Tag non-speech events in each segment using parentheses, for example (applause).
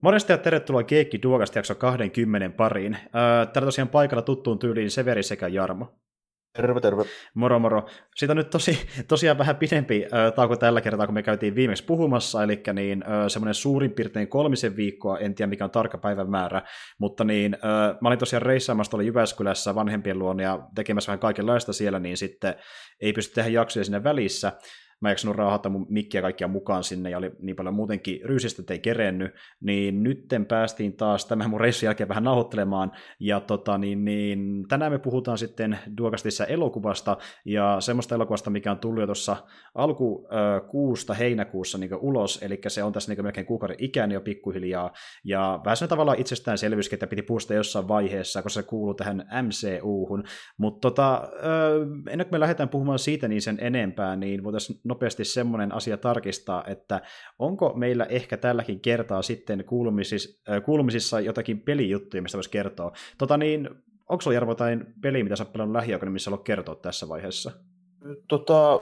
Morjesta ja tervetuloa Keikki Duokasta jakso 20 pariin. Täällä tosiaan paikalla tuttuun tyyliin Severi sekä Jarmo. Terve, terve. Moro, moro. Siitä on nyt tosi, tosiaan vähän pidempi äh, tauko tällä kertaa, kun me käytiin viimeksi puhumassa, eli niin, äh, semmoinen suurin piirtein kolmisen viikkoa, en tiedä mikä on tarkka päivän määrä, mutta niin, äh, mä olin tosiaan reissaamassa tuolla Jyväskylässä vanhempien luona ja tekemässä vähän kaikenlaista siellä, niin sitten ei pysty tehdä jaksoja sinne välissä, mä en jaksanut rauhoittaa mun mikkiä kaikkia mukaan sinne, ja oli niin paljon muutenkin ryysistä, että ei kerennyt, niin nytten päästiin taas tämän mun reissun jälkeen vähän nauhoittelemaan, ja tota, niin, niin, tänään me puhutaan sitten Duokastissa elokuvasta, ja semmoista elokuvasta, mikä on tullut jo tuossa alkukuusta heinäkuussa niin ulos, eli se on tässä niin melkein kuukauden ikäinen jo pikkuhiljaa, ja vähän sen tavallaan itsestäänselvyys, että piti puustaa jossain vaiheessa, koska se kuuluu tähän MCU-hun, mutta tota, ennen kuin me lähdetään puhumaan siitä niin sen enempää, niin voitaisiin nopeasti semmoinen asia tarkistaa, että onko meillä ehkä tälläkin kertaa sitten kuulumisissa, äh, kuulumisissa jotakin pelijuttuja, mistä voisi kertoa. Tota niin, onko sulla Jarmo jotain peliä, mitä sä oot pelannut lähiaikoina, missä haluat kertoa tässä vaiheessa? Tota,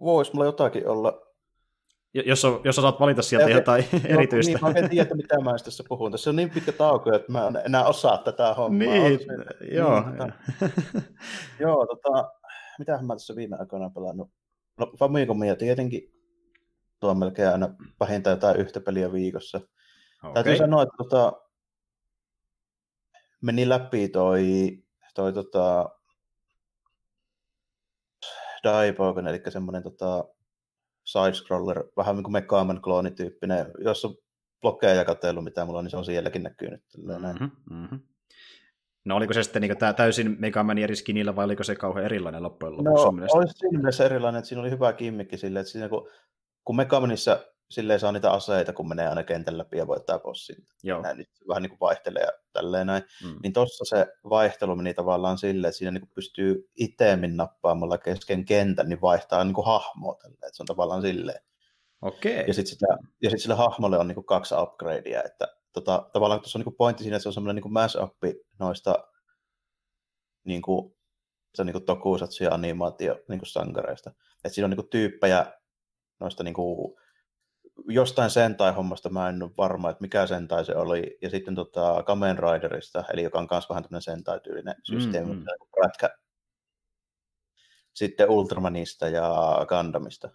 voisi mulla jotakin olla. Jos, on, jos saat valita sieltä ja, jotain no, erityistä. Niin, mä en tiedä, mitä mä tässä puhun. Tässä on niin pitkä tauko, että mä en enää osaa tätä hommaa. Niin, joo. Niin, tota, (laughs) joo, tota, mitähän mä tässä viime aikoina pelannut? No Famicomia tietenkin tuo on melkein aina vähintään jotain yhtä peliä viikossa. Okay. Täytyy sanoa, että tota, meni läpi toi, toi tota, Daibogen, eli semmoinen tota, side-scroller, vähän niin kuin Megaman kloonityyppinen, jos on blokkeja ja katsellut, mitä mulla on, niin se on sielläkin näkynyt. Mm-hmm, mm-hmm. No oliko se sitten niin täysin Mega Man eri skinillä vai oliko se kauhean erilainen loppujen lopuksi? No olisi siinä mielessä erilainen, että siinä oli hyvä kimmikki silleen, että siinä kun, kun Mega Manissa silleen saa niitä aseita, kun menee aina kentän läpi ja voittaa bossin. Joo. Näin, niin vähän niin kuin vaihtelee ja tälleen näin. Mm. Niin tossa se vaihtelu meni tavallaan silleen, että siinä niin kuin pystyy itemin nappaamalla kesken kentän, niin vaihtaa niin kuin hahmoa tälleen. Että se on tavallaan silleen. Okei. Ja sitten sit sille hahmolle on niin kuin kaksi upgradea, että tota, tavallaan tuossa on niin pointti siinä, että se on semmoinen niin mash-up noista niin kuin, se on niin tokusatsu ja animaatio niin kuin sankareista. Että siinä on niin kuin tyyppejä noista niin kuin, jostain Sentai-hommasta, mä en ole varma, että mikä Sentai se oli, ja sitten tota, Kamen Riderista, eli joka on myös vähän tämmöinen Sentai-tyylinen systeemi, mm-hmm. rätkä, sitten Ultramanista ja Gundamista.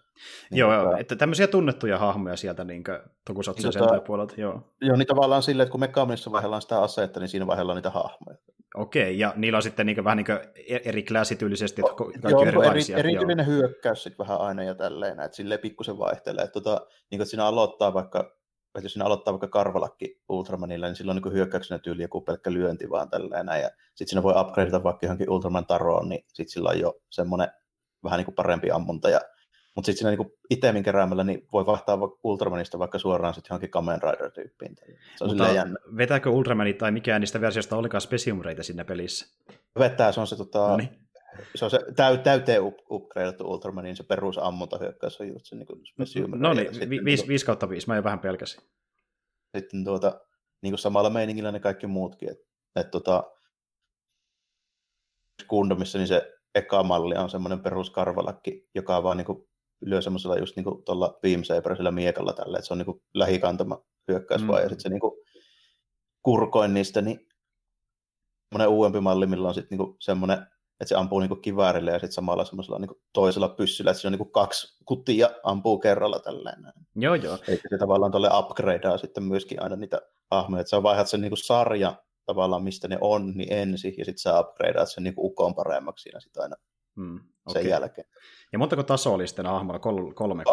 Niin, joo, tota, että tämmöisiä tunnettuja hahmoja sieltä niin Tokusatsu niin, tota, puolelta, joo. Joo, niin tavallaan silleen, että kun Megaminissa vaihdellaan sitä asetta, niin siinä vaihdellaan niitä hahmoja. Okei, ja niillä on sitten niin vähän niin e-, eri klassityylisesti, että kaikki joo, erilaisia. Eri, erityinen joo. hyökkäys sitten vähän aina ja tälleen, että silleen pikkusen vaihtelee. Että, tota, niin kuin, että siinä aloittaa vaikka että jos siinä aloittaa vaikka karvalakki Ultramanilla, niin silloin niin hyökkäyksenä tyyli joku pelkkä lyönti vaan tälleen näin. Ja sitten siinä voi upgradeata vaikka johonkin Ultraman taroon, niin sitten sillä on jo semmoinen vähän niin kuin parempi ammunta. Ja, mutta sitten siinä niin itemin keräämällä niin voi vaihtaa Ultramanista vaikka suoraan sitten johonkin Kamen Rider-tyyppiin. Se on mutta jännä. vetääkö Ultramanit tai mikään niistä versioista olikaan spesiumreita siinä pelissä? Vetää, se on se tota, Noniin se on se täy, täyteen up, upgradeattu Ultramanin se perusammuntahyökkäys on just se niin kuin No niin, 5 niin kautta 5, mä jo vähän pelkäsin. Sitten tuota, niin kuin samalla meiningillä ne kaikki muutkin. Että et, tota, Gundamissa niin se eka malli on semmoinen peruskarvalakki, joka vaan niin kuin lyö semmoisella just niin kuin tuolla beamsaberisella miekalla tällä, että se on niin kuin lähikantama hyökkäys mm. vaan, ja sitten se niin kuin kurkoin niistä, niin semmoinen uudempi malli, millä on sitten niin semmoinen että se ampuu niinku kiväärille ja sitten samalla semmoisella niinku toisella pyssyllä, että siinä on niinku kaksi kutia ampuu kerralla tälleen. Joo, joo. Eikä se tavallaan tuolle upgradea sitten myöskin aina niitä hahmoja, että sä vaihdat sen niinku sarja tavallaan, mistä ne on, niin ensin, ja sitten sä upgradeat sen niinku ukon paremmaksi siinä sitten aina hmm, okay. sen jälkeen. Ja montako tasoa oli sitten hahmolla? Kol- kolme?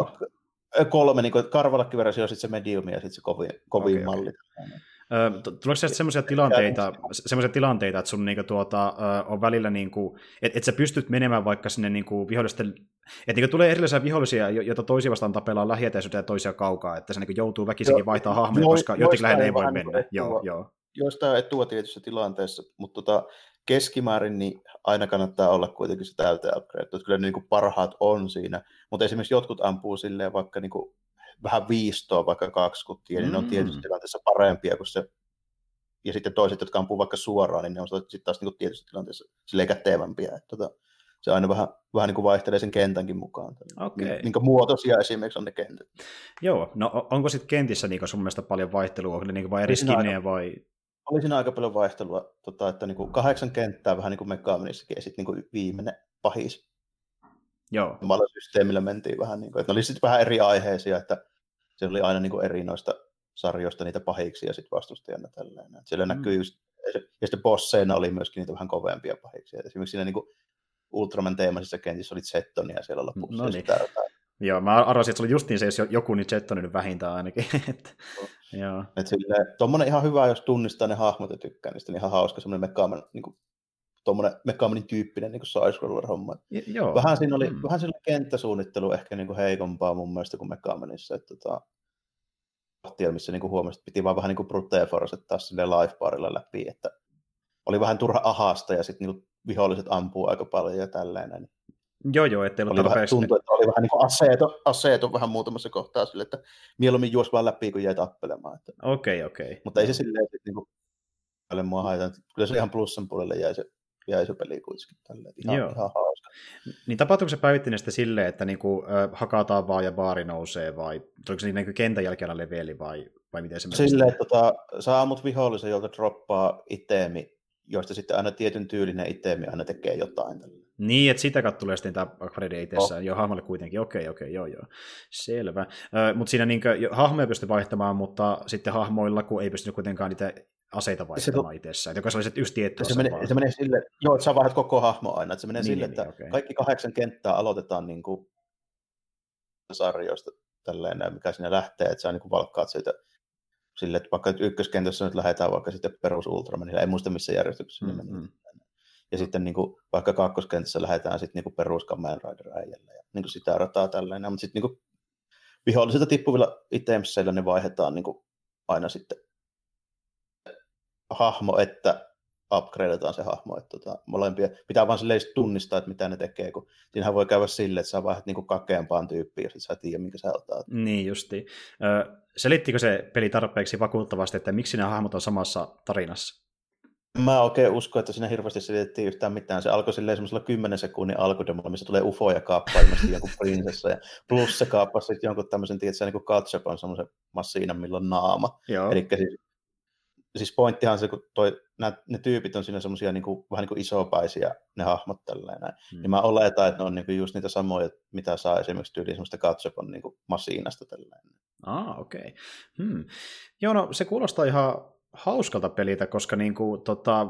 Kolme, niin karvalakkiversio, sitten se medium ja sitten se kovin, kovin okay, malli. Okay. Tuleeko sieltä semmoisia tilanteita, semmoisia tilanteita, että sun niinku tuota, on välillä, niinku, että et sä pystyt menemään vaikka sinne niinku vihollisten, että niinku tulee erilaisia vihollisia, joita toisia vastaan tapellaan lähietäisyyteen ja toisia kaukaa, että se niinku joutuu väkisinkin vaihtaa hahmoja, koska jotenkin lähellä ei voi mennä. Niin joo, joo. Joistain etua tietyissä tilanteessa, mutta tota, keskimäärin niin aina kannattaa olla kuitenkin se täyteen upgrade, että kyllä niin parhaat on siinä, mutta esimerkiksi jotkut ampuu silleen vaikka niin kuin vähän viistoa, vaikka kaksi kuttia, niin ne on tietysti mm. tilanteessa parempia kuin se ja sitten toiset, jotka ampuu vaikka suoraan, niin ne on sitten taas niin tietysti tilanteessa silleen kätevämpiä. Että, tota, se aina vähän, vähän niin kuin vaihtelee sen kentänkin mukaan. Okay. Minkä muotoisia esimerkiksi on ne kentät. Joo, no onko sitten kentissä niin sun mielestä paljon vaihtelua, onko ne niin vai eri skinnejä vai? Oli siinä aika paljon vaihtelua, tota, että niin kuin kahdeksan kenttää vähän niin kuin Megaminissakin, ja sitten niin viimeinen pahis. Joo. Omalla systeemillä mentiin vähän, niin kuin, että ne oli sitten vähän eri aiheisia, että se oli aina niin kuin eri noista sarjoista niitä pahiksi ja sitten vastustajana tälleen. Siellä mm. näkyy just, ja sitten bosseina oli myöskin niitä vähän kovempia pahiksi. Esimerkiksi siinä niin kuin Ultraman teemaisissa kentissä oli Zettonia siellä lopuksi. No niin. Joo, mä arvasin, että se oli just niin se, jos joku, niin Jettonin nyt vähintään ainakin. (laughs) että, joo. Et silleen, tommonen ihan hyvä, jos tunnistaa ne hahmot ja tykkää niistä, niin ihan hauska semmoinen Megaman, niin kuin, tommonen Megamanin tyyppinen niin side homma. joo. Vähän siinä oli, mm. vähän siinä kenttäsuunnittelu ehkä niin kuin heikompaa mun mielestä kuin Megamanissa. Että, tota, missä niin huomasi, että piti vaan vähän niin kuin brute taas sille life läpi, että oli vähän turha ahasta ja sitten niin viholliset ampuu aika paljon ja tällainen. Joo, joo, ettei ollut oli vähän, tuntui, että oli vähän niin kuin aseeto, aseeto vähän muutamassa kohtaa sille, että mieluummin juos vaan läpi, kun jäi tappelemaan. Okei, okei. Okay. Mutta ei se silleen, että niin kuin, mua haitannut. Kyllä se ihan plussan puolelle jäi se, jäi se peli kuitenkin tälleen. Ihan, Joo. ihan hauska. Niin tapahtuuko se päivittäinen sitten silleen, että niinku, äh, hakataan vaan ja baari nousee, vai tuliko se niin kentän jälkeen leveli, vai, vai miten se Silleen, että tota, sä ammut vihollisen, jolta droppaa itemi, joista sitten aina tietyn tyylinen itemi aina tekee jotain. Niin, että sitä kautta tulee sitten tämä upgrade itsessään. Oh. Joo, hahmolle kuitenkin. Okei, okei, joo, joo. Selvä. mutta siinä niin kuin, hahmoja pystyy vaihtamaan, mutta sitten hahmoilla, kun ei pysty kuitenkaan niitä aseita vaihtamaan se, itsessään. Joka se just tietty se menee, se menee sille, joo, että sä vaihdat koko hahmo aina. Että se menee niin, sille, niin, että okay. kaikki kahdeksan kenttää aloitetaan niin kuin sarjoista tälleen, mikä siinä lähtee, että sä niin valkkaat siitä sille, että vaikka nyt ykköskentässä nyt lähdetään vaikka sitten perus Ultramanilla, ei muista missä järjestyksessä mm, ne mm. Ja sitten niin kuin, vaikka kakkoskentässä lähdetään sitten niin perus Kamen Rider äijällä ja niin kuin sitä rataa tällainen, mutta sitten niin kuin, vihollisilta tippuvilla itemseillä ne vaihdetaan niin kuin, aina sitten hahmo, että upgradeataan se hahmo. Että tota, molempia pitää vaan silleen tunnistaa, että mitä ne tekee, kun siinähän voi käydä silleen, että sä vaihdat niinku kakeampaan tyyppiin, jos et sä tiedä, minkä sä otat. Niin justi. Ö, selittikö se peli tarpeeksi vakuuttavasti, että miksi nämä hahmot on samassa tarinassa? Mä oikein usko, että siinä hirveästi selitettiin yhtään mitään. Se alkoi silleen semmoisella 10 sekunnin alkudemolla, missä tulee ufoja kaappaa ilmeisesti jonkun prinsessa. Ja plus se kaappasi sitten jonkun tämmöisen, tiedätkö, niin kuin Katsepan semmoisen massiinan, millä on naama. Eli siis siis pointtihan on se, kun toi, nää, ne tyypit on siinä semmoisia niin vähän niin kuin isopäisiä, ne hahmot tälleen näin. Hmm. Niin mä oletan, että ne on niin kuin just niitä samoja, mitä saa esimerkiksi tyyliin semmoista katsopon niin masiinasta tälleen. Ah, okei. Okay. Hmm. Joo, no se kuulostaa ihan hauskalta pelitä, koska niin kuin, tota,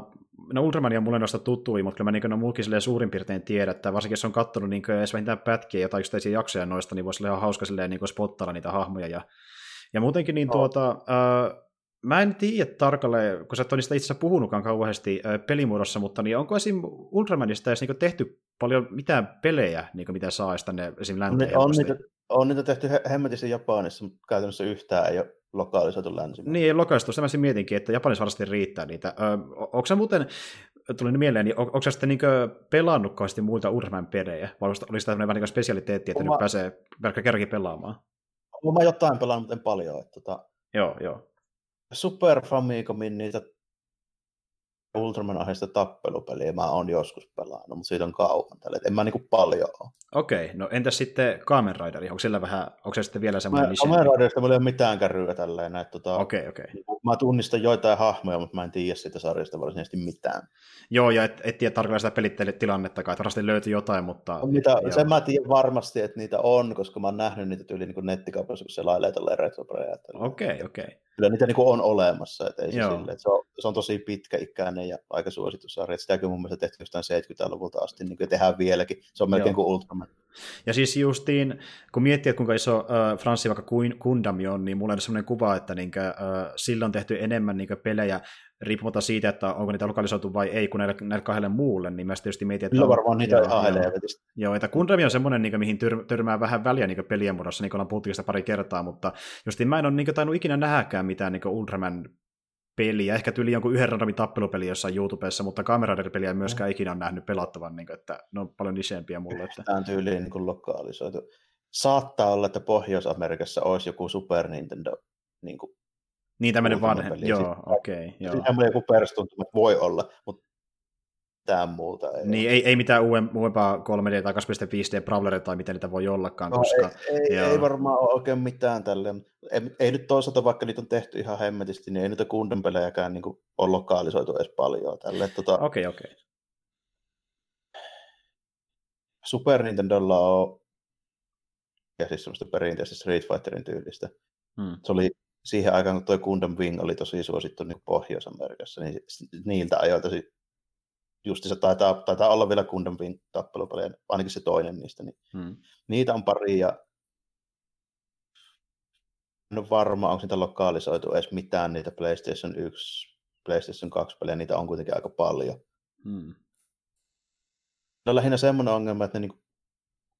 no Ultraman on mulle noista tuttuja, mutta kyllä mä niin no muukin suurin piirtein tiedän, että varsinkin jos on katsonut niin edes vähintään pätkiä jotain yksittäisiä jaksoja noista, niin voisi olla ihan hauska silleen, niin spottailla niitä hahmoja. Ja, ja muutenkin niin tuota, äh, Mä en tiedä tarkalleen, kun sä et ole niistä itse puhunutkaan kauheasti pelimuodossa, mutta niin onko esim. Ultramanista edes niin tehty paljon mitään pelejä, niin mitä saa tänne esim. länteen? On, on, niitä, on niitä tehty hemmetissä Japanissa, mutta käytännössä yhtään ei ole lokalisoitu länsimaan. Niin, ei lokalisoitu. Sitä mä mietinkin, että Japanissa varmasti riittää niitä. Ö, onko se muuten, tuli mieleen, niin on, onko sä sitten niin pelannut kauheasti muita Ultraman-pelejä? Vai olisi tämä vähän niin spesialiteetti, että Oma... nyt pääsee verkka kerrankin pelaamaan? Mä jotain pelannut, mutta en paljon. Että, tota... Joo, joo. Super Famicomin niitä Ultraman aiheista tappelupeliä mä oon joskus pelannut, mutta siitä on kauan tälle, en mä niinku paljon ole. Okei, okay, no entäs sitten Kamen Rideri, onko sillä vähän, onko se sitten vielä semmoinen lisää? Kamen Riderista ei ole mitään kärryä tälleen, että tota, okay, okay. Niinku, mä tunnistan joitain hahmoja, mutta mä en tiedä siitä sarjasta varsinaisesti mitään. Joo, ja et, et tiedä tarkalleen sitä pelittelytilannettakaan, että varmasti löytyy jotain, mutta... Mitä, sen mä tiedän varmasti, että niitä on, koska mä oon nähnyt niitä tyyli niin nettikaupassa, kun se lailee tolleen retropreja. Okei, okay, okei. Okay. Kyllä niitä niin on olemassa, että ei se, sille, että se, on, se on tosi pitkäikäinen ja aika suosittu sarja. Sitäkin mun mielestä tehty jostain 70-luvulta asti, niin kuin tehdään vieläkin. Se on melkein Joo. kuin Ultraman. Ja siis justiin, kun miettii, että kuinka iso äh, Franssi vaikka Kundami on, niin mulla on sellainen kuva, että niinkö, äh, sillä on tehty enemmän niinkö, pelejä riippumatta siitä, että onko niitä lokalisoitu vai ei, kun näille, näille kahdelle muulle, niin mä tietysti mietin, että... Kyllä varmaan niitä ihan helvetistä. Joo, että Gundami on semmoinen, niin mihin tyr, törmää vähän väliä niin pelien muodossa, niin kuin ollaan puhuttu sitä pari kertaa, mutta justiin mä en ole niin tainnut ikinä nähdäkään mitään niin Ultraman peliä, ehkä tyyli jonkun yhden randomin tappelupeli jossain YouTubessa, mutta kameraderi ei myöskään mm. ikinä ole nähnyt pelattavan, niin kuin, että ne on paljon isempiä mulle. Että... Tämä on tyyliin niin lokalisoitu. Saattaa olla, että Pohjois-Amerikassa olisi joku Super Nintendo niin kuin niin tämmöinen vanhempi, joo, okei. Okay, joo. On joku perstuntuma, voi olla, mutta mitään muuta. Ei niin, ei, ei mitään uudempaa 3D tai 2.5D Brawleria tai miten niitä voi ollakaan. No, koska, ei, ei, ei, varmaan ole oikein mitään tälle. Ei, ei, nyt toisaalta, vaikka niitä on tehty ihan hemmetisti, niin ei niitä Gundam pelejäkään niin ole lokalisoitu edes paljon. Okei, tota, okei. Okay, okay. Super Nintendolla on ja siis semmoista perinteistä Street Fighterin tyylistä. Hmm. Se oli siihen aikaan, kun tuo Gundam Wing oli tosi suosittu niin Pohjois-Amerikassa, niin niiltä ajoilta just se taitaa, taitaa olla vielä Gundam Wing tappelupelejä, ainakin se toinen niistä. Niin hmm. Niitä on pari ja en ole varma, onko niitä lokalisoitu edes mitään niitä PlayStation 1, PlayStation 2 pelejä, niitä on kuitenkin aika paljon. Hmm. No lähinnä semmoinen ongelma, että ne niin,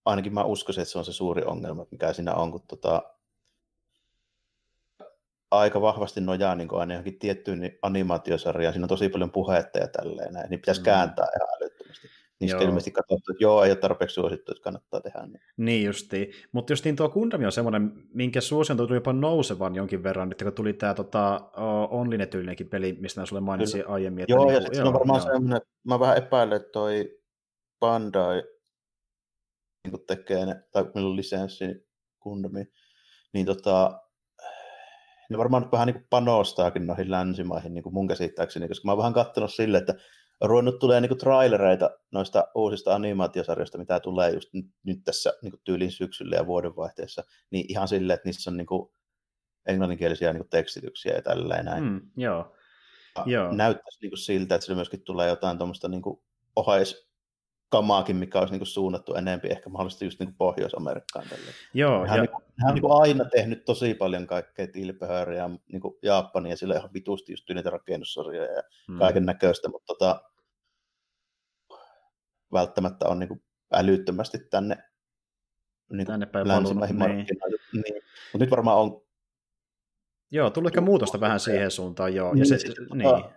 ainakin mä uskoisin, että se on se suuri ongelma, mikä siinä on, kun tota, aika vahvasti nojaa niin aina johonkin tiettyyn niin animaatiosarjaan. Siinä on tosi paljon puhetta ja tälleen näin. Niin pitäisi mm. kääntää ihan älyttömästi. Niin sitten ilmeisesti katsottu, että joo, ei ole tarpeeksi suosittu, että kannattaa tehdä. Niin, niin justiin. Mutta justiin tuo Gundam on semmoinen, minkä suosion tuli jopa nousevan jonkin verran, nyt kun tuli tämä tota, Online-tyyllinenkin peli, mistä mä sulle mainitsin Kyllä. aiemmin. Että joo, niin, ja sitten on varmaan joo. semmoinen, mä vähän epäilen, että toi Bandai niin tekee ne, tai meillä on lisenssi Gundamiin, niin tota, ne varmaan nyt vähän niin kuin panostaakin noihin länsimaihin niin kuin mun käsittääkseni, koska mä oon vähän katsonut sille, että ruvennut tulee niin trailereita noista uusista animaatiosarjoista, mitä tulee just nyt, nyt tässä niin kuin tyylin syksyllä ja vuodenvaihteessa, niin ihan silleen, että niissä on niin kuin englanninkielisiä niin kuin tekstityksiä ja tälleen näin. Mm, joo. joo. Näyttäisi niin kuin siltä, että sillä myöskin tulee jotain tuommoista niin ohais kamaakin, mikä olisi niin kuin suunnattu enempi ehkä mahdollisesti just niin Pohjois-Amerikkaan. Tälle. Joo, hän, ja... niin kuin, hän on niin kuin aina tehnyt tosi paljon kaikkea tilpehööriä niin kuin Japania, sillä ihan vitusti just niitä rakennussarjoja ja hmm. kaiken näköistä, mutta tota, välttämättä on niin kuin älyttömästi tänne, niin tänne päin länsimaihin niin. markkinoille. Niin. niin. Mutta nyt varmaan on Joo, tullut ehkä muutosta vähän siihen suuntaan, joo. Ja niin, se, siis, niin. Tota,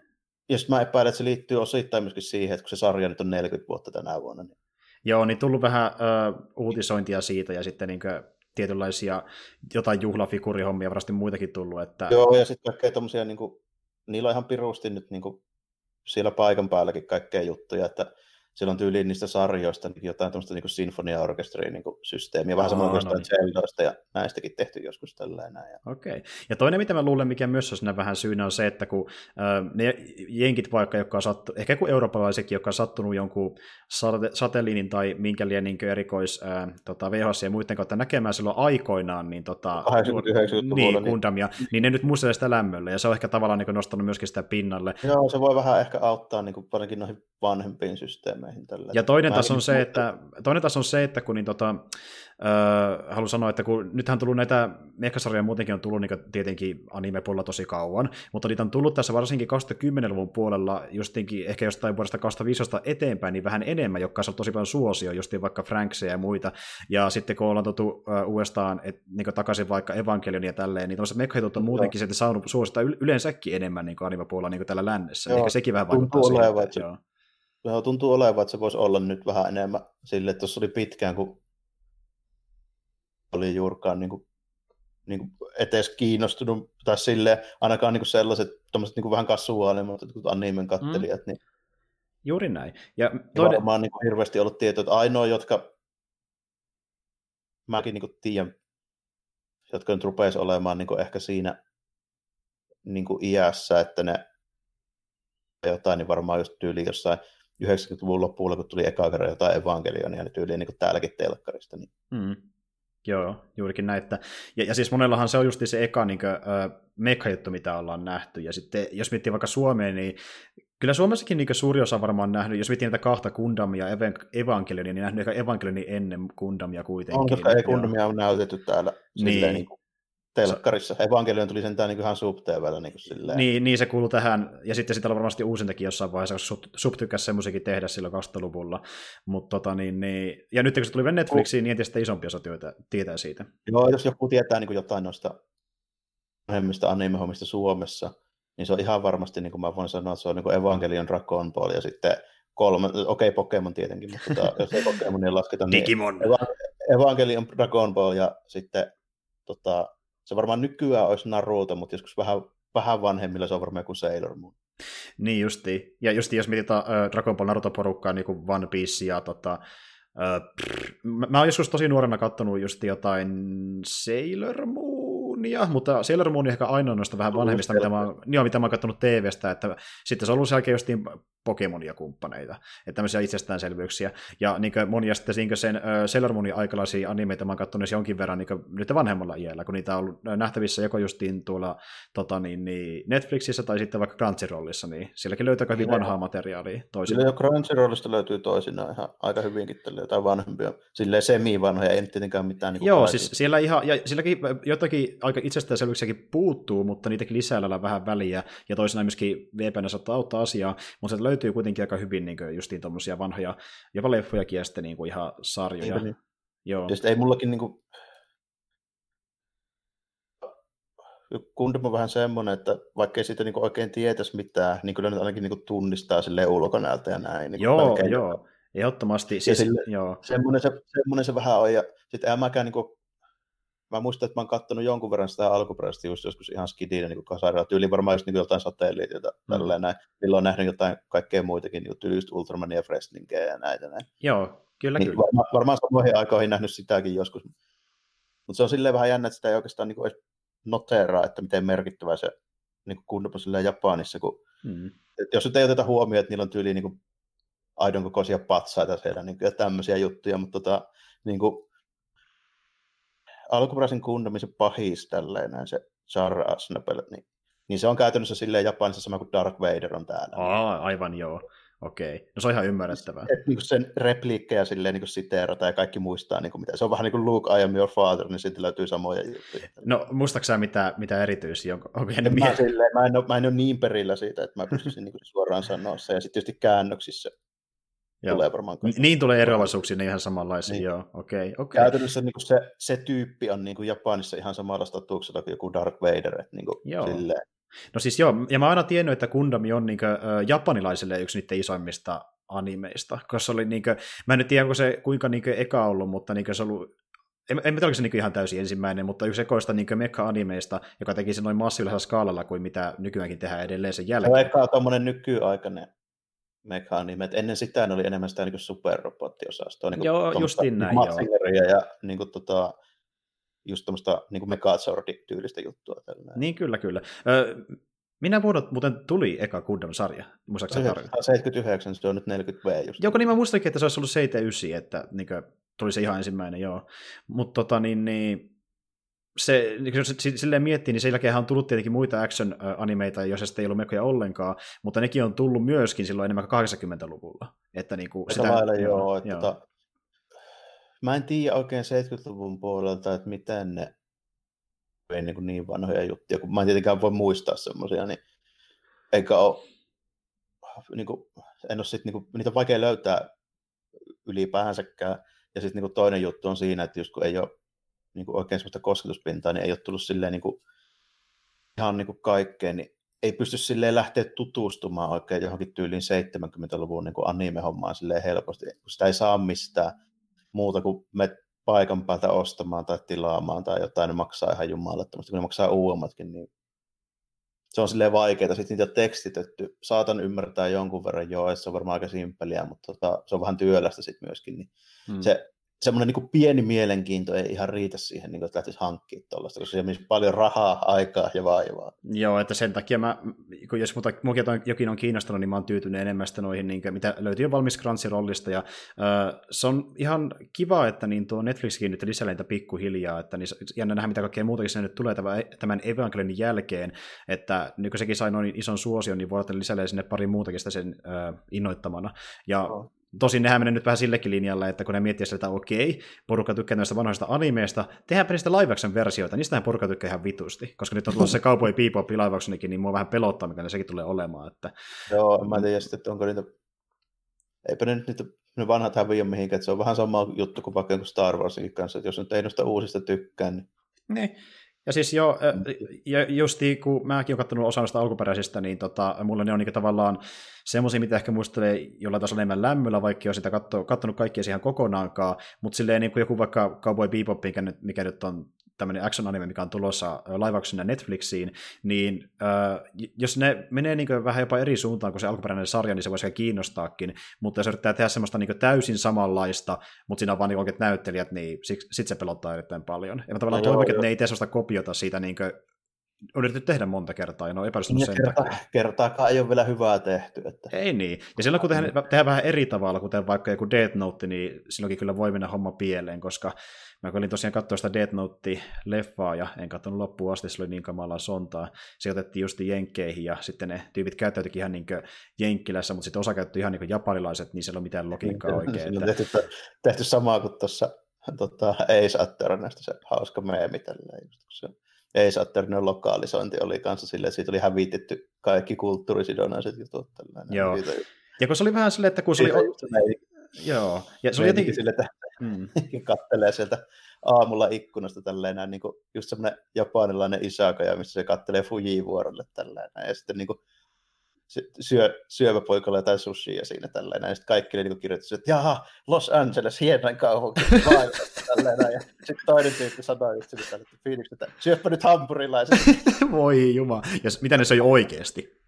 ja sitten mä epäilen, että se liittyy osittain myöskin siihen, että kun se sarja nyt on 40 vuotta tänä vuonna. Niin... Joo, niin tullut vähän ö, uutisointia siitä ja sitten niin kuin, tietynlaisia jotain juhlafigurihommia varmasti muitakin tullut. Että... Joo, ja sitten kaikkea tommosia, niin kuin, niillä on ihan pirusti nyt niin kuin, siellä paikan päälläkin kaikkea juttuja, että siellä on tyyliin niistä sarjoista niin jotain tämmöistä niin sinfonia-orkesteria niin systeemiä, vähän samoin kuin no niin. Ja näistäkin tehty joskus tällainen. Ja... Okei. Okay. Ja toinen, mitä mä luulen, mikä myös on siinä vähän syynä, on se, että kun äh, ne jenkit vaikka, jotka on sattu, ehkä kuin eurooppalaisetkin, jotka on sattunut jonkun sate- satelliinin tai minkä liian niin erikois äh, tota, VHS ja muiden kautta näkemään silloin aikoinaan, niin, tota, 89 niin, Gundamia, niin. niin ne nyt muistelee sitä lämmöllä, ja se on ehkä tavallaan niin nostanut myöskin sitä pinnalle. Joo, se voi vähän ehkä auttaa niin kuin, noihin vanhempiin systeemeihin systeemeihin. Tällä. Ja toinen taas, on se, että, toinen taas on se, että kun niin, tota, äh, haluan sanoa, että kun nythän on tullut näitä mekasarjoja muutenkin on tullut niin tietenkin anime-puolella tosi kauan, mutta niitä on tullut tässä varsinkin 2010-luvun puolella justinkin ehkä jostain vuodesta 2015 eteenpäin, niin vähän enemmän, jotka on tosi paljon suosio, justiin vaikka Franksia ja muita. Ja sitten kun ollaan tuotu uh, uudestaan et, niin takaisin vaikka Evangelion ja tälleen, niin tuollaiset mekahitut on muutenkin sitten saanut suosita yleensäkin enemmän niin anime-puolella niin tällä lännessä. Joo, Eikä sekin vähän vaikuttaa siihen. Että, joo. Joo, tuntuu olevan, että se voisi olla nyt vähän enemmän sille, että tuossa oli pitkään, kun oli juurikaan niin kuin, niin kuin etes kiinnostunut, tai sille ainakaan niin kuin sellaiset tommoset, niin kuin vähän kasuaalimmat animen kattelijat. Mm. Niin, Juuri näin. Ja toinen... varmaan niin kuin hirveästi ollut tietoa, että ainoa, jotka mäkin niin kuin tiedän, jotka nyt rupeaisi olemaan niin kuin ehkä siinä niin kuin iässä, että ne jotain, niin varmaan just tyyli jossain 90-luvun loppuun, kun tuli eka kerran jotain evankelionia, niin tyyliin niin kuin täälläkin telkkarista. Niin. Mm. Joo, juurikin näin. Että, ja, ja siis monellahan se on just se eka niin kuin, mekajuttu, mitä ollaan nähty. Ja sitten jos miettii vaikka Suomeen, niin kyllä Suomessakin niin suuri osa varmaan nähnyt, jos miettii näitä kahta Gundamia ja Evangelionia, niin nähnyt ehkä Evangelionin ennen Gundamia kuitenkin. On, koska ei Gundamia on näytetty täällä niin. Silleen, niin kuin telkkarissa. Evankelion tuli sentään niin ihan sub niin, silleen. Niin, niin, se kuuluu tähän, ja sitten sitä on varmasti uusintakin jossain vaiheessa, koska sub, sub tykkäsi semmoisiakin tehdä silloin 2000-luvulla. Mut, tota, niin, niin, ja nyt kun se tuli Netflixiin, niin entistä isompi osa työtä tietää siitä. Joo, jos joku tietää niin kuin jotain noista vanhemmista anime Suomessa, niin se on ihan varmasti, niin kuin mä voin sanoa, että se on niin Evangelion Dragon Ball ja sitten kolme, okei okay, Pokemon tietenkin, mutta tota, (laughs) jos ei Pokemonia lasketa, niin Digimon. Evangelion Dragon Ball ja sitten tota, se varmaan nykyään olisi Naruto, mutta joskus vähän, vähän vanhemmilla se on varmaan kuin Sailor Moon. Niin justi. Ja justi jos mietitään äh, Dragon Ball Naruto-porukkaa, niin kuin One Piece ja tota, äh, pff, mä, mä oon joskus tosi nuorena kattonut just jotain Sailor Moon Moonia, mutta Sailor Moon ehkä ainoa noista vähän vanhemmista, mitä mä, joo, mitä mä oon katsonut TVstä, että sitten se on ollut sen jälkeen justiin Pokemonia kumppaneita, että tämmöisiä itsestäänselvyyksiä. Ja niin monia sitten niin sen uh, Sailor Moonin aikalaisia animeita mä oon katsonut jonkin verran niin nyt vanhemmalla iällä, kun niitä on ollut nähtävissä joko justiin tuolla tota, niin, niin Netflixissä tai sitten vaikka Crunchyrollissa, niin sielläkin löytyy hyvin vanhaa materiaalia toisinaan. Kyllä jo Crunchyrollista löytyy toisinaan ihan aika hyvinkin jotain vanhempia, silleen semi-vanhoja, ei tietenkään mitään. Niin Joo, siis siellä ihan, ja silläkin jotakin aika itsestäänselvyyksiäkin puuttuu, mutta niitäkin lisää vähän väliä, ja toisinaan myöskin VPN saattaa auttaa asiaa, mutta se löytyy kuitenkin aika hyvin niin justiin tuommoisia vanhoja, jopa leffojakin ja sitten niin kuin ihan sarjoja. Niin. Joo. Ja ei mullakin niin kuin... Kundum on vähän semmoinen, että vaikka ei siitä niin oikein tietäisi mitään, niin kyllä nyt ainakin niin tunnistaa sille ulkonäöltä ja näin. Niin joo, melkein. joo. Ehdottomasti. Siis, sille, joo. Semmoinen, se, semmoinen se vähän on, ja sitten en mäkään niin kuin, mä muistan, että mä oon katsonut jonkun verran sitä alkuperäistä just joskus ihan skidinä niin kasarilla, tyyli varmaan just niin jotain satelliitioita, mm. tälleen näin. Milloin on nähnyt jotain kaikkea muitakin, niin tyyli just Ultramania ja Freslingeä ja näitä näin. Joo, kyllä niin, kyllä. Varmaan, varmaan samoihin aikoihin nähnyt sitäkin joskus. Mutta se on silleen vähän jännä, että sitä ei oikeastaan niin edes noteraa, että miten merkittävä se niin kunnopa silleen Japanissa, kun mm. jos nyt ei oteta huomioon, että niillä on tyyli niin kuin aidon kokoisia patsaita siellä niin kuin, ja tämmöisiä juttuja, mutta tota, niin kuin, alkuperäisen kundamisen pahis tälleen, näin se Char Aznable, niin, niin se on käytännössä silleen Japanissa sama kuin Dark Vader on täällä. Aa, aivan joo. Okei, no se on ihan ymmärrettävää. Et, niin sen repliikkejä silleen niin siteerata ja kaikki muistaa, niin kuin mitä. Se on vähän niin kuin Luke, I am your father, niin siitä löytyy samoja juttuja. No muistaaksä mitä, mitä erityisiä? Onko, onko en, mä, silleen, mä, en ole, mä en ole niin perillä siitä, että mä pystyisin niin suoraan sanoa se. Ja sitten tietysti käännöksissä Joo. tulee varmaan. Niin, niin tulee eroavaisuuksia, niin ihan samanlaisia, niin. joo, okei. Okay, okay. Käytännössä niin kuin se, se tyyppi on niin kuin Japanissa ihan samalla statuksella kuin joku Dark Vader, että niin kuin joo. silleen. No siis joo, ja mä oon aina tiennyt, että Gundam on niin kuin, japanilaisille yksi niiden isoimmista animeista, koska se oli niin kuin, mä en nyt tiedä, onko se kuinka niin kuin eka ollut, mutta niin kuin se ollut en, en tiedä, oliko se niin ihan täysin ensimmäinen, mutta yksi ekoista niin mekka-animeista, joka teki sen noin massiivisella skaalalla kuin mitä nykyäänkin tehdään edelleen sen jälkeen. Se on eka tuommoinen nykyaikainen mekanimet. Ennen sitä ne oli enemmän sitä niin superrobottiosastoa. Niin joo, justin näin, joo. ja niin kuin, tota, just tuommoista niin Megazord-tyylistä juttua. Tällainen. Niin, kyllä, kyllä. Ö, minä vuonna muuten tuli eka Gundam-sarja? Muistaakseni 79, se on nyt 40V just. Joko niin mä muistakin, että se olisi ollut 79, että niin kuin, tuli se ihan ensimmäinen, joo. Mutta tota, niin, niin, se, jos silleen miettii, niin sen jälkeen on tullut tietenkin muita action-animeita, sitten ei ollut mekoja ollenkaan, mutta nekin on tullut myöskin silloin enemmän 80-luvulla. Että niin kuin sitä, lailla, joo, että joo. Tota, mä en tiedä oikein 70-luvun puolelta, että miten ne ei niin, kuin niin vanhoja juttuja, kun mä en tietenkään voi muistaa semmoisia, niin eikä ole, niin kuin, en ole sit, niin kuin, niitä on vaikea löytää ylipäänsäkään. Ja sitten niin toinen juttu on siinä, että just kun ei ole niin kuin oikein sellaista kosketuspintaa, niin ei ole tullut silleen niin kuin, ihan niin kuin kaikkeen, niin ei pysty silleen lähteä tutustumaan oikein johonkin tyyliin 70-luvun niin kuin anime-hommaan silleen helposti, kun sitä ei saa mistään muuta kuin me paikan päältä ostamaan tai tilaamaan tai jotain, ne maksaa ihan jumalattomasti, kun ne maksaa uudemmatkin, niin se on silleen vaikeaa. Sitten niitä on tekstitetty. Saatan ymmärtää jonkun verran joo, se on varmaan aika simpeliä, mutta tota, se on vähän työlästä sitten myöskin. Niin hmm. Se semmoinen niin pieni mielenkiinto ei ihan riitä siihen, niin kuin, että lähtisi hankkimaan tuollaista, koska se menisi paljon rahaa, aikaa ja vaivaa. Joo, että sen takia mä, kun jos muuta, mukin jokin on kiinnostunut, niin mä oon tyytynyt enemmän sitä noihin, niin kuin, mitä löytyy jo valmis Crunchyrollista, ja äh, se on ihan kiva, että niin tuo Netflixkin nyt lisää niitä pikkuhiljaa, että niin jännä nähdä, mitä kaikkea muutakin se nyt tulee tämän Evangelinin jälkeen, että nyt kun sekin sai noin ison suosion, niin voi olla lisää sinne pari muutakin sitä sen äh, innoittamana, ja oh Tosin nehän menee nyt vähän sillekin linjalle, että kun ne miettii sitä, että okei, porukka tykkää näistä vanhoista animeista, tehdäänpä niistä live action versioita, niistähän porukka tykkää ihan vitusti, koska nyt on tulossa se (laughs) Cowboy Bebop live actionikin, niin mua vähän pelottaa, mikä ne sekin tulee olemaan. Että... Joo, mä en tiedä sitten, että onko niitä, eipä ne nyt niitä ne vanhat häviä mihinkään, että se on vähän sama juttu kuin vaikka Star Warsinkin kanssa, että jos nyt ei noista uusista tykkää, niin... Niin. Ja siis jo, ja justi kun mäkin olen katsonut osa noista alkuperäisistä, niin tota, mulla ne on niin tavallaan semmoisia, mitä ehkä muistelee jollain tasolla enemmän lämmöllä, vaikka jo sitä katso, katsonut kaikkia siihen kokonaankaan, mutta silleen niin kuin joku vaikka Cowboy Bebop, mikä nyt, mikä nyt on tämmöinen action-anime, mikä on tulossa live Netflixiin, niin äh, jos ne menee niin vähän jopa eri suuntaan kuin se alkuperäinen sarja, niin se voisi kiinnostaakin, mutta jos yrittää tehdä semmoista niin täysin samanlaista, mutta siinä on vaan niin oikeat näyttelijät, niin sitten se pelottaa erittäin paljon. Ja mä tavallaan no, toivon, että ne ei tee sellaista kopiota siitä niin on yritetty tehdä monta kertaa ja ne on epäonnistunut sen kerta, takia. Kertaakaan ei ole vielä hyvää tehty. Että... Ei niin. Ja silloin kun tehdään, tehdään vähän eri tavalla, kuten vaikka joku Death Note, niin silloinkin kyllä voi mennä homma pieleen, koska mä olin tosiaan katsoa sitä Death Note-leffaa ja en katsonut loppuun asti, se oli niin kamalaa sontaa. Se otettiin just jenkkeihin ja sitten ne tyypit käyttäytyikin ihan niin jenkkilässä, mutta sitten osa käytti ihan niin japanilaiset, niin siellä on mitään logiikkaa niin, oikein. Että... On tehty, tehty samaa kuin tuossa tota, Ace Attorneysta se hauska meemi tälleen. Just, se Ace Attorneyn lokalisointi oli kanssa silleen, siitä oli hävitetty kaikki kulttuurisidonnaiset jutut. Tällainen. Joo. Ja kun se oli vähän silleen, että kun se oli... Joo. Ja se oli jotenkin... Sille, että mm. (laughs) kattelee sieltä aamulla ikkunasta tälleen näin, niin kuin just semmoinen japanilainen isaka, missä se kattelee Fuji-vuorolle tällainen. Ja sitten niin kuin, syö, syöväpoikalla jotain sushia siinä tällainen. Ja sitten kaikki niin kirjoitti, että jaha, Los Angeles, hienoin kaupunki, (laughs) tällainen. Ja sitten toinen tyyppi sanoi just sille että Phoenix, että syöppä nyt hampurilaiset. (laughs) Voi juma. Ja mitä ne söi oikeasti?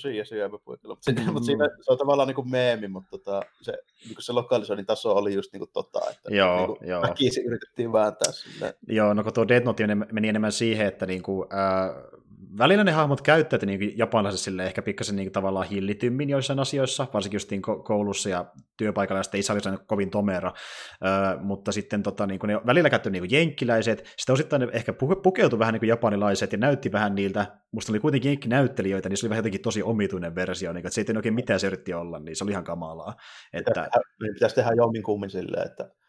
Sushia syöväpoikalla. Mutta mm. mut siinä se on tavallaan niin kuin meemi, mutta tota, se, niin kuin se lokalisoinnin taso oli just niin kuin tota, että joo, niin kuin joo. väkisin yritettiin vääntää sinne. Joo, no kun tuo Dead Note meni enemmän siihen, että niin kuin, äh, välillä ne hahmot käyttävät niin japanilaiset sille ehkä pikkasen niin tavallaan hillitymmin joissain asioissa, varsinkin just niin koulussa ja työpaikalla, ja sitten isä oli kovin tomera, öö, mutta sitten tota, niin ne välillä käytti niin jenkkiläiset, sitten osittain ne ehkä pukeutui vähän niin japanilaiset ja näytti vähän niiltä, musta oli kuitenkin jenkkinäyttelijöitä, niin se oli vähän jotenkin tosi omituinen versio, niin, että se ei oikein mitään se yritti olla, niin se oli ihan kamalaa. Että... Pitäisi tehdä jommin kummin silleen, että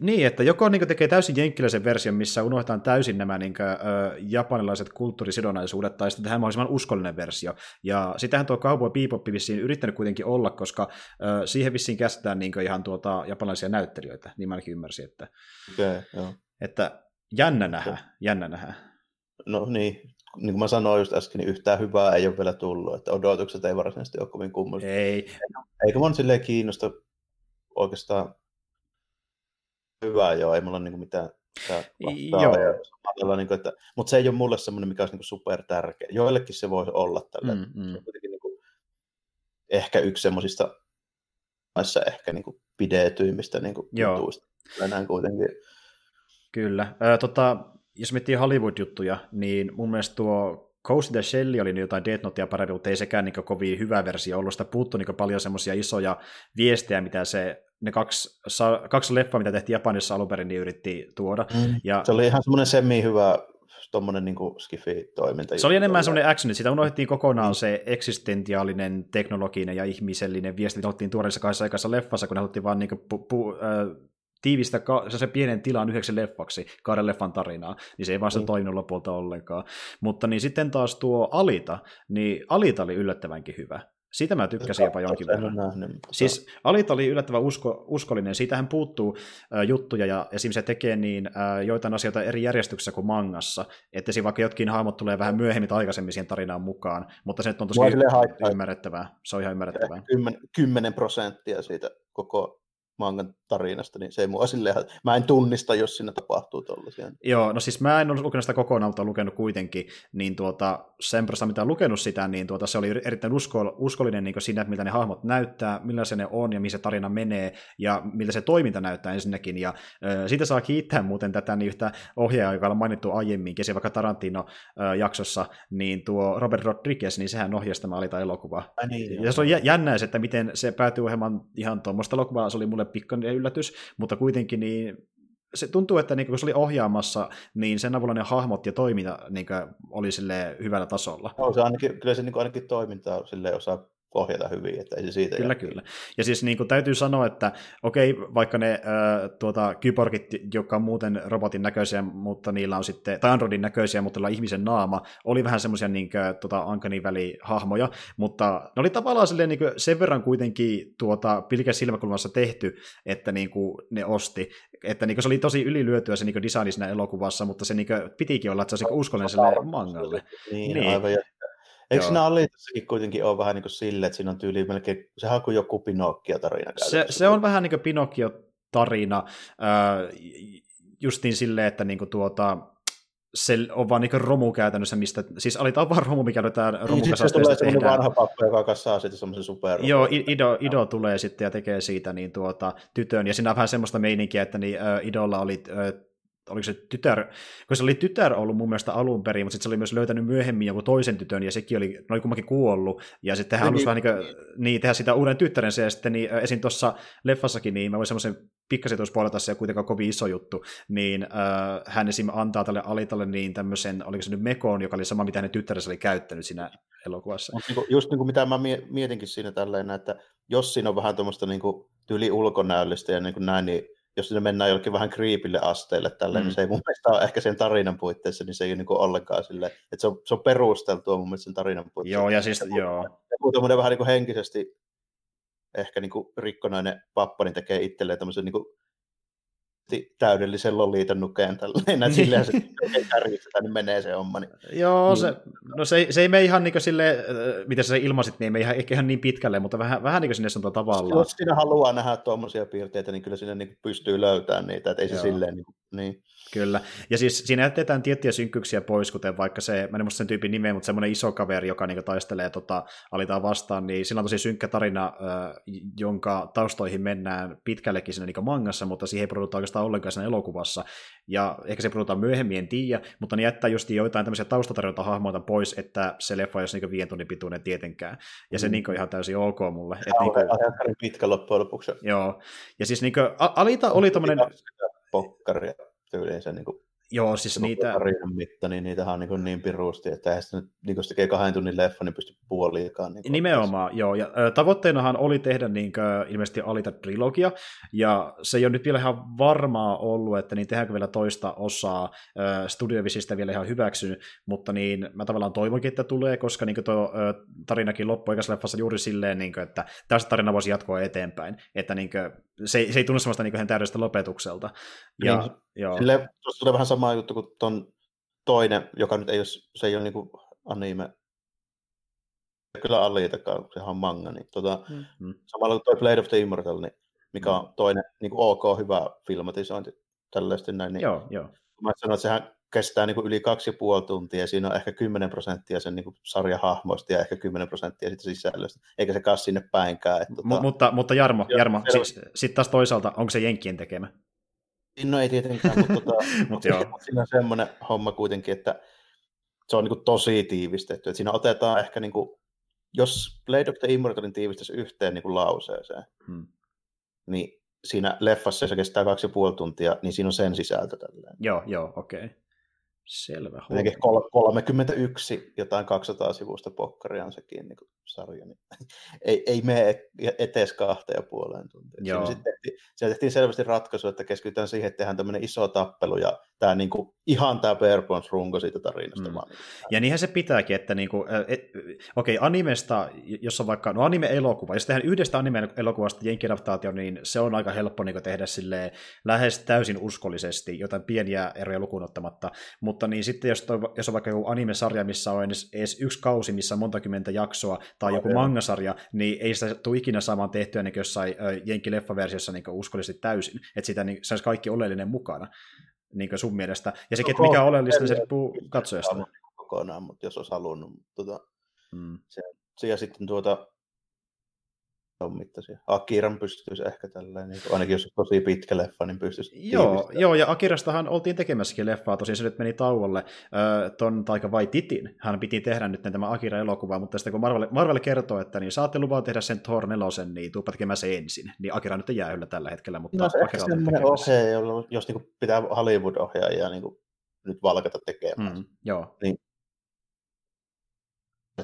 niin, että joko niin tekee täysin jenkkiläisen version, missä unohdetaan täysin nämä niin kuin, ö, japanilaiset kulttuurisidonnaisuudet, tai sitten tehdään mahdollisimman uskollinen versio. Ja sitähän tuo Cowboy Bebop vissiin yrittänyt kuitenkin olla, koska ö, siihen vissiin käsitetään niin ihan tuota japanilaisia näyttelijöitä, niin mä ainakin ymmärsin. Että, okay, joo. että jännä nähdä, jännä nähdä. No niin, niin kuin mä sanoin just äsken, niin yhtään hyvää ei ole vielä tullut, että odotukset ei varsinaisesti ole kovin kummoisia. Ei. Eikä mun silleen kiinnosta oikeastaan hyvä joo, ei mulla niin kuin mitään Joo. Ja, niin kuin, että, mutta se ei ole mulle semmoinen, mikä olisi niin super tärkeä. Joillekin se voi olla tällä. Mm, mm. Se on kuitenkin niin kuin, ehkä yksi semmoisista maissa ehkä niin kuin pidetyimmistä niin kuin jutuista. Näin kuitenkin. Kyllä. Ö, tota, jos miettii Hollywood-juttuja, niin mun mielestä tuo Coast the Shell oli jotain Death Notea parempi, mutta ei sekään niin kovin hyvä versio ollut. Sitä puuttuu niin paljon semmoisia isoja viestejä, mitä se ne kaksi, kaksi leffaa, mitä tehtiin Japanissa alun perin, niin yritti tuoda. Mm. Ja, se oli ihan semmoinen semi-hyvä tuommoinen niin skifi-toiminta. Se oli enemmän semmoinen action, että sitä unohdettiin kokonaan mm. se eksistentiaalinen, teknologinen ja ihmisellinen viesti, mitä oltiin tuoreessa kahdessa aikassa leffassa, kun ne haluttiin vaan niin kuin, pu, pu, äh, tiivistä ka- se pienen tilan yhdeksi leffaksi, kahden leffan tarinaa, niin se ei vaan mm. toiminut lopulta ollenkaan. Mutta niin sitten taas tuo Alita, niin Alita oli yllättävänkin hyvä. Siitä mä tykkäsin jopa jonkin verran. Nähnyt, mutta... Siis Alita oli yllättävän usko, uskollinen. Siitähän puuttuu äh, juttuja ja esimerkiksi se tekee niin äh, joitain asioita eri järjestyksessä kuin mangassa. Että siinä vaikka jotkin hahmot tulee vähän myöhemmin tai aikaisemmin siihen tarinaan mukaan, mutta se on tosi ymmärrettävää. Se on ihan ymmärrettävää. 10 prosenttia siitä koko mangan tarinasta, niin se ei mua silleen, mä en tunnista, jos sinne tapahtuu tollaisia. Joo, no siis mä en ole lukenut sitä kokonaan, mutta lukenut kuitenkin, niin tuota, sen perästä mitä lukenut sitä, niin tuota, se oli erittäin usko, uskollinen niin siinä, että miltä ne hahmot näyttää, millaisia ne on ja missä se tarina menee ja miltä se toiminta näyttää ensinnäkin. Ja äh, siitä saa kiittää muuten tätä niin yhtä ohjaajaa, joka on mainittu aiemmin, kesi vaikka Tarantino-jaksossa, niin tuo Robert Rodriguez, niin sehän ohjasi tämä alita elokuva. niin, ja se on jännäis, että miten se päätyy ohjelmaan ihan tuommoista elokuvaa, se oli mulle pikkainen yllätys, mutta kuitenkin niin se tuntuu, että niin kun se oli ohjaamassa, niin sen avulla ne hahmot ja toiminta niin oli sille hyvällä tasolla. No, se ainakin, kyllä se niin ainakin toiminta sille osaa ohjata hyvin, että ei se siitä Kyllä, jää. kyllä. Ja siis niin kuin täytyy sanoa, että okei, vaikka ne äh, tuota, kyborgit, jotka on muuten robotin näköisiä, mutta niillä on sitten, tai androidin näköisiä, mutta niillä on ihmisen naama, oli vähän semmoisia niin kuin, tuota, ankani hahmoja, mutta ne oli tavallaan silleen, niin kuin, sen verran kuitenkin tuota, pilkä silmäkulmassa tehty, että niin kuin, ne osti. Että niin kuin, se oli tosi ylilyötyä se niin kuin, design siinä elokuvassa, mutta se niin kuin, pitikin olla, että se olisi uskollinen mangalle. Niin, niin. aivan. Eikö siinä Alitassakin kuitenkin ole vähän niin kuin sille, että siinä on tyyli melkein, on kuin joku Pinocchio-tarina. Se, se on vähän niin kuin Pinocchio-tarina, äh, justiin silleen, että niin kuin tuota, se on vaan niin romu käytännössä, mistä, siis aletaan vaan romu, mikä löytää romukasasta. Niin, sitten tulee vanha pappa, joka kassaa sitten semmoisen super. Joo, Ido, Ido tulee sitten ja tekee siitä niin tuota, tytön, ja siinä on vähän semmoista meininkiä, että niin, uh, Idolla oli uh, oliko se tytär, kun se oli tytär ollut mun mielestä alun perin, mutta sitten se oli myös löytänyt myöhemmin joku toisen tytön, ja sekin oli, ne oli kummankin kuollut, ja sitten hän halusi niin, vähän niin, kuin, niin, tehdä sitä uuden tyttärensä, ja sitten niin, esim. tuossa leffassakin, niin mä voin semmoisen pikkasen tuossa puolella tässä kuitenkaan kovin iso juttu, niin äh, hän esim. antaa tälle Alitalle niin tämmöisen, oliko se nyt Mekoon, joka oli sama, mitä hänen tyttärensä oli käyttänyt siinä elokuvassa. Mut niinku, just niin kuin mitä mä mietinkin siinä tälleen, että jos siinä on vähän tuommoista niin tyli ulkonäöllistä ja niin kuin näin, niin jos sinne mennään jollekin vähän creepille asteelle tälle, niin mm. niin se ei mun mielestä ole ehkä sen tarinan puitteissa, niin se ei ole niin ollenkaan sille, että se on, se on perusteltua mun mielestä sen tarinan puitteissa. Joo, ja siis, joku, joo. Joku vähän niin kuin henkisesti ehkä niin kuin rikkonainen pappa, niin tekee itselleen tämmöisen niin kuin täydellisen loliiton nukeen tälleen, näin (laughs) silleen se kärjistetään, niin menee se homma. Niin, Joo, niin, se, no se, se ei mene ihan niin sille, miten sä ilmasit, niin ei ihan, ehkä ihan niin pitkälle, mutta vähän, vähän niin kuin sinne on tavallaan. Jos sinä haluaa nähdä tuommoisia piirteitä, niin kyllä sinne niin pystyy löytämään niitä, että ei se Joo. silleen niin, niin. Kyllä, ja siis siinä jätetään tiettyjä synkkyyksiä pois, kuten vaikka se, mä en muista sen tyypin nimeä, mutta semmoinen iso kaveri, joka niin taistelee tota, alitaan vastaan, niin sillä on tosi synkkä tarina, jonka taustoihin mennään pitkällekin siinä niin mangassa, mutta siihen ei produta oikeastaan ollenkaan siinä elokuvassa, ja ehkä se produtaan myöhemmin, en tiedä, mutta ne jättää just joitain tämmöisiä taustatarjonta hahmoita pois, että se leffa ei olisi niin viiden tunnin pituinen tietenkään, ja se mm. niin ihan täysin ok mulle. Se on niin pitkä loppujen lopuksi. Joo, ja siis niin kuin, Alita oli tämmöinen... Pokkaria tyyliin se niin kuin Joo, siis niitä... mitta, niin niitähän on niin, niin pirusti, että eihän sitä nyt, niin kun se tekee kahden tunnin leffa, niin pystyy puoliikaan. Niin Nimenomaan, ottaa. joo. Ja ö, tavoitteenahan oli tehdä niin kuin, ilmeisesti Alita trilogia, ja se ei ole nyt vielä ihan varmaa ollut, että niin tehdäänkö vielä toista osaa. Ö, Studiovisista vielä ihan hyväksynyt, mutta niin mä tavallaan toivonkin, että tulee, koska niin tuo ö, tarinakin loppui leffassa juuri silleen, niin kuin, että tästä tarina voisi jatkoa eteenpäin. Että niin kuin, se, se ei tunnu sellaista niin täydestä lopetukselta. Ja, niin, joo. Sille, tulee vähän sama juttu kuin ton toinen, joka nyt ei ole, se ei ole niin anime, kyllä Alitakaan, sehän on manga, niin tota, mm-hmm. samalla kuin toi Blade of the Immortal, niin mikä on mm. toinen niin kuin ok, hyvä filmatisointi tällaista näin. Niin joo, joo. Mä sanoin, että sehän kestää niin kuin yli kaksi ja puoli tuntia, ja siinä on ehkä 10 prosenttia sen niin sarjan hahmoista ja ehkä 10 prosenttia siitä sisällöstä, eikä se kas sinne päinkään. Että, tota... M- mutta, mutta Jarmo, Jarmo siis, sitten taas toisaalta, onko se Jenkkien tekemä? No ei tietenkään, mutta, tota, (laughs) Mut joo. siinä on semmoinen homma kuitenkin, että se on niin kuin tosi tiivistetty. Että siinä otetaan ehkä, niin kuin, jos Blade of the Immortalin tiivistäisi yhteen niin kuin lauseeseen, hmm. niin siinä leffassa se kestää kaksi ja puoli tuntia, niin siinä on sen sisältö tälleen. Joo, joo, okei. Okay. Selvä. Jotenkin 31 jotain 200 sivusta pokkaria on sekin niin sarja. Niin (laughs) ei, ei mene etes kahteen ja puoleen tuntiin. Siinä, sitten tehtiin, siinä tehtiin selvästi ratkaisu, että keskitytään siihen, että tehdään tämmöinen iso tappelu ja tämä niin kuin, ihan tämä bare runko siitä tarinasta. Mm. Vaan, niin ja niinhän se pitääkin, että niin kuin, et, okei, okay, animesta, jos on vaikka, no anime-elokuva, jos tehdään yhdestä anime-elokuvasta jenkkiadaptaatio, niin se on aika helppo niin tehdä sille lähes täysin uskollisesti, jotain pieniä eroja lukuun ottamatta, mutta niin sitten jos, toi, jos on vaikka joku anime-sarja, missä on edes, edes yksi kausi, missä on monta kymmentä jaksoa, tai joku mangasarja, niin ei sitä tule ikinä saamaan tehtyä niin jossain jenkkileffaversiossa niin uskollisesti täysin, että sitä niin, saisi kaikki oleellinen mukana niin sun mielestä. Ja sekin, että mikä on oleellista, se riippuu katsojasta. Kokonaan, mutta jos olisi halunnut. Tota, mm. se, se, ja sitten tuota, on mittaisia. Akiran pystyisi ehkä tälleen, niin ainakin jos on tosi pitkä leffa, niin pystyisi Joo, joo, ja Akirastahan oltiin tekemässäkin leffaa, tosiaan se nyt meni tauolle äh, ton Taika Titin. Hän piti tehdä nyt tämä Akira-elokuva, mutta sitten kun Marvel, Marvel kertoo, että niin saatte luvaa tehdä sen Thor 4, niin tuuppa tekemään se ensin. Niin Akira nyt jää yllä tällä hetkellä, mutta no, se Akira on ohjaaja, jos niin pitää Hollywood-ohjaajia niin nyt valkata tekemään. Mm, joo. Niin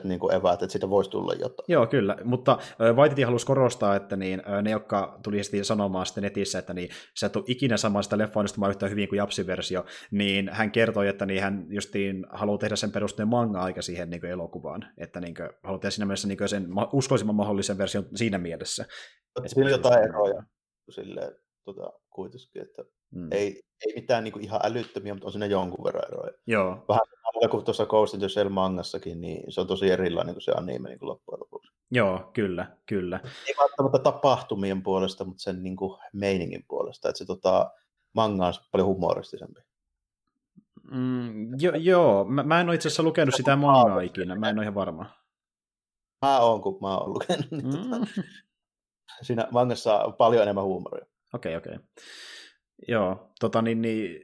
niin kuin eväät, että siitä voisi tulla jotain. Joo, kyllä, mutta Vaititi halusi korostaa, että niin, ne, jotka tuli sitten sanomaan sitten netissä, että niin, sä et ole ikinä samaa sitä leffa onnistumaan yhtä hyvin kuin Japsi-versio, niin hän kertoi, että niin, hän justiin haluaa tehdä sen perusteen manga-aika siihen niin kuin elokuvaan, että niin kuin, haluaa tehdä siinä mielessä niin kuin sen uskoisimman mahdollisen version siinä mielessä. Siinä on jotain eroja silleen, tota, kuitenkin, että mm. ei, ei mitään niin kuin ihan älyttömiä, mutta on siinä jonkun verran eroja. Joo. Vähän samalla kuin tuossa Ghost in the Shell mangassakin, niin se on tosi erilainen kuin se anime niin kuin loppujen lopuksi. Joo, kyllä, kyllä. Ei välttämättä tapahtumien puolesta, mutta sen niin kuin meiningin puolesta, että se tota, manga on paljon humoristisempi. Mm, jo, joo, mä, mä en ole itse asiassa lukenut sitä mangaa ikinä, mä en ole ihan varma. Mä oon, kun mä oon lukenut. Niin tota, mm. tota, (laughs) siinä mangassa on paljon enemmän huumoria. Okei, okay, okei. Okay. Joo, tota niin, niin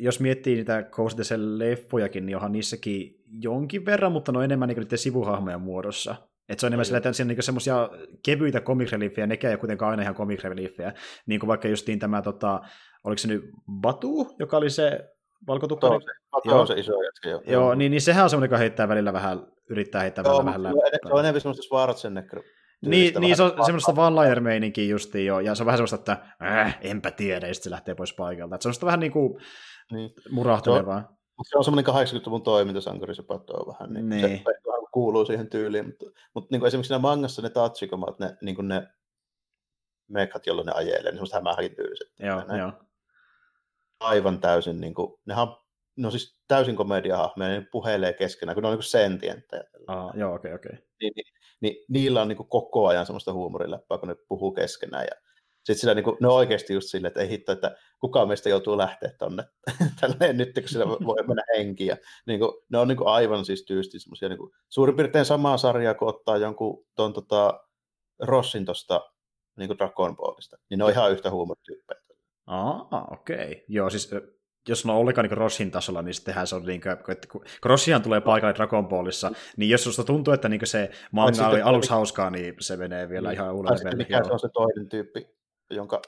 jos miettii niitä Koustisen leffojakin, niin onhan niissäkin jonkin verran, mutta no enemmän niin niiden sivuhahmojen muodossa. Että se on enemmän sillä, että siinä on niin semmoisia kevyitä comic reliefejä, nekään ei ole kuitenkaan aina ihan comic reliefejä. Niin kuin vaikka justiin tämä, tota, oliko se nyt Batu, joka oli se valkotukka? Joo, se, joo. se iso jätkä. Joo, joo niin, niin sehän on semmoinen, joka heittää välillä vähän, yrittää heittää joo, vähän läppää. Se on enemmän semmoista Schwarzenegger niin, niin se on semmoista one meininkiä justiin jo, ja se on vähän semmoista, että äh, enpä tiedä, ja sitten se lähtee pois paikalta. Et se on semmoista vähän niinku niin kuin niin. murahtelevaa. Se on semmoinen 80-luvun toimintasankari, se on vähän, niin, niin. se kuuluu siihen tyyliin, mutta, mutta niin kuin esimerkiksi siinä mangassa ne tatsikomat, ne, niin kuin ne mekat, jolloin ne ajelee, niin semmoista hämähäkin tyyliset. Joo, joo. Aivan täysin, niin kuin, nehän on no siis täysin komediahahmoja, ne puhelee keskenään, kun ne on niin sentienttejä. Ah, joo, okei, okay, okei. Okay. Niin, niin, niin, niillä on niin kuin koko ajan semmoista huumoriläppää, kun ne puhuu keskenään. Ja sitten sillä niin kuin, ne on oikeasti just silleen, että ei hitto, että kukaan meistä joutuu lähteä tonne (laughs) tälleen nyt, kun sillä voi mennä henkiä. Niin kuin, ne on niin kuin aivan siis tyysti semmoisia niin kuin, suurin piirtein samaa sarjaa, kun ottaa jonkun ton, tota, Rossin tuosta niin Dragon Ballista. Niin ne on ihan yhtä huumorityyppejä. Ah, okei. Okay. Joo, siis jos on ollenkaan niin Rossin tasolla, niin sittenhän se on niin kuin, että kun Rossihan tulee paikalle Dragon Ballissa, niin jos susta tuntuu, että niin se manga oli aluksi hauskaa, niin se menee vielä niin. ihan uudelleen. Mikä se on se toinen tyyppi, jonka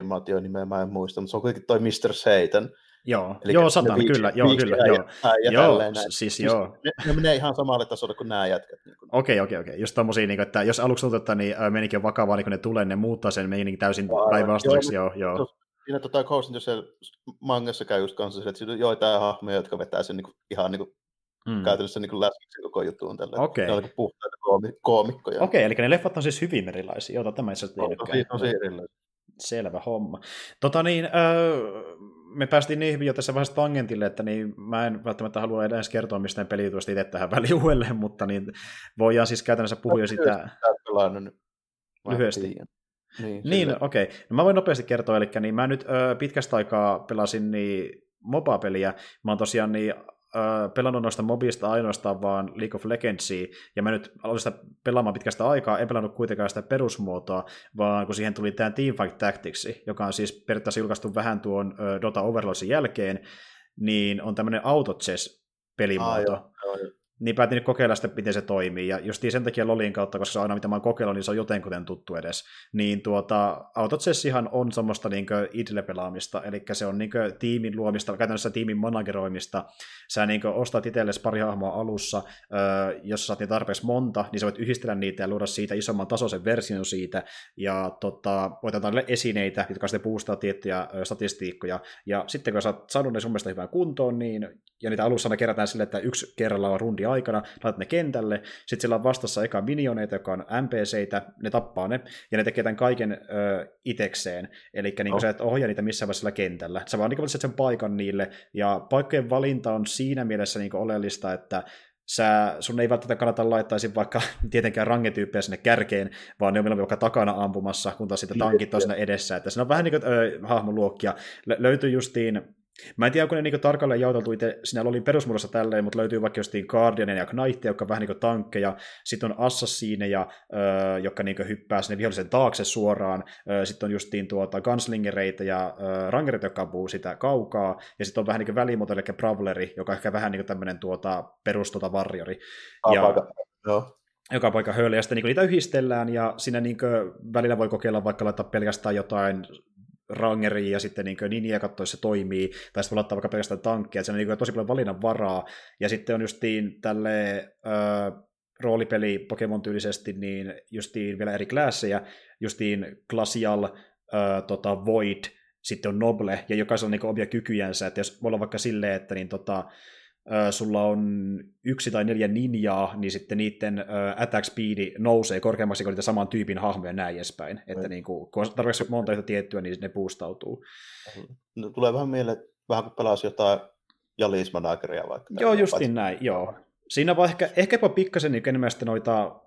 animaatio nimeä mä en muista, mutta se on kuitenkin toi Mr. Satan. Joo, Eli joo satan, kyllä, joo, kyllä, joo. Ja joo, siis, siis joo. Ne, ne, menee ihan samalle tasolle kuin nämä jätkät. Niin okei, okei, okei. Just tommosia, niin kuin, että jos aluksi tuntuu, että niin, meininki on vakavaa, niin kun ne tulee, ne muuttaa sen meininkin täysin päinvastaiseksi, joo, joo. joo siinä tota Ghost in the Shell mangassa käy just kanssa että siinä on joitain hahmoja, jotka vetää sen niin kuin, ihan niin kuin, mm. käytännössä niin läskiksi koko juttuun tällä. Okay. Ne on niin puhtaita koomikkoja. Okei, okay, eli ne leffat on siis hyvin erilaisia. Joo, tämä itse asiassa tosi, tosi erilaisia. Selvä homma. Tota niin, öö, me päästiin niin hyvin jo tässä vaiheessa tangentille, että niin mä en välttämättä halua edes kertoa mistään pelituosta itse tähän (laughs) väliin uudelleen, mutta niin voidaan siis käytännössä puhua sitä lyhyesti. Niin, niin okei. Okay. No mä voin nopeasti kertoa, eli niin mä nyt ö, pitkästä aikaa pelasin niin MOBA-peliä. Mä oon tosiaan niin ö, pelannut noista mobista ainoastaan vaan League of Legendsia, ja mä nyt aloin sitä pelaamaan pitkästä aikaa, en pelannut kuitenkaan sitä perusmuotoa, vaan kun siihen tuli tämä Teamfight Tactics, joka on siis periaatteessa julkaistu vähän tuon ö, Dota Overlordsin jälkeen, niin on tämmöinen auto chess pelimuoto. Ah, joo, joo, niin päätin nyt kokeilla sitä, miten se toimii. Ja just sen takia Lolin kautta, koska se aina mitä mä oon kokeillut, niin se on jotenkuten tuttu edes. Niin tuota, Autotsessihan on semmoista niin idle-pelaamista, eli se on niin tiimin luomista, käytännössä tiimin manageroimista. Sä niin ostat itsellesi pari hahmoa alussa, jos saat niin tarpeeksi monta, niin sä voit yhdistellä niitä ja luoda siitä isomman tasoisen version siitä. Ja tota, voit antaa esineitä, jotka sitten boostaa tiettyjä statistiikkoja. Ja sitten kun sä oot saanut ne sun mielestä hyvään kuntoon, niin, ja niitä alussa kerätään sille, että yksi kerralla on rundi aikana, laitat ne kentälle, sitten siellä on vastassa eka minioneita, jotka on NPCitä, ne tappaa ne, ja ne tekee tämän kaiken ö, itekseen, eli niin oh. sä et ohjaa niitä missään vaiheessa kentällä. Sä vaan niin valitset sen paikan niille, ja paikkojen valinta on siinä mielessä niin oleellista, että sä, sun ei välttämättä kannata laittaisi vaikka (laughs) tietenkään rangetyyppejä sinne kärkeen, vaan ne on vaikka takana ampumassa, kun taas sitten tankit on siinä edessä. Että siinä on vähän niin kuin ö, hahmoluokkia. L- löytyy justiin Mä en tiedä, onko ne niinku tarkalleen jaoteltu itse, siinä oli perusmuodossa tälleen, mutta löytyy vaikka jostain Guardian ja Knight, jotka on vähän niin tankkeja, sitten on Assassineja, öö, jotka niinku hyppää sinne vihollisen taakse suoraan, öö, sitten on justiin tuota Gunslingereita ja öö, Rangerit, jotka ampuu sitä kaukaa, ja sitten on vähän niin välimuoto, eli Brawleri, joka on ehkä vähän niin tämmöinen tuota, perustuota varjori. Ja, joka paikka höyle, ja sitten niin niitä yhdistellään, ja siinä niin välillä voi kokeilla vaikka laittaa pelkästään jotain rangeriin ja sitten niin ninja katsoa, se toimii, tai sitten laittaa vaikka pelkästään tankkia, että se on niin tosi paljon valinnan varaa, ja sitten on justiin tälle äh, roolipeli Pokemon tyylisesti, niin justiin vielä eri klassejä, justiin Glacial, tota, Void, sitten on Noble, ja jokaisella on niin omia kykyjänsä, että jos voi olla vaikka silleen, että niin tota, sulla on yksi tai neljä ninjaa, niin sitten niiden attack speedi nousee korkeammaksi kuin niitä saman tyypin hahmoja näin edespäin. Että niin kuin, kun on tarpeeksi monta yhtä tiettyä, niin ne boostautuu. No, tulee vähän mieleen, vähän kun pelasi jotain Jalis-manageria vaikka. Joo, justin näin, joo. Siinä vaan ehkä, ehkä jopa pikkasen niin enemmän noita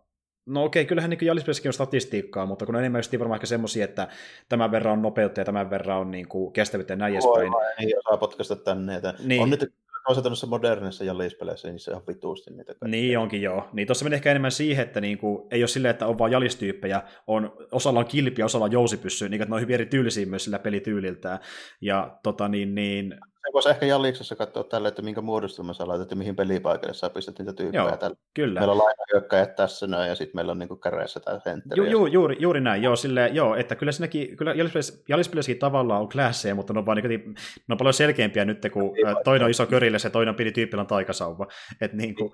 No okei, kyllähän niin Jalispelessäkin on statistiikkaa, mutta kun on enemmän just varmaan ehkä semmoisia, että tämän verran on nopeutta ja tämän verran on niin kuin kestävyyttä ja näin edespäin. Ei osaa potkasta tänne. Että niin. On nyt toisaalta noissa modernissa jalispeleissä, niin se on vituusti niitä kaikkea. Niin onkin joo. Niin tuossa menee ehkä enemmän siihen, että niinku, ei ole silleen, että on vain jalistyyppejä, on, osalla on kilpi ja osalla on jousipyssy, niin että ne on hyvin erityylisiä myös sillä pelityyliltään. Ja tota niin, niin voisi ehkä Jaliksessa katsoa tälle, että minkä muodostelma sä laitat ja mihin pelipaikalle sä pistät niitä tyyppejä. Joo, tällä. kyllä. Meillä on lainahyökkäjät tässä näin, ja sitten meillä on niin käreissä tämä sentteri. Ju, ju, juuri, juuri näin, joo, sille, joo, että kyllä siinäkin, kyllä Jalispelessäkin tavallaan on klasseja, mutta ne on, vaan, niin, ne on paljon selkeämpiä nyt, kun niin, toinen on iso körille ja toinen on pieni tyyppillä on taikasauva. Et niin kuin,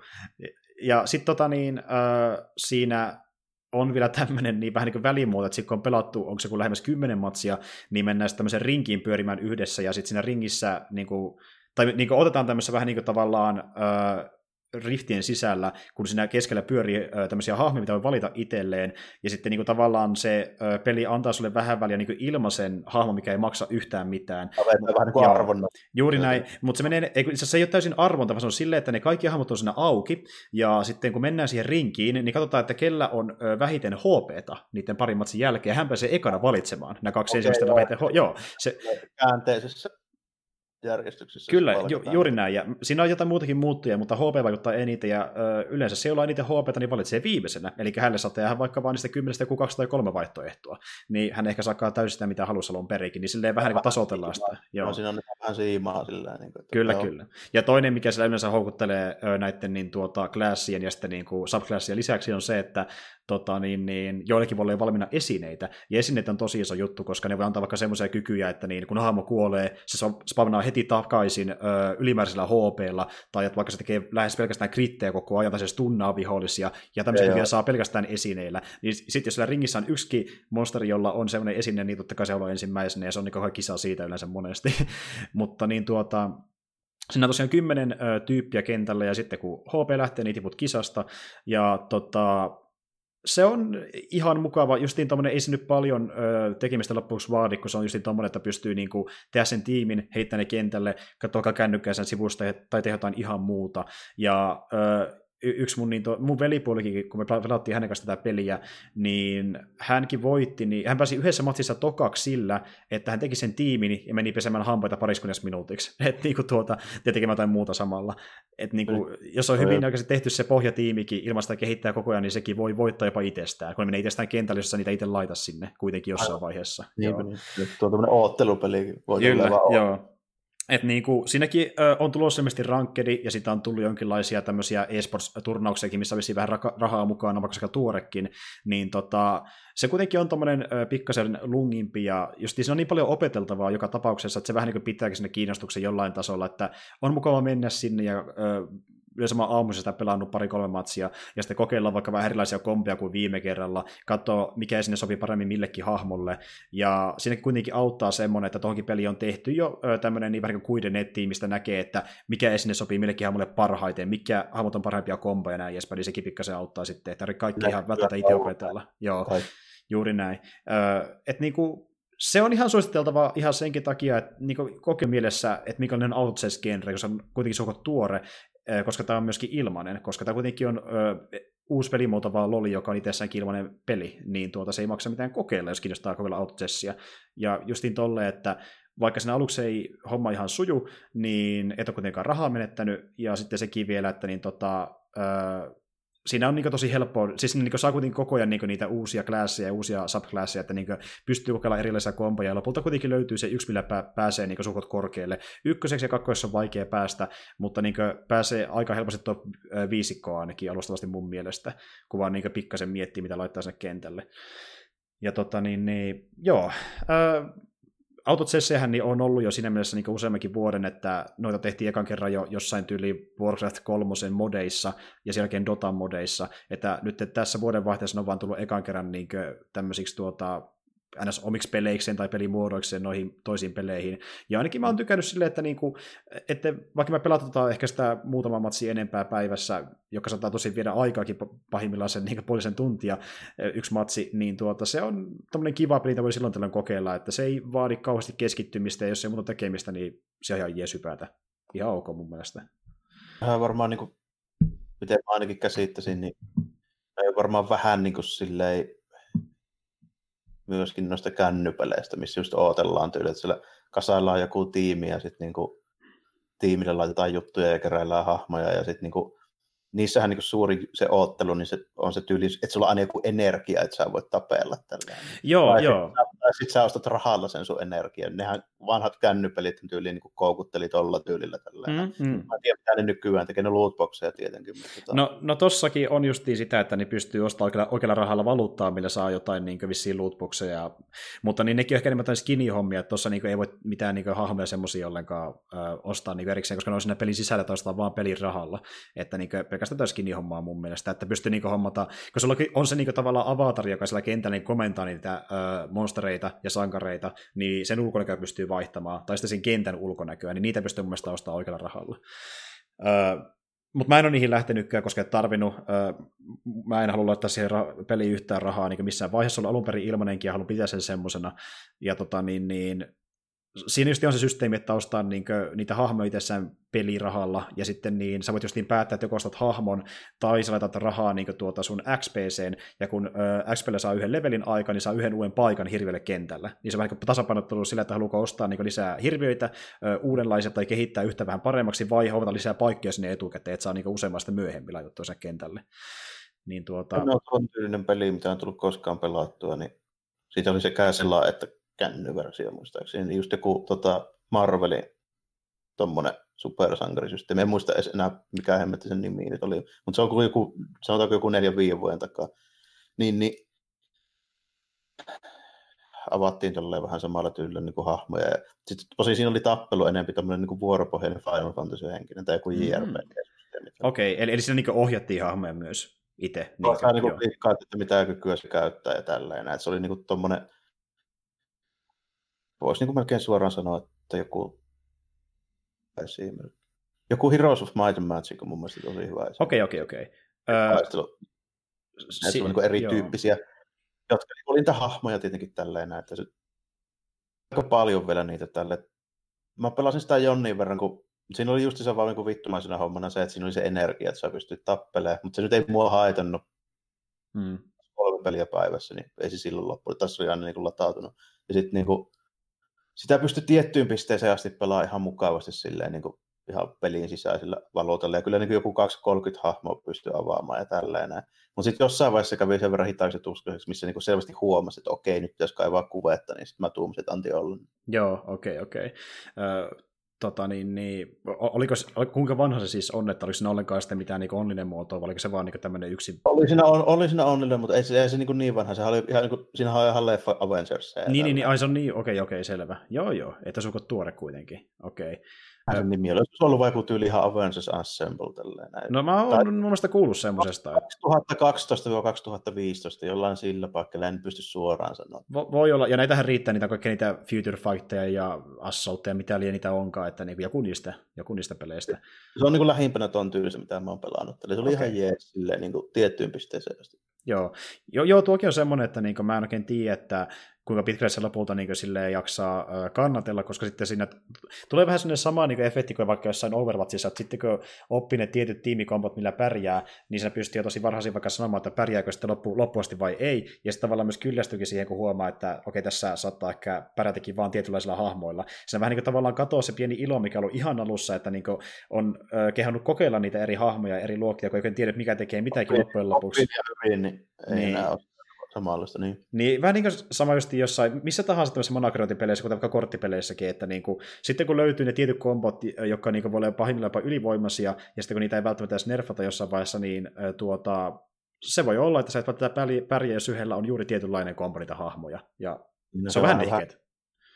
ja sitten tota niin, äh, siinä on vielä tämmöinen niin vähän niin kuin välimuoto, että sitten kun on pelattu, onko se kuin lähemmäs kymmenen matsia, niin mennään sitten tämmöisen rinkiin pyörimään yhdessä, ja sitten siinä ringissä, niin kuin, tai niin kuin otetaan tämmöisessä vähän niin kuin tavallaan äh, riftien sisällä, kun siinä keskellä pyörii tämmöisiä hahmoja, mitä voi valita itselleen, ja sitten niin kuin tavallaan se peli antaa sulle vähän väliä niin ilmaisen hahmo, mikä ei maksa yhtään mitään. Vähän niin kuin arvonta. Juuri näin, mutta se, menee, ei, se ei ole täysin arvonta, vaan se on silleen, että ne kaikki hahmot on siinä auki, ja sitten kun mennään siihen rinkiin, niin katsotaan, että kellä on vähiten HPta niiden parin matsin jälkeen, hän pääsee ekana valitsemaan nämä kaksi okay, ensimmäistä joo. vähiten Joo, se, käänteisessä järjestyksessä. Kyllä, ju, juuri näin. Ja siinä on jotain muutakin muuttuja, mutta HP vaikuttaa eniten, ja ö, yleensä se, jolla on eniten HP, niin valitsee viimeisenä. Eli hänelle saa tehdä vaikka vain niistä kymmenestä joku kaksi tai kolme vaihtoehtoa. Niin hän ehkä saa täysin sitä, mitä halusi alun perikin. Niin silleen vähän niin tasoitellaan sitä. Joo. No, siinä on vähän siimaa sillä niin kuin, Kyllä, joo. kyllä. Ja toinen, mikä sillä yleensä houkuttelee näiden niin, tuota, klassien ja sitten niin kuin subklassien lisäksi on se, että tota, niin, niin, joillekin voi olla valmiina esineitä. Ja esineet on tosi iso juttu, koska ne voi antaa vaikka semmoisia kykyjä, että niin, kun hahmo kuolee, se spavnaa heti takaisin ö, ylimääräisellä HPlla, tai että vaikka se tekee lähes pelkästään krittejä koko ajan, tai se stunnaa vihollisia, ja tämmöisiä vielä saa pelkästään esineillä. Niin sitten jos siellä ringissä on yksi monsteri, jolla on semmoinen esine, niin totta kai se on ensimmäisenä, ja se on niin kisa siitä yleensä monesti. (laughs) Mutta niin tuota, Siinä on tosiaan kymmenen ö, tyyppiä kentällä, ja sitten kun HP lähtee, niin tiput kisasta, ja tota, se on ihan mukava, justiin tuommoinen, ei se nyt paljon ö, tekemistä loppuksi vaadi, kun se on justiin tuommoinen, että pystyy niinku tehdä sen tiimin, heittää ne kentälle, katsoa kännykkää sen sivusta tai tehdä jotain ihan muuta. Ja ö, yksi mun, niin to, mun velipuolikin, kun me pelattiin hänen kanssa tätä peliä, niin hänkin voitti, niin hän pääsi yhdessä matsissa tokaksi sillä, että hän teki sen tiimin ja meni pesemään hampaita pariskunnassa minuutiksi, (laughs) että niinku tuota, ja tekemään jotain muuta samalla. Et niinku. Jos on hyvin oikeasti tehty se pohjatiimikin ilman sitä kehittää koko ajan, niin sekin voi voittaa jopa itsestään, kun ne menee itsestään kentälle, jos niitä itse laita sinne kuitenkin jossain vaiheessa. Niin, niin. Tuo on tämmöinen oottelupeli. Voi Kyllä, joo. Et niinku, siinäkin ö, on tulossa ilmeisesti rankkedi, ja sitä on tullut jonkinlaisia tämmöisiä esports-turnauksiakin, missä olisi vähän ra- rahaa mukana, vaikka sekä tuorekin, niin tota, se kuitenkin on tuommoinen pikkasen lungimpi, ja just siinä on niin paljon opeteltavaa joka tapauksessa, että se vähän niin pitääkin sinne kiinnostuksen jollain tasolla, että on mukava mennä sinne ja ö, yleensä mä aamuisin sitä pelannut pari-kolme matsia, ja sitten kokeillaan vaikka vähän erilaisia kompia kuin viime kerralla, katsoa mikä sinne sopii paremmin millekin hahmolle, ja siinäkin kuitenkin auttaa semmoinen, että tuohonkin peli on tehty jo tämmöinen niin vähän kuin kuiden nettiin, mistä näkee, että mikä esine sopii millekin hahmolle parhaiten, mikä hahmot on parhaimpia komboja ja näin edespäin, niin sekin pikkasen auttaa sitten, että kaikki ihan välttämättä itse opetella. Joo, juuri näin. Öö, että niinku, se on ihan suositeltava ihan senkin takia, että niin mielessä, että minkälainen autochess-genre, koska on kuitenkin suht tuore, koska tämä on myöskin ilmainen, koska tämä kuitenkin on ö, uusi pelimuoto vaan Loli, joka on itsessäänkin ilmainen peli, niin tuota se ei maksa mitään kokeilla, jos kiinnostaa kokeilla autochessia. Ja justiin tolle, että vaikka sen aluksi ei homma ihan suju, niin et ole kuitenkaan rahaa menettänyt, ja sitten sekin vielä, että niin tota, ö, siinä on niin tosi helppoa, siis niin saa kuitenkin koko ajan niin niitä uusia klasseja ja uusia subklasseja, että niin pystyy kokeilemaan erilaisia kompoja, ja lopulta kuitenkin löytyy se yksi, millä pääsee niin suhot korkealle. Ykköseksi ja kakkosessa on vaikea päästä, mutta niin pääsee aika helposti tuo viisikkoa ainakin alustavasti mun mielestä, kun vaan niin pikkasen miettii, mitä laittaa sinne kentälle. Ja tota niin, niin joo, autotsessejähän niin on ollut jo siinä mielessä niin useammankin vuoden, että noita tehtiin ekan kerran jo jossain tyyli Warcraft 3 modeissa ja sen jälkeen Dotan modeissa, että nyt tässä vuodenvaihteessa on vaan tullut ekan kerran niin tämmöisiksi tuota, ns. omiksi peleikseen tai pelimuodoikseen noihin toisiin peleihin. Ja ainakin mä oon tykännyt silleen, että, niinku, että vaikka me pelataan ehkä sitä muutama matsi enempää päivässä, joka saattaa tosi viedä aikaakin pahimmillaan sen niin puolisen tuntia yksi matsi, niin tuota, se on tämmöinen kiva peli, voi silloin tällöin kokeilla, että se ei vaadi kauheasti keskittymistä, ja jos ei muuta tekemistä, niin se on ihan jesypäätä. Ihan ok mun mielestä. Vähän varmaan, niin kuin, miten mä ainakin käsittäisin, niin varmaan vähän niin kuin silleen, myöskin noista kännypeleistä, missä just odotellaan tyyli, että siellä kasaillaan joku tiimi ja sitten niinku tiimille laitetaan juttuja ja keräillään hahmoja ja sitten niinku niissähän niin suuri se oottelu, niin se on se tyyli, että sulla on aina joku energia, että sä voit tapella tällä. Joo, tai joo. Tai sit sä ostat rahalla sen sun energian. Nehän vanhat kännypelit tyyliin niin koukutteli tolla tyylillä tällä. Mm, mm. Mä en tiedä, mitä ne nykyään tekee, ne lootboxeja tietenkin. Mutta tota... No, no tossakin on justiin sitä, että ne pystyy ostamaan oikealla, oikealla rahalla valuuttaa, millä saa jotain niin vissiin lootboxeja. Mutta niin nekin on ehkä enemmän skinny-hommia, että tuossa niin ei voi mitään niin hahmoja semmoisia ollenkaan ö, ostaa niin erikseen, koska ne on siinä pelin sisällä tai vaan pelin rahalla. Että niin pelkästään tämä skinny-hommaa mun mielestä, että pystyy niin hommata, kun sulla on se niin tavallaan avatar, joka siellä kentällä niin komentaa niitä ö, monstereita ja sankareita, niin sen ulkonäköä pystyy vaihtamaan, tai sitten sen kentän ulkonäköä, niin niitä pystyy mun mielestä ostamaan oikealla rahalla. Ö, mutta mä en ole niihin lähtenytkään, koska en tarvinnut. Mä en halua laittaa siihen ra- peliin yhtään rahaa niin missään vaiheessa. Ollut alun perin ilmanenkin ja haluan pitää sen semmosena. Ja tota, niin, niin, siinä just on se systeemi, että ostaa niin kuin, niitä hahmoja itsessään pelirahalla, ja sitten niin sä voit just niin päättää, että joko ostat hahmon, tai sä laitat rahaa niin kuin, tuota sun XPCen, ja kun ö, XPlle saa yhden levelin aika, niin saa yhden uuden paikan hirviölle kentällä. Niin se on vähän tasapainottelu sillä, että haluaa ostaa niin kuin, lisää hirviöitä, ö, uudenlaisia, tai kehittää yhtä vähän paremmaksi, vai hoivata lisää paikkoja sinne etukäteen, että saa niin useammasta myöhemmin laitettua sen kentälle. Niin, tuota... No, on tyylinen peli, mitä on tullut koskaan pelattua, niin siitä oli sekä sellainen, että kännyversio muistaakseni, niin just joku tota, Marvelin tuommoinen supersankarisysteemi. En muista edes enää, mikä hemmetti sen nimi nyt oli, mutta se on joku, sanotaanko joku neljän viiden vuoden takaa. Niin, niin avattiin tolleen vähän samalla tyylillä niin kuin hahmoja. Ja sitten tosi siinä oli tappelu enemmän tämmöinen niin vuoropohjainen Final Fantasy henkinen tai joku JRPG. Mm. Okei, okay, eli, eli siinä niin ohjattiin hahmoja myös itse. Niin, Saa niin klikkaa, että mitä kykyä se käyttää ja tälleen. Se oli niin kuin tommonen, voisi niin melkein suoraan sanoa, että joku esimerkki. Joku Heroes of Might and Magic on mun mielestä tosi hyvä Okei, okei, okei. Si- on niin erityyppisiä, joo. jotka oli niitä hahmoja tietenkin tälleen, että se, aika paljon vielä niitä tälle. Mä pelasin sitä Jonnin verran, kun siinä oli just se vaan niin vittumaisena hommana se, että siinä oli se energia, että sä pystyt tappelemaan, mutta se nyt ei mua haitannut hmm. kolme peliä päivässä, niin ei se silloin loppu. Tässä oli aina niin kuin latautunut. Ja sitten niin kuin, sitä pystyy tiettyyn pisteeseen asti pelaamaan ihan mukavasti silleen niin kuin ihan pelin sisäisillä valuutalla. Ja kyllä niin joku 230 hahmoa pystyy avaamaan ja tälleen. Mutta sitten jossain vaiheessa kävi sen verran hitaaksi tuskaiseksi, missä niin selvästi huomasi, että okei, nyt pitäisi kaivaa kuvetta, niin sitten mä tuumasin, että anti olla. Joo, okei, okay, okei. Okay tota, niin, niin, oliko, kuinka vanha se siis on, että oliko siinä ollenkaan sitten mitään niin onninen muotoa, vai oliko se vaan niin tämmöinen yksi... Oli siinä, on, oli siinä onninen, mutta ei, se, ei se niin, niin vanha, se oli ihan, niin kuin, siinä on ihan leffa Avengers. Niin, niin, niin, ai se on niin, okei, okay, okei, okay, selvä. Joo, joo, että se on tuore kuitenkin, okei. Okay. Sen nimi oli, olisi ollut vaikka tyyli ihan Avengers Assemble. Tälleen, näin. No mä oon mun mielestä kuullut semmoisesta. 2012-2015, jollain sillä paikalla, en pysty suoraan sanoa. Vo, voi olla, ja näitähän riittää niitä kaikkia niitä Future Fightteja ja Assaultteja, mitä liian niitä onkaan, että niin joku, niistä, joku niistä peleistä. Se on niin kuin lähimpänä ton tyylisen, mitä mä oon pelannut. Eli se oli okay. ihan jees silleen, niin kuin tiettyyn pisteeseen asti. Joo. Jo, joo, tuokin on semmoinen, että niin mä en oikein tiedä, että kuinka pitkälle se lopulta niin silleen jaksaa kannatella, koska sitten siinä tulee vähän sellainen sama niin efekti kuin vaikka jossain Overwatchissa, että sitten kun oppii ne tietyt tiimikompot, millä pärjää, niin se pystyy jo tosi varhaisin vaikka sanomaan, että pärjääkö sitten loppu, loppuasti vai ei, ja sitten tavallaan myös kyllästyykin siihen, kun huomaa, että okei, tässä saattaa ehkä pärjätäkin vaan tietynlaisilla hahmoilla. Se vähän niin kuin tavallaan katoaa se pieni ilo, mikä on ollut ihan alussa, että niin on äh, kehannut kokeilla niitä eri hahmoja, eri luokkia, kun ei tiedä, mikä tekee mitäkin loppujen lopuksi. Hyvin, niin ei niin. enää ole samanlaista, niin. Niin, vähän niin kuin sama just jossain, missä tahansa tämmöisissä monakroontipeleissä, kuten vaikka korttipeleissäkin, että niin kuin, sitten kun löytyy ne tietyt kombot, jotka niin kuin voi olla pahimmillaan jopa ylivoimaisia, ja sitten kun niitä ei välttämättä edes nerfata jossain vaiheessa, niin tuota, se voi olla, että sä et välttämättä pärjää, jos yhdellä on juuri tietynlainen kombo niitä hahmoja, ja no, se on vähän nihkeet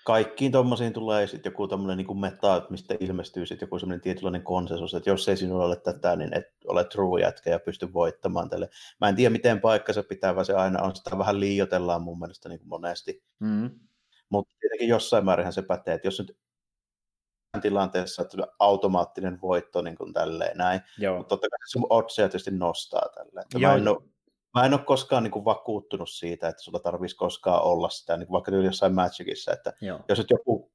kaikkiin tuommoisiin tulee sitten joku tämmöinen niin meta, mistä ilmestyy sitten joku semmoinen tietynlainen konsensus, että jos ei sinulla ole tätä, niin et ole true jätkä ja pysty voittamaan tälle. Mä en tiedä, miten paikkansa pitää, vaan se aina on, sitä vähän liiotellaan mun mielestä niin kuin monesti. Mm. Mutta tietenkin jossain määrin se pätee, että jos nyt tilanteessa että automaattinen voitto niin kuin tälleen näin, mutta totta kai sun oddseja tietysti nostaa tälleen. Joo. Mä en ole mä en ole koskaan niin kuin, vakuuttunut siitä, että sulla tarvitsisi koskaan olla sitä, niin kuin vaikka jossain Magicissa, että Joo. jos et joku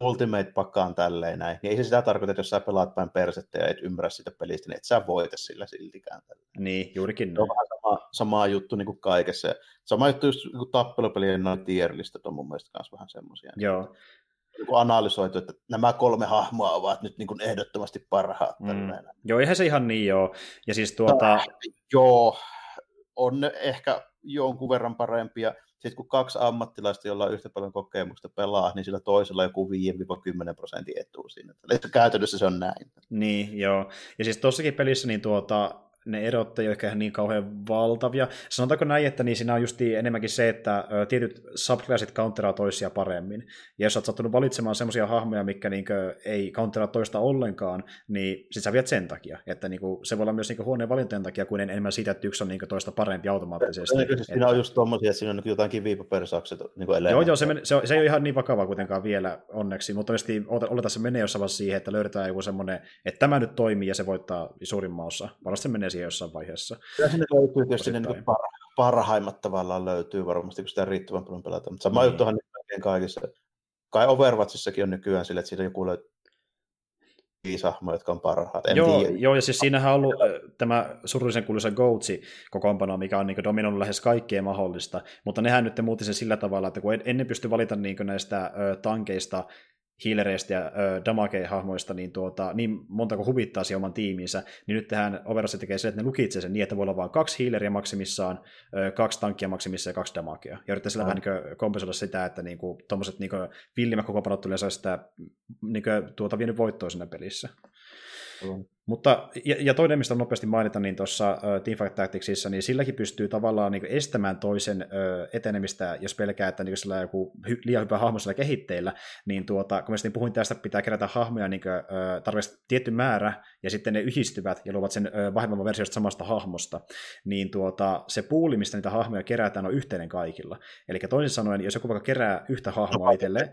Ultimate-pakkaan tälleen näin, niin ei se sitä tarkoita, että jos sä pelaat päin persettä ja et ymmärrä sitä pelistä, niin et sä voita sillä siltikään. Tälleen. Niin, juurikin. Se on vähän sama, sama juttu niin kuin kaikessa. Sama juttu just niin tappelupelien noin tierlistat on mun mielestä myös vähän semmoisia. Joo. Niin analysoitu, että nämä kolme hahmoa ovat nyt niin kuin ehdottomasti parhaat. Mm. Joo, eihän se ihan niin joo. Ja siis tuota... No, joo, on ne ehkä jonkun verran parempia sitten kun kaksi ammattilaista, jolla on yhtä paljon kokemusta pelaa, niin sillä toisella joku 5-10 prosentin etu siinä. Eli käytännössä se on näin. Niin, joo. Ja siis tuossakin pelissä niin tuota, ne erot ei ole ehkä niin kauhean valtavia. Sanotaanko näin, että niin siinä on just enemmänkin se, että tietyt subclassit counteraa toisia paremmin. Ja jos olet sattunut valitsemaan semmoisia hahmoja, mikä niin ei counteraa toista ollenkaan, niin sit sä viet sen takia. Että niin kuin, se voi olla myös niin huoneen valintojen takia, kuin enemmän siitä, että yksi on niin toista parempi automaattisesti. Niin, siis siinä on just tommosia, että siinä on niin jotain kivipaperisakset niin Joo, joo, se, men, se, se, ei ole ihan niin vakava kuitenkaan vielä onneksi, mutta tietysti oletaan se menee jossain vaiheessa siihen, että löydetään joku semmoinen, että tämä nyt toimii ja se voittaa suurimman osa. Varmasti se menee siihen jossain vaiheessa. Kyllä sinne löytyy tietysti ne niin parhaimmat tavallaan löytyy varmasti, kun sitä riittävän paljon pelata. Mutta sama niin. juttuhan niin kaikissa. Kai Overwatchissakin on nykyään sille, että siitä joku löytyy hahmoja, jotka on parhaat. En joo, tiedä. joo, ja siis siinähän on ollut äh, tämä surullisen kuuluisa Goatsi kokoonpano, mikä on niin dominoinut lähes kaikkea mahdollista, mutta nehän nyt muutti sen sillä tavalla, että kun ennen pysty valita niin näistä tankeista healereista ja damage-hahmoista niin, tuota, niin monta kuin huvittaa siihen oman tiimiinsä, niin nyt tähän Overwatch tekee se, että ne lukitsee sen niin, että voi olla vain kaksi healeria maksimissaan, ö, kaksi tankkia maksimissaan ja kaksi damagea. Ja yrittää sillä vähän niin kompensoida sitä, että niin tuommoiset niin villimät koko panot tulee sitä niin kuin, tuota, vienyt voittoa siinä pelissä. Mm. Mutta, ja, ja toinen, mistä nopeasti mainita, niin tuossa uh, Teamfight Tacticsissa, niin silläkin pystyy tavallaan niin estämään toisen uh, etenemistä, jos pelkää, että niin sillä on joku hy, liian hyvä hahmo sillä kehitteillä, niin tuota, kun mä puhuin tästä, pitää kerätä hahmoja niin uh, tarvitsisi tietty määrä, ja sitten ne yhdistyvät ja luovat sen uh, vahvemman versiosta samasta hahmosta, niin tuota, se puuli, mistä niitä hahmoja kerätään, on yhteinen kaikilla. Eli toisin sanoen, jos joku vaikka kerää yhtä hahmoa no, itselle,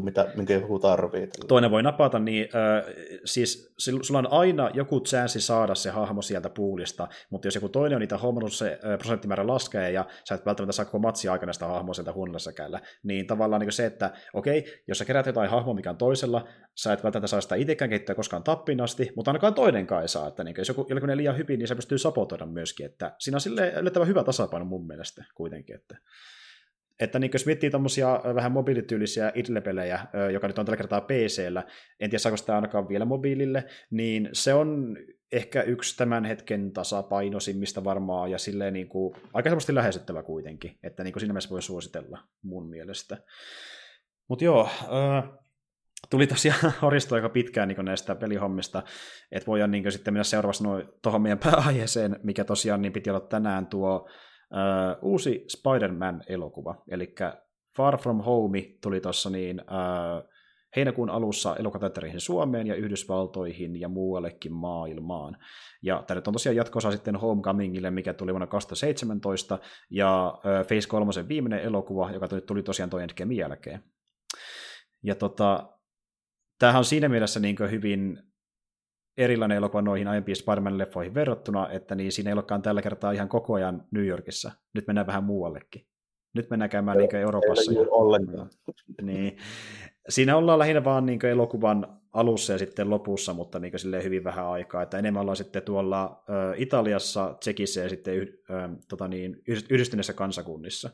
kuin mitä, minkä joku tarvitsee. Toinen voi napata, niin äh, siis sulla on aina joku chanssi saada se hahmo sieltä puulista, mutta jos joku toinen on niitä hommannut, se äh, prosenttimäärä laskee ja sä et välttämättä saa koko matsi aikana sitä hahmoa sieltä huonolla niin tavallaan niin se, että okei, jos sä kerät jotain hahmoa, mikä on toisella, sä et välttämättä saa sitä itsekään kehittää koskaan tappin asti, mutta ainakaan toinen kai saa, että niin, jos joku, joku liian hyvin, niin se pystyy sapotoida myöskin, että siinä on sille yllättävän hyvä tasapaino mun mielestä kuitenkin, että että niin jos miettii tuommoisia vähän mobiilityylisiä idle-pelejä, joka nyt on tällä kertaa PC-llä, en tiedä saako sitä ainakaan vielä mobiilille, niin se on ehkä yksi tämän hetken tasapainoisimmista varmaan, ja silleen niin kuin, aika semmoisesti lähestyttävä kuitenkin, että niin kuin siinä mielessä voi suositella mun mielestä. Mutta joo, äh, tuli tosiaan (laughs) horistua aika pitkään niin näistä pelihommista, että voidaan niin sitten mennä seuraavaksi tuohon meidän pääaiheeseen, mikä tosiaan niin piti olla tänään tuo Uh, uusi Spider-Man-elokuva, eli Far From Home tuli tuossa niin uh, heinäkuun alussa elokuvateattereihin Suomeen ja Yhdysvaltoihin ja muuallekin maailmaan. Ja tämä on tosiaan jatkossa sitten Homecomingille, mikä tuli vuonna 2017, ja uh, Phase 3 viimeinen elokuva, joka tuli, tuli tosiaan toi Endgamein jälkeen. Ja tota, tämähän on siinä mielessä niin hyvin erilainen elokuva noihin aiempiin Spider-Man-leffoihin verrattuna, että niin siinä ei olekaan tällä kertaa ihan koko ajan New Yorkissa. Nyt mennään vähän muuallekin. Nyt mennään käymään niin Euroopassa. Ei ollenkaan. Niin. Siinä ollaan lähinnä vaan niin elokuvan alussa ja sitten lopussa, mutta niin silleen hyvin vähän aikaa. Että enemmän ollaan sitten tuolla Italiassa, Tsekissä ja sitten yh, tota niin, yhdistyneissä kansakunnissa.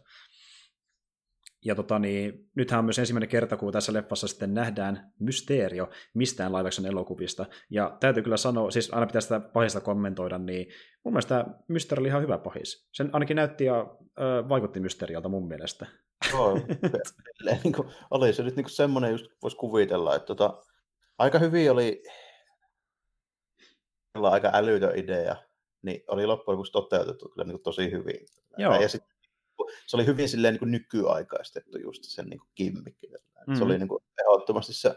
Ja tota, niin, nythän on myös ensimmäinen kerta, kun tässä leffassa sitten nähdään mysteerio mistään live elokuvista. Ja täytyy kyllä sanoa, siis aina pitää sitä pahista kommentoida, niin mun mielestä mysteeri oli ihan hyvä pahis. Sen ainakin näytti ja ö, vaikutti mysteerialta mun mielestä. Joo, (laughs) niin kuin, oli se nyt niin semmoinen, just voisi kuvitella, että tota, aika hyvin oli aika älytön idea, niin oli loppujen lopuksi toteutettu kyllä niin tosi hyvin. Joo. Ja sitten se oli hyvin silleen niin kuin nykyaikaistettu just sen niin kuin kimmikki. Mm-hmm. Se oli mm. niin kuin ehdottomasti se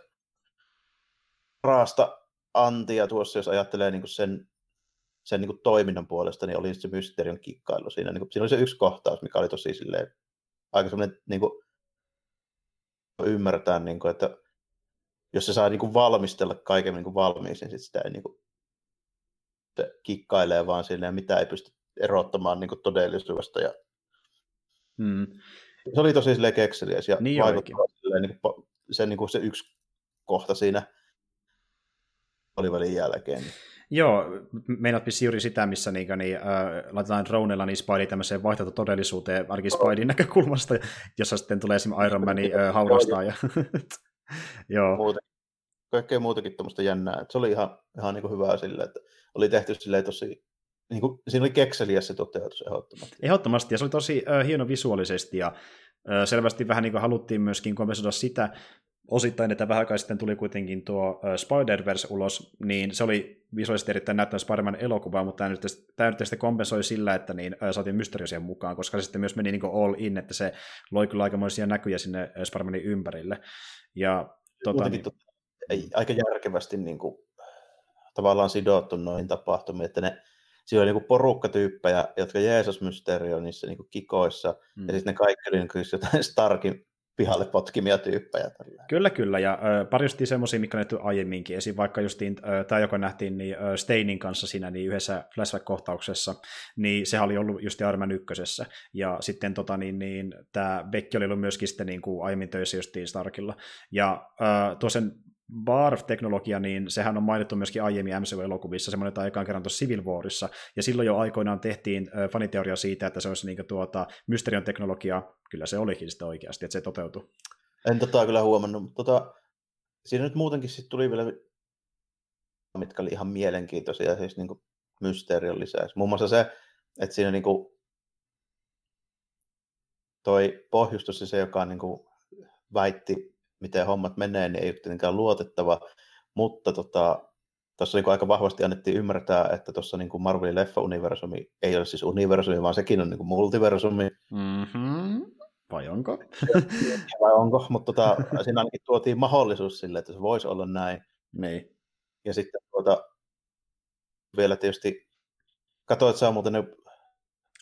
raasta antia tuossa, jos ajattelee niin kuin sen, sen niin kuin toiminnan puolesta, niin oli se mysterion kikkailu siinä. Niin kuin, siinä oli se yksi kohtaus, mikä oli tosi silleen, aika semmoinen, niin kuin, ymmärretään, niin kuin, että jos se saa niin kuin valmistella kaiken niin kuin valmiiksi, niin sit sitä ei niin kuin, se kikkailee vaan silleen, mitä ei pysty erottamaan niin kuin todellisuudesta ja Mm. Se oli tosi silleen kekseliäs ja niin vaikuttava silleen, niin kuin, se, niin kuin se yksi kohta siinä olivälin jälkeen. Joo, meinaat juuri sitä, missä niin, niin, äh, laitetaan dronella niin Spidey tämmöiseen vaihtoehtotodellisuuteen, ainakin Spideyn näkökulmasta, jossa sitten tulee esimerkiksi Iron Man äh, haurastaa. Ja, (laughs) joo. Muuten, kaikkea muutakin tuommoista jännää. Et se oli ihan, ihan niin kuin hyvää sille, että oli tehty silleen tosi, niin kuin, siinä oli kekseliä se toteutus ehdottomasti. Ehdottomasti, ja se oli tosi äh, hieno visuaalisesti, ja äh, selvästi vähän niin kuin haluttiin myöskin kompensoida sitä, osittain, että vähän aikaa sitten tuli kuitenkin tuo Spider-Verse ulos, niin se oli visuaalisesti erittäin näyttävä Spider-Man elokuva, mutta tämä nyt, tämä nyt sitten kompensoi sillä, että niin, saatiin Mysteriosia mukaan, koska se sitten myös meni niin all in, että se loi kyllä aikamoisia näkyjä sinne Spider-Manin ympärille. Ja, tota, niin... ei, aika järkevästi niin kuin, tavallaan sidottu noihin tapahtumiin, että ne siinä oli niin porukka tyyppejä, jotka Jeesus Mysterio niissä niin kikoissa, mm. ja sitten ne kaikki oli niin jotain (laughs) Starkin pihalle potkimia tyyppejä. Tällä. Kyllä, kyllä, ja äh, pari justiin semmoisia, mikä nähty aiemminkin, esim. vaikka justiin tämä, joka nähtiin niin, äh, Steinin kanssa siinä niin yhdessä flashback-kohtauksessa, niin sehän oli ollut just Iron Man ykkösessä, ja sitten tota, niin, niin, tämä Becky oli ollut myöskin sitten niin kuin aiemmin töissä justiin Starkilla, ja äh, tuossen Barf-teknologia, niin sehän on mainittu myöskin aiemmin MCU-elokuvissa, semmoinen tai ekaan kerran tuossa Civil Warissa, ja silloin jo aikoinaan tehtiin faniteoria siitä, että se olisi niin tuota, Mysterion teknologia, kyllä se olikin sitä oikeasti, että se toteutui. En tota kyllä huomannut, tota, siinä nyt muutenkin sitten tuli vielä, mitkä oli ihan mielenkiintoisia, siis niin kuin Mysterion lisäys. Muun muassa se, että siinä niin kuin toi pohjustus se, joka niin kuin väitti miten hommat menee, niin ei ole tietenkään luotettava, mutta tota, tuossa niin aika vahvasti annettiin ymmärtää, että tuossa niin Marvelin leffa-universumi ei ole siis universumi, vaan sekin on niin kuin multiversumi. Mm-hmm. Vai onko? (laughs) Vai onko, mutta tota, siinä ainakin tuotiin mahdollisuus sille, että se voisi olla näin. Niin. Ja sitten tuota, vielä tietysti, katsoit sä muuten ne...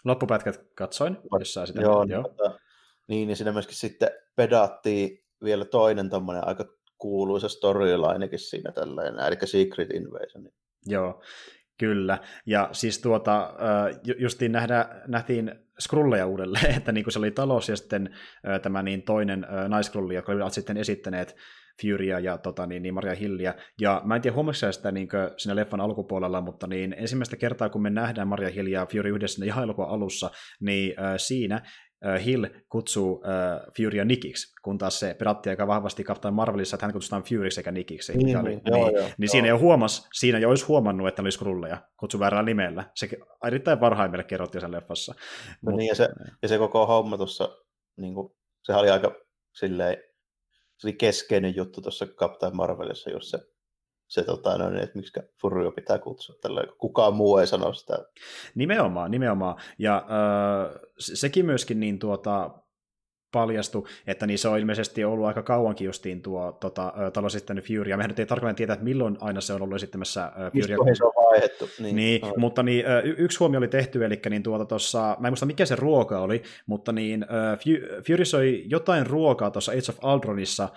Loppupätkät katsoin, jos sä sitä joo, joo. Tota, niin, ja siinä myöskin sitten pedaattiin vielä toinen tommonen aika kuuluisa storylinekin siinä tällainen, eli Secret Invasion. Joo, kyllä. Ja siis tuota, justiin nähdä, nähtiin Skrulleja uudelleen, (laughs) että niin kuin se oli talous ja sitten tämä niin toinen naiskrulli, joka olivat sitten esittäneet Furya ja tota, niin, niin Maria Hilliä. Ja mä en tiedä, huomasiko sitä niin siinä leffan alkupuolella, mutta niin ensimmäistä kertaa, kun me nähdään Maria Hill ja Fury yhdessä ihan elokuvan alussa, niin äh, siinä Hill kutsuu äh, Furya Nikiksi, kun taas se peratti aika vahvasti Captain Marvelissa, että hän kutsutaan Furyksi eikä Nikiksi. Niin, oli, niin, joo, niin, joo, niin joo. siinä jo huomas, siinä jo olisi huomannut, että oli skrulleja, kutsu väärällä nimellä. Se erittäin varhaimmille kerrottiin sen leffassa. No Mut, niin, ja se, ja se koko homma tuossa, niin kuin, sehän oli aika silleen, se oli keskeinen juttu tuossa Captain Marvelissa, jos se se, tota, no, niin, että miksi Furio pitää kutsua tällä, kukaan muu ei sano sitä. Nimenomaan, nimenomaan. Ja äh, sekin myöskin niin tuota, paljastui, että niin se on ilmeisesti ollut aika kauankin justiin tuo tota, talo sitten Fury, ja mehän nyt ei tarkalleen tietää, että milloin aina se on ollut esittämässä Fury. se on vaihdettu. Niin, niin mutta niin, y- yksi huomio oli tehty, eli niin tuota tossa, mä en muista mikä se ruoka oli, mutta niin Fury söi jotain ruokaa tuossa Age of Aldronissa,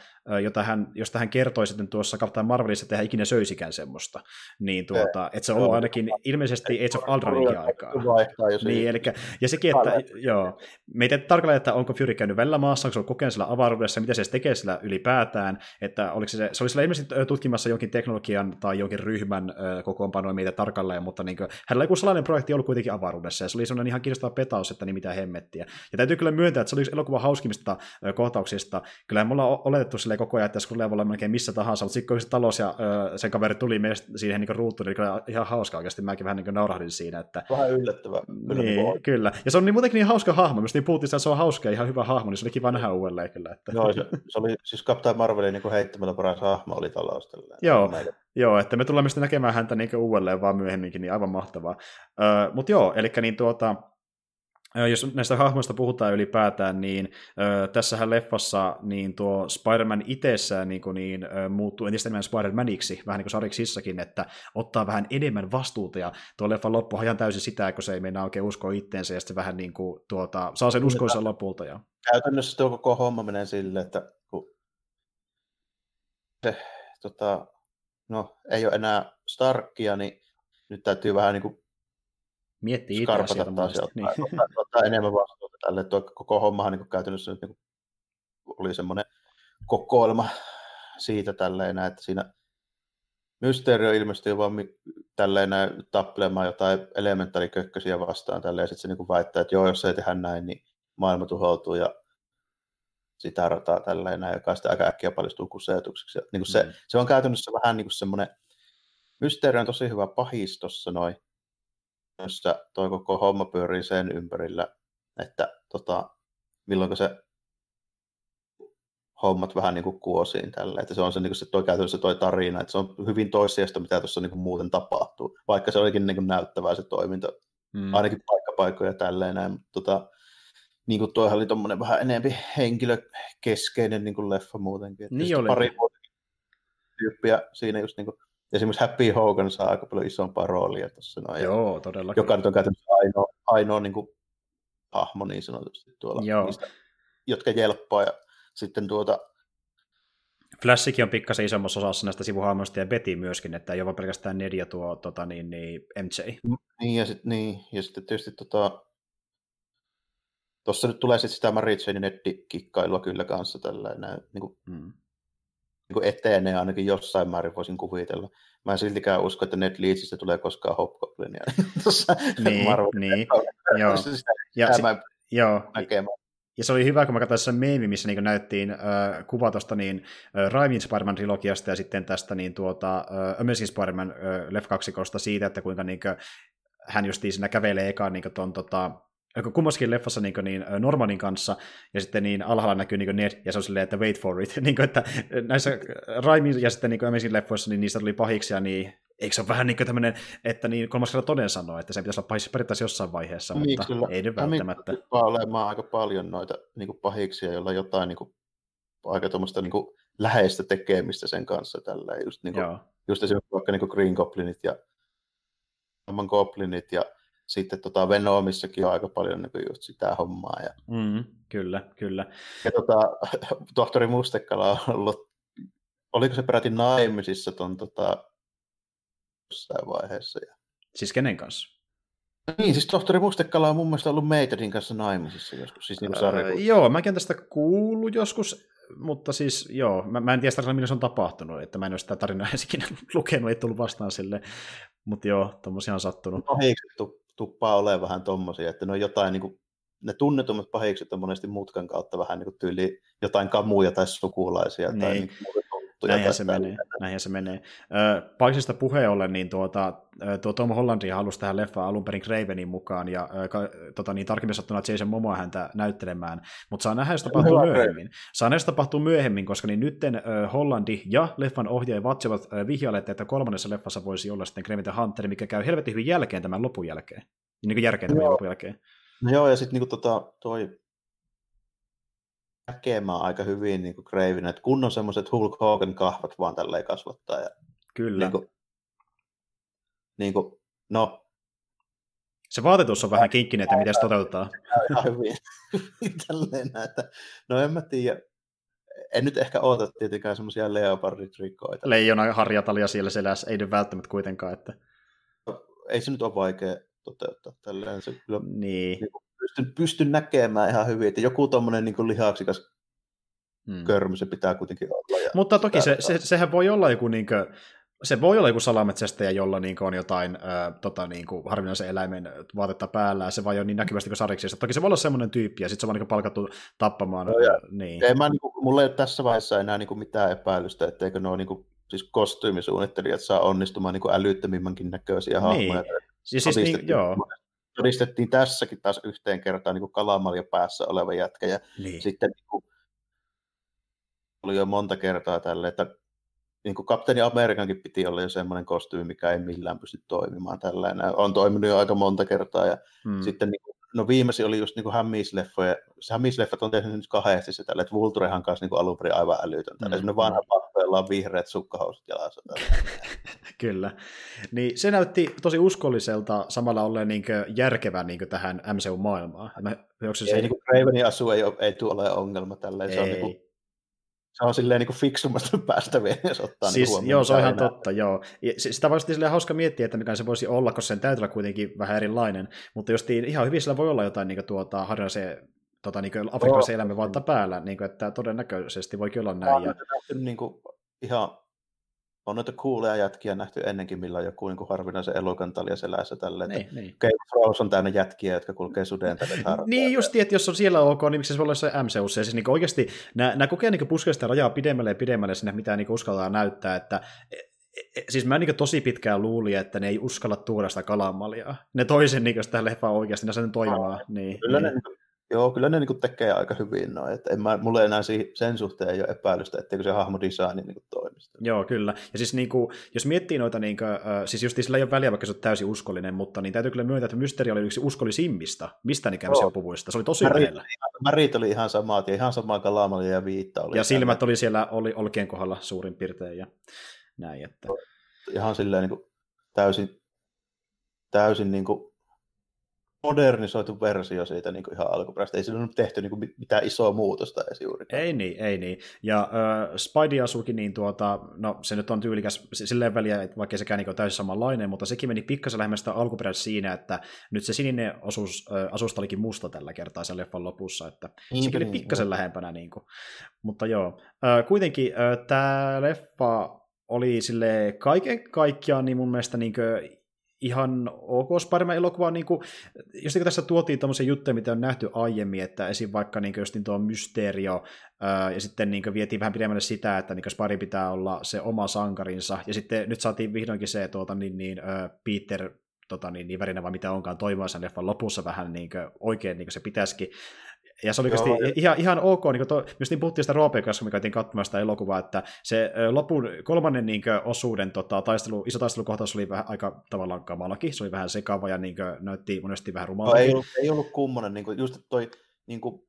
jota hän, josta hän kertoi sitten tuossa Captain Marvelissa, että hän ikinä söisikään semmoista. Niin tuota, että se on ollut ainakin ilmeisesti Age of Aldroninkin aikaa. Niin, eli, ja sekin, että joo, me ei tarkalleen, että onko Fury käynyt välillä maassa, onko se ollut kokenut siellä avaruudessa, mitä se tekee sillä ylipäätään, että oliko se, se oli siellä ilmeisesti tutkimassa jonkin teknologian tai jonkin ryhmän kokoonpanoja meitä tarkalleen, mutta niin kuin, hänellä joku salainen projekti ollut kuitenkin avaruudessa, ja se oli sellainen ihan kiinnostava petaus, että niin mitä hemmettiä. Ja täytyy kyllä myöntää, että se oli yksi elokuvan hauskimmista kohtauksista. Kyllä me ollaan oletettu sille koko ajan, että Skrulle voi olla melkein missä tahansa, mutta sitten kun se talous ja ö, sen kaveri tuli siihen niin ruutuun, niin kyllä ihan hauska oikeasti. Mäkin vähän niin naurahdin siinä. Että... Vähän yllättävää. Niin, kyllä. Ja se on niin muutenkin niin hauska hahmo. Mistä niin puhuttiin, että se on hauska ja ihan hyvä hahmo, niin se oli kiva nähdä uudelleen kyllä. Että... Joo, se, se, oli siis Captain Marvelin niin heittämällä paras hahmo oli talous. Joo, joo, että me tulemme sitten näkemään häntä niin uudelleen vaan myöhemminkin, niin aivan mahtavaa. Uh, mutta joo, eli niin tuota, jos näistä hahmoista puhutaan ylipäätään, niin ö, tässähän leffassa niin tuo Spider-Man itsessään niin, kuin, niin, ö, muuttuu entistä enemmän Spider-Maniksi, vähän niin kuin Sariksissakin, että ottaa vähän enemmän vastuuta, ja tuo leffan loppu ihan täysin sitä, kun se ei mennä oikein uskoa itteensä, ja sitten vähän niin kuin, tuota, saa sen uskoisen lopulta. Ja... Käytännössä tuo koko homma menee silleen, että kun se, tota, no, ei ole enää Starkia, niin nyt täytyy vähän niin kuin Miettii itse asiaa taas niin. ottaa, ottaa, enemmän vastuuta tälle. Tuo koko hommahan niin käytännössä nyt niin oli semmoinen kokoelma siitä tälleen, että siinä Mysterio ilmestyy vaan tälleen tappelemaan jotain elementaarikökkösiä vastaan tälleen, ja sitten se niin väittää, että joo, jos ei tehdä näin, niin maailma tuhoutuu, ja sitä rataa tälleen, joka sitten aika äkkiä paljastuu kuseetukseksi. Niin se, mm. se, on käytännössä vähän niin kuin semmoinen, Mysteeri on tosi hyvä pahis tuossa noin, jossa toi koko homma pyörii sen ympärillä, että tota, milloin se hommat vähän niin kuin kuosiin tällä, että se on se, niin kuin se toi käytännössä toi tarina, että se on hyvin toissijasta, mitä tuossa niin kuin muuten tapahtuu, vaikka se olikin niin kuin näyttävää se toiminto, mm. ainakin paikkapaikkoja tälleen näin, mutta tota, niin kuin toihan oli tuommoinen vähän enemmän henkilökeskeinen niin kuin leffa muutenkin. Että niin oli. Pari tyyppiä siinä just niin kuin, esimerkiksi Happy Hogan saa aika paljon isompaa roolia tuossa noin. Joo, todellakin. Joka nyt on käytännössä ainoa, ainoa niin kuin, hahmo niin sanotusti tuolla, Joo. Niistä, jotka jelppaa ja sitten tuota... Flashikin on pikkasen isommassa osassa näistä sivuhahmoista ja Betty myöskin, että ei ole pelkästään Ned ja tuo tota, niin, niin, MJ. Niin ja, sit, niin, ja sitten tietysti tota, Tuossa nyt tulee sitten sitä Mary Jane Netti-kikkailua kyllä kanssa tällainen, niin kuin, mm. Niin kuin etenee ainakin jossain määrin voisin kuvitella. Mä en siltikään usko, että Ned Leedsistä tulee koskaan Hobgoblinia. (laughs) Tuossa niin, niin. joo. Ja, si- joo. Näkemään. Ja se oli hyvä, kun mä katsoin sen meemi, missä niin näyttiin äh, kuva tuosta niin, äh, Raivin Spider-Man-trilogiasta ja sitten tästä niin, tuota, äh, Amazing Spider-Man äh, Left 2 siitä, että kuinka niin kuin, hän justiin siinä kävelee ekaan niin ton, tota, kummassakin leffassa niin, niin Normanin kanssa, ja sitten niin alhaalla näkyy niin Ned, ja se on silleen, että wait for it. (laughs) niin kuin, että näissä Raimin ja sitten niin Amazing leffoissa, niin niistä tuli pahiksi, niin eikö se ole vähän niin kuin tämmöinen, että niin kolmas kerran toden sanoo, että se pitäisi olla pahiksi periaatteessa jossain vaiheessa, niin, mutta kyllä. ei nyt välttämättä. olemaan aika paljon noita niin kuin pahiksia, joilla jotain niin kuin, aika tuommoista niin kuin, läheistä tekemistä sen kanssa tällä. Just, niin kuin, just esimerkiksi vaikka niin kuin Green Goblinit ja Goblinit ja sitten tota Venomissakin on aika paljon niin just sitä hommaa. Ja... Mm, kyllä, kyllä. Ja tota, (laughs) tohtori Mustekala on ollut, oliko se peräti naimisissa ton tota, jossain vaiheessa. Ja... Siis kenen kanssa? Niin, siis tohtori Mustekala on mun mielestä ollut Meitedin kanssa naimisissa joskus. Siis niin öö, joo, mäkin tästä kuullut joskus, mutta siis joo, mä, mä en tiedä sitä, millä se on tapahtunut, että mä en ole sitä tarinaa (laughs) ensikin lukenut, ei tullut vastaan sille, mutta joo, tommosia on sattunut. Pahiksettu tuppaa olemaan vähän tommosia, että ne on jotain niin kuin, ne tunnetummat pahikset on monesti mutkan kautta vähän niin kuin tyyli jotain kamuja tai sukulaisia niin. tai niin Näinhän se, menee, näinhän se menee. Paisista puheen ollen, niin tuota, tuo Tom Hollandi halusi tähän leffaan alun perin Cravenin mukaan, ja tota, niin tarkemmin sattuna Jason Momoa häntä näyttelemään, mutta saa nähdä, jos tapahtuu Hyvä myöhemmin. Saa nähdä, jos tapahtuu myöhemmin, koska niin nytten Hollandi ja leffan ohjaaja vatsivat vihjaille, että kolmannessa leffassa voisi olla sitten Craven Hunter, mikä käy helvetin hyvin jälkeen tämän lopun jälkeen. Niin kuin järkeen tämän lopun jälkeen. No joo, ja sitten niin tota, toi näkemään aika hyvin niin Craven, että kun on semmoiset Hulk Hogan kahvat vaan tälleen kasvattaa. Ja, Kyllä. Niin kuin, niin kuin, no, se vaatetus on vähän kinkkinen, että miten se toteutetaan. (laughs) Ihan hyvin. (laughs) Tälleen näitä. No en mä tiedä. En nyt ehkä oota tietenkään semmoisia leoparditrikoita. Leijona harjatalia siellä selässä, ei nyt välttämättä kuitenkaan. Että... Ei se nyt ole vaikea toteuttaa tälleen. Se kyllä niin. niin pystyn, pystyn näkemään ihan hyvin, että joku tuommoinen niin lihaksikas hmm. körmy se pitää kuitenkin olla. Ja Mutta toki se, se, sehän voi olla joku niin kuin, se voi olla joku salametsästäjä, jolla niin on jotain äh, tota, niin kuin harvinaisen eläimen vaatetta päällä, ja se vai on niin näkyvästi kuin sariksi. Toki se voi olla semmoinen tyyppi, ja sitten se on niin palkattu tappamaan. No, ja, niin. ei mä, niin kuin, mulla ei ole tässä vaiheessa enää niin kuin mitään epäilystä, etteikö nuo niin kuin, siis kostyymisuunnittelijat saa onnistumaan niin kuin älyttömimmänkin näköisiä niin. hahmoja. Siis, siis niin, joo todistettiin tässäkin taas yhteen kertaan niin kalamalja päässä oleva jätkä. Ja niin. sitten niin kuin, oli jo monta kertaa tälle, että niin kuin Kapteeni Amerikankin piti olla jo semmoinen kostyymi, mikä ei millään pysty toimimaan tällainen. On toiminut jo aika monta kertaa. Ja hmm. sitten niin kuin, no viimeisin oli just niin kuin Hämmisleffoja. Se Hämmisleffat on tehnyt nyt kahdesti se tälle, että Vulturehan kanssa niin kuin alun perin aivan älytön. Mm. Semmoinen vanha pappa, jolla on vihreät sukkahousut jalassa. (laughs) Kyllä. Niin se näytti tosi uskolliselta samalla olleen niin järkevä niin tähän MCU-maailmaan. Mä, se ei, niin kuin Ravenin asu ei, ei tule ole ongelma tälleen. Ei. Se on niin kuin se on silleen niin fiksummasta (laughs) päästä vielä, jos ottaa siis, niin Joo, se on ihan enää. totta, joo. Ja sitä voisi silleen hauska miettiä, että mikä se voisi olla, koska sen täytyy olla kuitenkin vähän erilainen, mutta just ihan hyvin sillä voi olla jotain niin tuota, harvinaisen tota, niin afrikkalaisen elämän valta päällä, niin kuin, että todennäköisesti voikin olla näin. Ja... Niin kuin, ihan on noita kuuleja jätkiä nähty ennenkin, millä on joku niin harvinaisen elukan talja selässä tälle. Niin, niin. Game of Thrones on täynnä jätkiä, jotka kulkee suden tälle (laughs) Niin just, että jos on siellä ok, niin miksi se voi olla se MCU. Ja siis niin oikeasti nämä, nämä kokee niin puskea sitä rajaa pidemmälle ja pidemmälle sinne, mitä niin uskaltaa näyttää, että e, e, siis mä niin tosi pitkään luulin, että ne ei uskalla tuoda sitä kalamalia. Ne toisen niin sitä leffaa oikeasti, ne sen toimimaan. Niin, Kyllä niin. ne Joo, kyllä ne niin tekee aika hyvin noin. Että en mä, mulla ei enää sen suhteen ei ole epäilystä, etteikö se hahmodesigni niin toimisi. Joo, kyllä. Ja siis niin kuin, jos miettii noita, niin kuin, äh, siis just sillä ei ole väliä, vaikka se on täysin uskollinen, mutta niin täytyy kyllä myöntää, että Mysteeri oli yksi uskollisimmista, mistä ikävä puvuista. Se oli tosi värit, lähellä. Värit oli ihan samaa, ja ihan samaa kalamali ja viitta oli. Ja silmät oli siellä oli olkien kohdalla suurin piirtein ja näin. Että... Ihan silleen niin kuin, täysin, täysin niin kuin, modernisoitu versio siitä niin kuin ihan alkuperäistä. Ei siinä ole tehty niin kuin mitään isoa muutosta edes juuri. Ei niin, ei niin. Ja äh, Spidey asukin, niin tuota, no se nyt on tyylikäs silleen väliä, että vaikka sekään niin täysin samanlainen, mutta sekin meni pikkasen lähemmäs sitä alkuperäistä siinä, että nyt se sininen osuus, äh, asusta olikin musta tällä kertaa sen leffan lopussa, että niin, sekin niin, oli pikkasen niin. lähempänä. Niin kuin. Mutta joo, äh, kuitenkin äh, tämä leffa oli sille kaiken kaikkiaan niin mun mielestä niin ihan ok Spider-Man elokuva, niin kuin, jos niin tässä tuotiin tämmöisiä juttuja, mitä on nähty aiemmin, että esim. vaikka niin kuin, just niin tuo Mysterio, ää, ja sitten niin kuin, vietiin vähän pidemmälle sitä, että niin Spidey pitää olla se oma sankarinsa, ja sitten nyt saatiin vihdoinkin se tuota, niin, niin, ää, Peter tota, niin, niin värinä vai mitä onkaan toimia sen leffan lopussa vähän niin kuin, oikein niin kuin se pitäisikin. Ja se oli Joo, ja... ihan, ihan ok, niin to, just niin puhuttiin sitä Roopeen kanssa, kun me käytiin katsomaan sitä elokuvaa, että se lopun, kolmannen niin kuin, osuuden tota, taistelu, iso taistelukohtaus oli vähän aika tavallaan kamalakin, se oli vähän sekava ja niin kuin, näytti monesti vähän rumalta. No, ei, ollut, ei ollut kummonen, niin kuin, just toi niin kuin,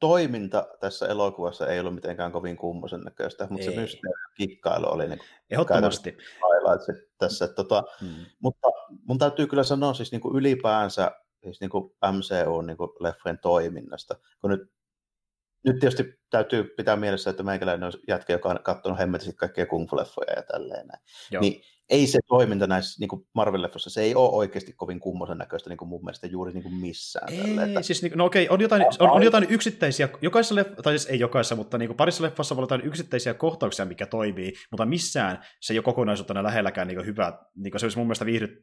toiminta tässä elokuvassa ei ollut mitenkään kovin kummosen näköistä, mutta ei. se mysteeri kikkailu oli niin Ehdottomasti. tässä. Tota, hmm. Mutta mun täytyy kyllä sanoa siis niin kuin ylipäänsä siis niin kuin MCU-leffojen niin toiminnasta. Kun nyt, nyt tietysti täytyy pitää mielessä, että meikäläinen on jätkä, joka on katsonut hemmetisti kaikkia kung fu-leffoja ja tälleen näin. Niin ei se toiminta näissä niin Marvel-leffoissa, se ei ole oikeasti kovin kummosen näköistä niin kuin mun mielestä juuri niin kuin missään. Ei, tälle, että... siis niin, no okei, on jotain, on, on jotain yksittäisiä, jokaisessa leff, tai siis ei jokaisessa, mutta niin kuin parissa leffassa voi olla jotain yksittäisiä kohtauksia, mikä toimii, mutta missään se ei ole kokonaisuutena lähelläkään niin hyvä, niin kuin se olisi mun mielestä viihdy,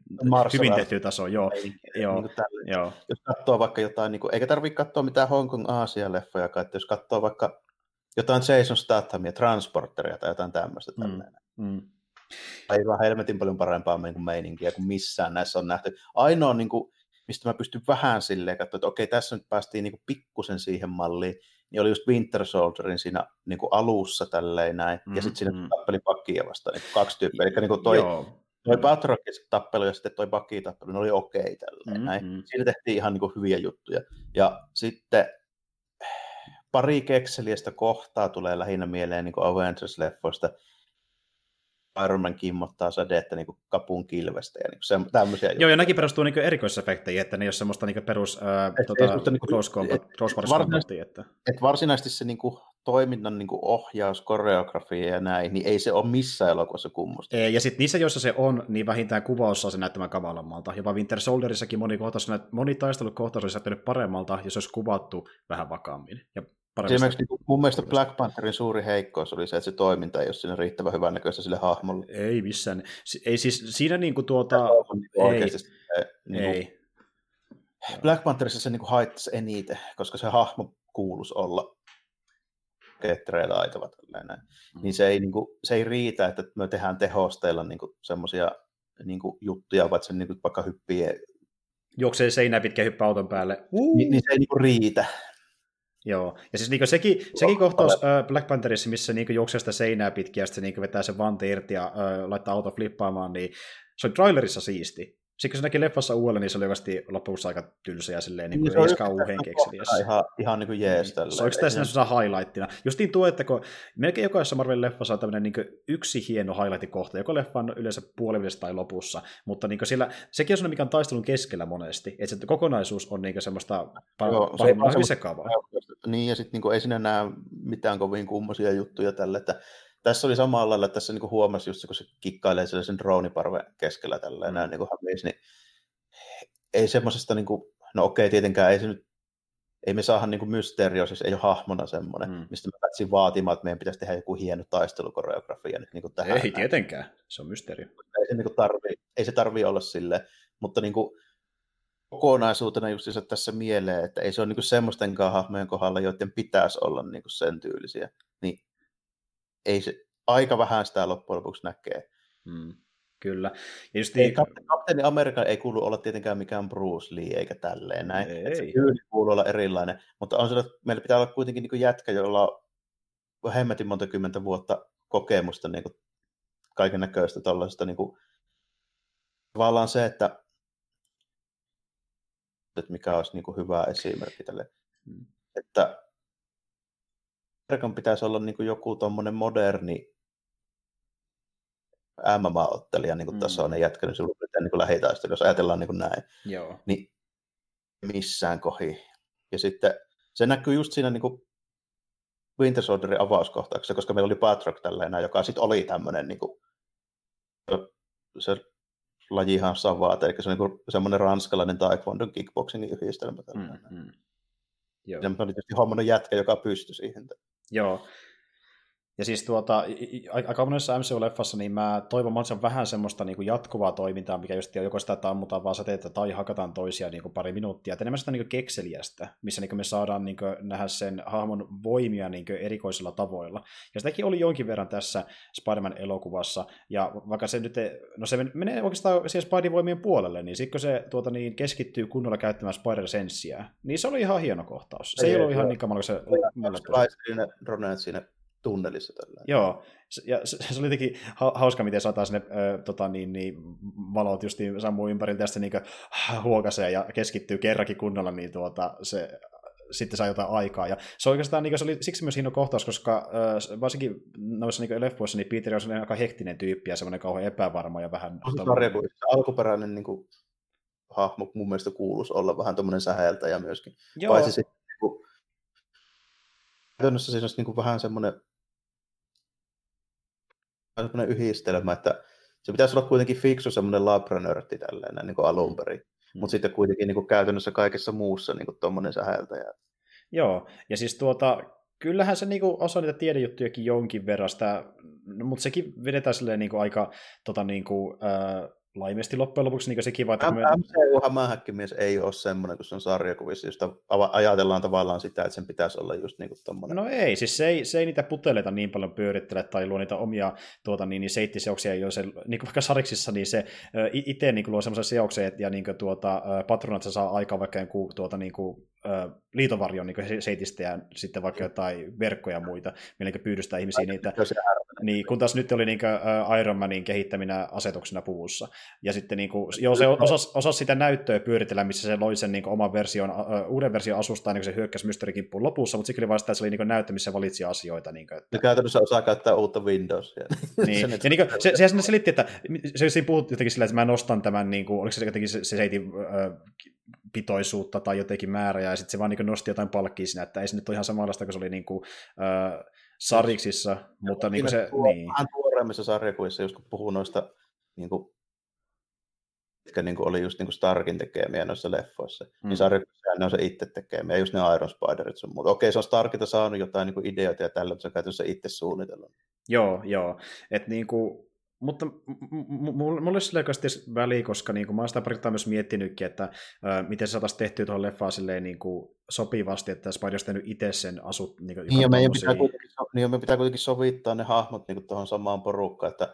hyvin tehty taso, joo. Ei, joo, niin joo. Jos katsoo vaikka jotain, niin kuin, eikä tarvitse katsoa mitään Hong Kong Aasia-leffoja, että jos katsoo vaikka jotain Jason Stathamia, Transporteria tai jotain tämmöistä. Mm, mm aivan helmetin paljon parempaa niin kuin meininkiä kuin missään näissä on nähty. Ainoa, niin kuin, mistä mä pystyn vähän silleen katsoa, että okei, tässä nyt päästiin niin kuin pikkusen siihen malliin, niin oli just Winter Soldierin siinä niin kuin alussa tälleen näin, mm-hmm. ja sitten siinä mm-hmm. tappeli pakkia vastaan, niin kaksi tyyppiä. Eli niin kuin toi, Joo. toi Batrockin tappelu ja sitten toi pakki tappelu, ne oli okei okay tälleen mm-hmm. näin. Siinä tehtiin ihan niin kuin hyviä juttuja. Ja sitten pari kekseliästä kohtaa tulee lähinnä mieleen niin Avengers-leffoista, Iron Man kimmottaa sädettä niin kuin kapun kilvestä ja niin kuin se, tämmöisiä Joo, ja näkin perustuu niin erikoisefekteihin, että ne ei ole semmoista niin perus ää, et, tota, et, niin et, varsinaisesti, että... et varsinaisesti se niin kuin, toiminnan niin kuin ohjaus, koreografia ja näin, niin ei se ole missään elokuvassa kummusta. Ei, ja sitten niissä, joissa se on, niin vähintään kuvaus saa se näyttämään kavalammalta. Jopa Winter Soldierissakin moni, kohtaus, moni taistelukohtaus olisi näyttänyt paremmalta, jos olisi kuvattu vähän vakaammin. Ja Esimerkiksi niin mun mielestä Black Pantherin suuri heikkous oli se, että se toiminta ei ole siinä riittävän hyvän näköistä sille hahmolle. Ei missään. Ei siis siinä niin kuin tuota... Ei, niin ei. Black Pantherissa se niin kuin haittaisi eniten, koska se hahmo kuuluisi olla kettereillä aitava. Näin. Mm. Niin se ei, niin kuin, se ei riitä, että me tehdään tehosteilla niin semmoisia niin juttuja, vaan se niin kuin, vaikka hyppii juoksee seinää pitkä hyppä auton päälle. Uh. Niin, niin se ei niin kuin riitä. Joo, ja siis niin sekin, sekin kohtaus äh, Black Pantherissa, missä niin juoksee sitä seinää pitkin ja sitten niin vetää sen vante irti ja äh, laittaa auto flippaamaan, niin se on trailerissa siisti. Sitten kun se näki leffassa uudelleen, niin se oli oikeasti lopussa aika tylsä ja silleen niin kuin niin, ei kauhean kekseliäs. Ihan, ihan niin kuin jees tällä. Se on oikeastaan siinä highlightina. Justiin tuo, että kun melkein jokaisessa Marvelin leffassa on tämmöinen niin yksi hieno highlight-kohta, joko leffan yleensä puolivälissä tai lopussa, mutta niin siellä, sekin on sellainen, mikä on taistelun keskellä monesti, että se kokonaisuus on niin semmoista pahimmillaan hyvin sekavaa. Niin, ja sitten niin ei siinä näe mitään kovin kummosia juttuja tälle, että tässä oli samalla lailla, että tässä niin huomasi just kun se kikkailee sellaisen droniparven keskellä tälleen, mm. näin niin kuin hämisi, niin ei semmoisesta, niin kuin, no okei, tietenkään ei se nyt ei me saada niin Mysterio, siis ei ole hahmona semmoinen, mm. mistä me päätsin vaatimaan, että meidän pitäisi tehdä joku hieno taistelukoreografia nyt niin kuin tähän. Ei näin. tietenkään, se on Mysterio. Ei se, niin tarvi, ei se tarvi olla sille, mutta niin kuin, kokonaisuutena just tässä mieleen, että ei se ole niin semmoisten hahmojen kohdalla, joiden pitäisi olla niin sen tyylisiä, niin ei se, aika vähän sitä loppujen lopuksi näkee. Mm. Kyllä. Ja just ei, niin... Kapteeni Amerikka ei kuulu olla tietenkään mikään Bruce Lee eikä tälleen näin. Ei. Se tyyli kuuluu olla erilainen, mutta on että meillä pitää olla kuitenkin niin jätkä, jolla on hemmetin monta kymmentä vuotta kokemusta niin kaiken näköistä tällaisesta niin kuin, tavallaan se, että, että mikä olisi niin kuin hyvä esimerkki tälle, hmm. että Amerikan pitäisi olla niin kuin joku tuommoinen moderni MMA-ottelija niin kuin mm. tasoinen jätkä, niin silloin pitää niin lähitaistelu, jos ajatellaan niin kuin näin. Joo. Niin missään kohi. Ja sitten se näkyy just siinä niin kuin Winter Soldierin avauskohtauksessa, koska meillä oli Patrock tällainen, joka sitten oli tämmöinen niin kuin, se lajihan savaat, eli se on niin semmoinen ranskalainen taekwondo kickboxingin yhdistelmä. Mm, mm. Joo. Se oli tietysti hommannut jätkä, joka pystyi siihen. Joo, ja siis tuota, aika monessa MCU-leffassa niin mä toivon mahdollisimman vähän semmoista niin kuin jatkuvaa toimintaa, mikä just joko sitä, että ammutaan vaan säteitä tai hakataan toisia niin kuin pari minuuttia. Että enemmän sitä niin kuin kekseliästä, missä niin kuin me saadaan niin kuin, nähdä sen hahmon voimia niin kuin erikoisilla tavoilla. Ja sitäkin oli jonkin verran tässä Spider-Man-elokuvassa. Ja vaikka se nyt, no se menee oikeastaan siihen Spider-voimien puolelle, niin sitten kun se tuota, niin keskittyy kunnolla käyttämään Spider-senssiä, niin se oli ihan hieno kohtaus. Se ei, ei ollut ihan niin kamala kuin se... Ronald siinä tunnelissa. Tällä. Joo, ja se, se oli jotenkin hauska, miten saattaa sinne äh, tota, niin, niin, valot just sammuu ympäriltä ja sitten niin huokasee ja keskittyy kerrankin kunnolla, niin tuota, se sitten saa jotain aikaa. Ja se oikeastaan niin se oli siksi myös hieno kohtaus, koska äh, varsinkin noissa niin leffoissa niin Peter on aika hektinen tyyppi ja semmoinen kauhean epävarma ja vähän... On sarja, kun alkuperäinen niin kuin, hahmo mun mielestä kuuluisi olla vähän tuommoinen säheltäjä myöskin. Joo. Paitsi sitten käytännössä siis olisi niin kuin vähän semmoinen semmoinen yhdistelmä, että se pitäisi olla kuitenkin fiksu semmoinen labranörtti tälleen niin kuin alun perin. Mm. Mutta sitten kuitenkin niin kuin käytännössä kaikessa muussa niin kuin tuommoinen säheltäjä. Joo, ja siis tuota, kyllähän se niinku osaa niitä tiedejuttujakin jonkin verran, sitä, mutta sekin vedetään silleen niinku aika tota, niinku, äh, laimesti loppujen lopuksi niin se kiva, että... Me... MCU Hämähäkkimies ei ole semmoinen, kun se on sarjakuvissa, josta ajatellaan tavallaan sitä, että sen pitäisi olla just niin kuin. No ei, siis se ei, se ei niitä puteleita niin paljon pyörittele tai luo niitä omia tuota, niin, niin seittiseoksia, jo se, niin kuin vaikka Sariksissa, niin se itse niin luo semmoisen seoksen, ja niin kuin, tuota, patronat saa aikaa vaikka joku, tuota, niin kuin, liitovarjon niin seitistä ja sitten vaikka jotain verkkoja ja muita, millä pyydystää ihmisiä niitä. Niin, kun taas nyt oli niin kuin, Iron Manin kehittäminä asetuksena puvussa. Ja sitten niin kuin, joo, se osasi, osasi sitä näyttöä pyöritellä, missä se loi sen niin kuin, oman version, uh, uuden version asusta, niin kuin se hyökkäsi mysteerikimppuun lopussa, mutta oli vasta, että se oli niin kuin, näyttö, missä valitsi asioita. Niin kuin, että... Ja käytännössä osaa käyttää uutta Windowsia. (laughs) niin. se, ja niin kuin, se, se, se selitti, että se, se puhuttiin jotenkin sillä, että mä nostan tämän, niin kuin, oliko se jotenkin se, se seitin uh, pitoisuutta tai jotenkin määrää, ja sitten se vaan niin nosti jotain palkkia siinä, että ei se nyt ole ihan samanlaista, kun se oli niin kuin, äh, sariksissa, mutta niin kuin se... Tuo, niin. Vähän tuoreemmissa sarjakuvissa, just kun puhuu noista, niin kuin, mitkä niin kuin oli just niin kuin Starkin tekemiä noissa leffoissa, niin mm. niin sarjakuvissa ne on se itse tekemiä, just ne Iron Spiderit sun muuta. Okei, se on Starkilta saanut jotain niin kuin ideoita ja tällä, mutta se on käytännössä itse suunnitellut. Joo, joo. Että niin kuin, mutta mulla olisi selkeästi väliä, koska niin kuin, mä oon sitä pari myös miettinytkin, että ää, miten se saataisiin tehtyä tuohon leffaan silleen, niin kuin, sopivasti, että Spider olisi tehnyt itse sen asut. Niin, niin, ja meidän pitää, kuitenkin, niin meidän pitää kuitenkin sovittaa ne hahmot niin tuohon samaan porukkaan, että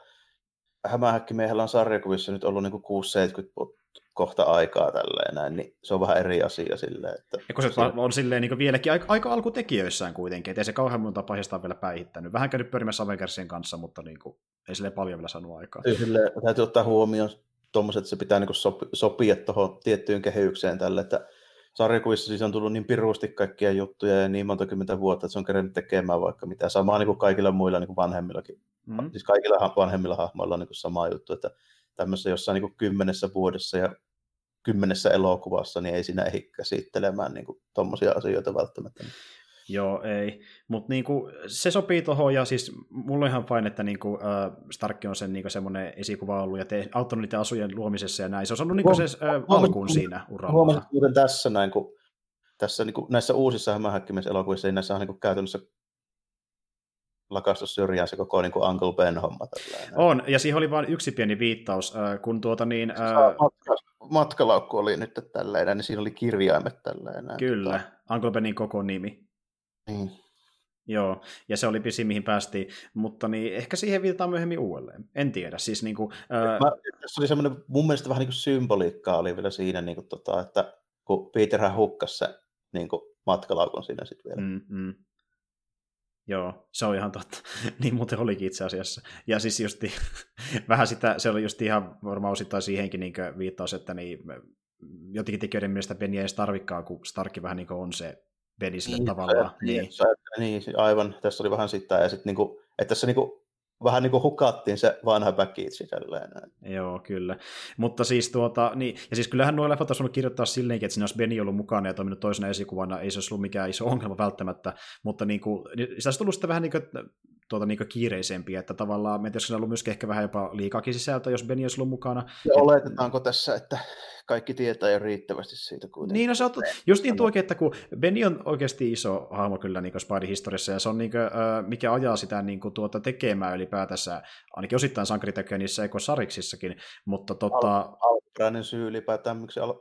Hämähäkkimiehellä on sarjakuvissa nyt ollut niin 6-70 kohta aikaa tälleen näin, niin se on vähän eri asia silleen. Että ja kun se, se on silleen niin vieläkin aika, aika alkutekijöissään kuitenkin, ettei se kauhean monta pahista vielä päihittänyt. Vähän käynyt pyörimässä Avengersien kanssa, mutta niin kuin, ei sille paljon vielä saanut aikaa. Silleen, täytyy ottaa huomioon tuommoiset, että se pitää niin sopi, sopia tuohon tiettyyn kehykseen tälle, että sarjakuvissa siis on tullut niin pirusti kaikkia juttuja ja niin monta kymmentä vuotta, että se on kerennyt tekemään vaikka mitä. Samaa niin kuin kaikilla muilla niin kuin vanhemmillakin. Mm. Siis kaikilla vanhemmilla hahmoilla on niin kuin sama juttu, että tämmöisessä jossain niin kuin kymmenessä vuodessa ja kymmenessä elokuvassa, niin ei siinä ehdi käsittelemään niin tuommoisia asioita välttämättä. Joo, ei. Mutta niinku, se sopii tuohon, ja siis mulla on ihan fine, että niinku, äh, Starkki on sen niinku, semmoinen esikuva ollut ja te, auttanut niiden asujen luomisessa ja näin. Se on ollut niinku, se äh, alkuun siinä uralla. Huomasin tässä näin, kun tässä niin kuin, näissä uusissa hämähäkkimies-elokuvissa, niin näissä on niin kuin, käytännössä lakastu syrjään se koko niin kuin Uncle Ben-homma. Tällainen. On, ja siihen oli vain yksi pieni viittaus, kun tuota niin... Ää... Matka, matkalaukku oli nyt tällainen, niin siinä oli kirjaimet tällainen. Kyllä, tota... Uncle Benin koko nimi. Niin. Joo, ja se oli pisin, mihin päästiin, mutta niin ehkä siihen viitataan myöhemmin uudelleen. En tiedä, siis niin kuin, ää... Mä, tässä oli semmoinen, mun mielestä vähän niin kuin symboliikkaa oli vielä siinä, niin kuin, tota, että kun Peterhän hukkasi se niin kuin, matkalaukun siinä sitten vielä. Mm, mm. Joo, se on ihan totta. (laughs) niin muuten olikin itse asiassa. Ja siis justi, (laughs) vähän sitä, se oli just ihan varmaan osittain siihenkin niin viittaus, että niin, jotenkin tekijöiden mielestä Benny ei edes tarvikaan, kun Starkki vähän niin on se Benny sille niin, tavallaan. Niin. niin, aivan. Tässä oli vähän sitä, ja sitten niin kuin, että tässä niin kuin vähän niin kuin hukattiin se vanha backitsi tällainen. Joo, kyllä. Mutta siis tuota, niin, ja siis kyllähän nuo leffat olisi kirjoittaa silleenkin, että siinä olisi Benny ollut mukana ja toiminut toisena esikuvana, ei se olisi ollut mikään iso ongelma välttämättä, mutta niin kuin, niin se olisi tullut sitten vähän niin kuin, tuota, niin kiireisempiä, että tavallaan, tiedä, on ollut myöskin ehkä vähän jopa liikaakin sisältöä, jos Benny olisi ollut mukana. Ja oletetaanko tässä, että kaikki tietää jo riittävästi siitä kuitenkin. Niin, no se on just niin tuokin, että kun Benny on oikeasti iso hahmo kyllä niin Spidey-historiassa, ja se on niin kuin, mikä ajaa sitä niin kuin, tuota tekemään ylipäätänsä, ainakin osittain sankaritekijä niissä ekosariksissakin, mutta tota... Al- alkuperäinen syy ylipäätään, miksi al-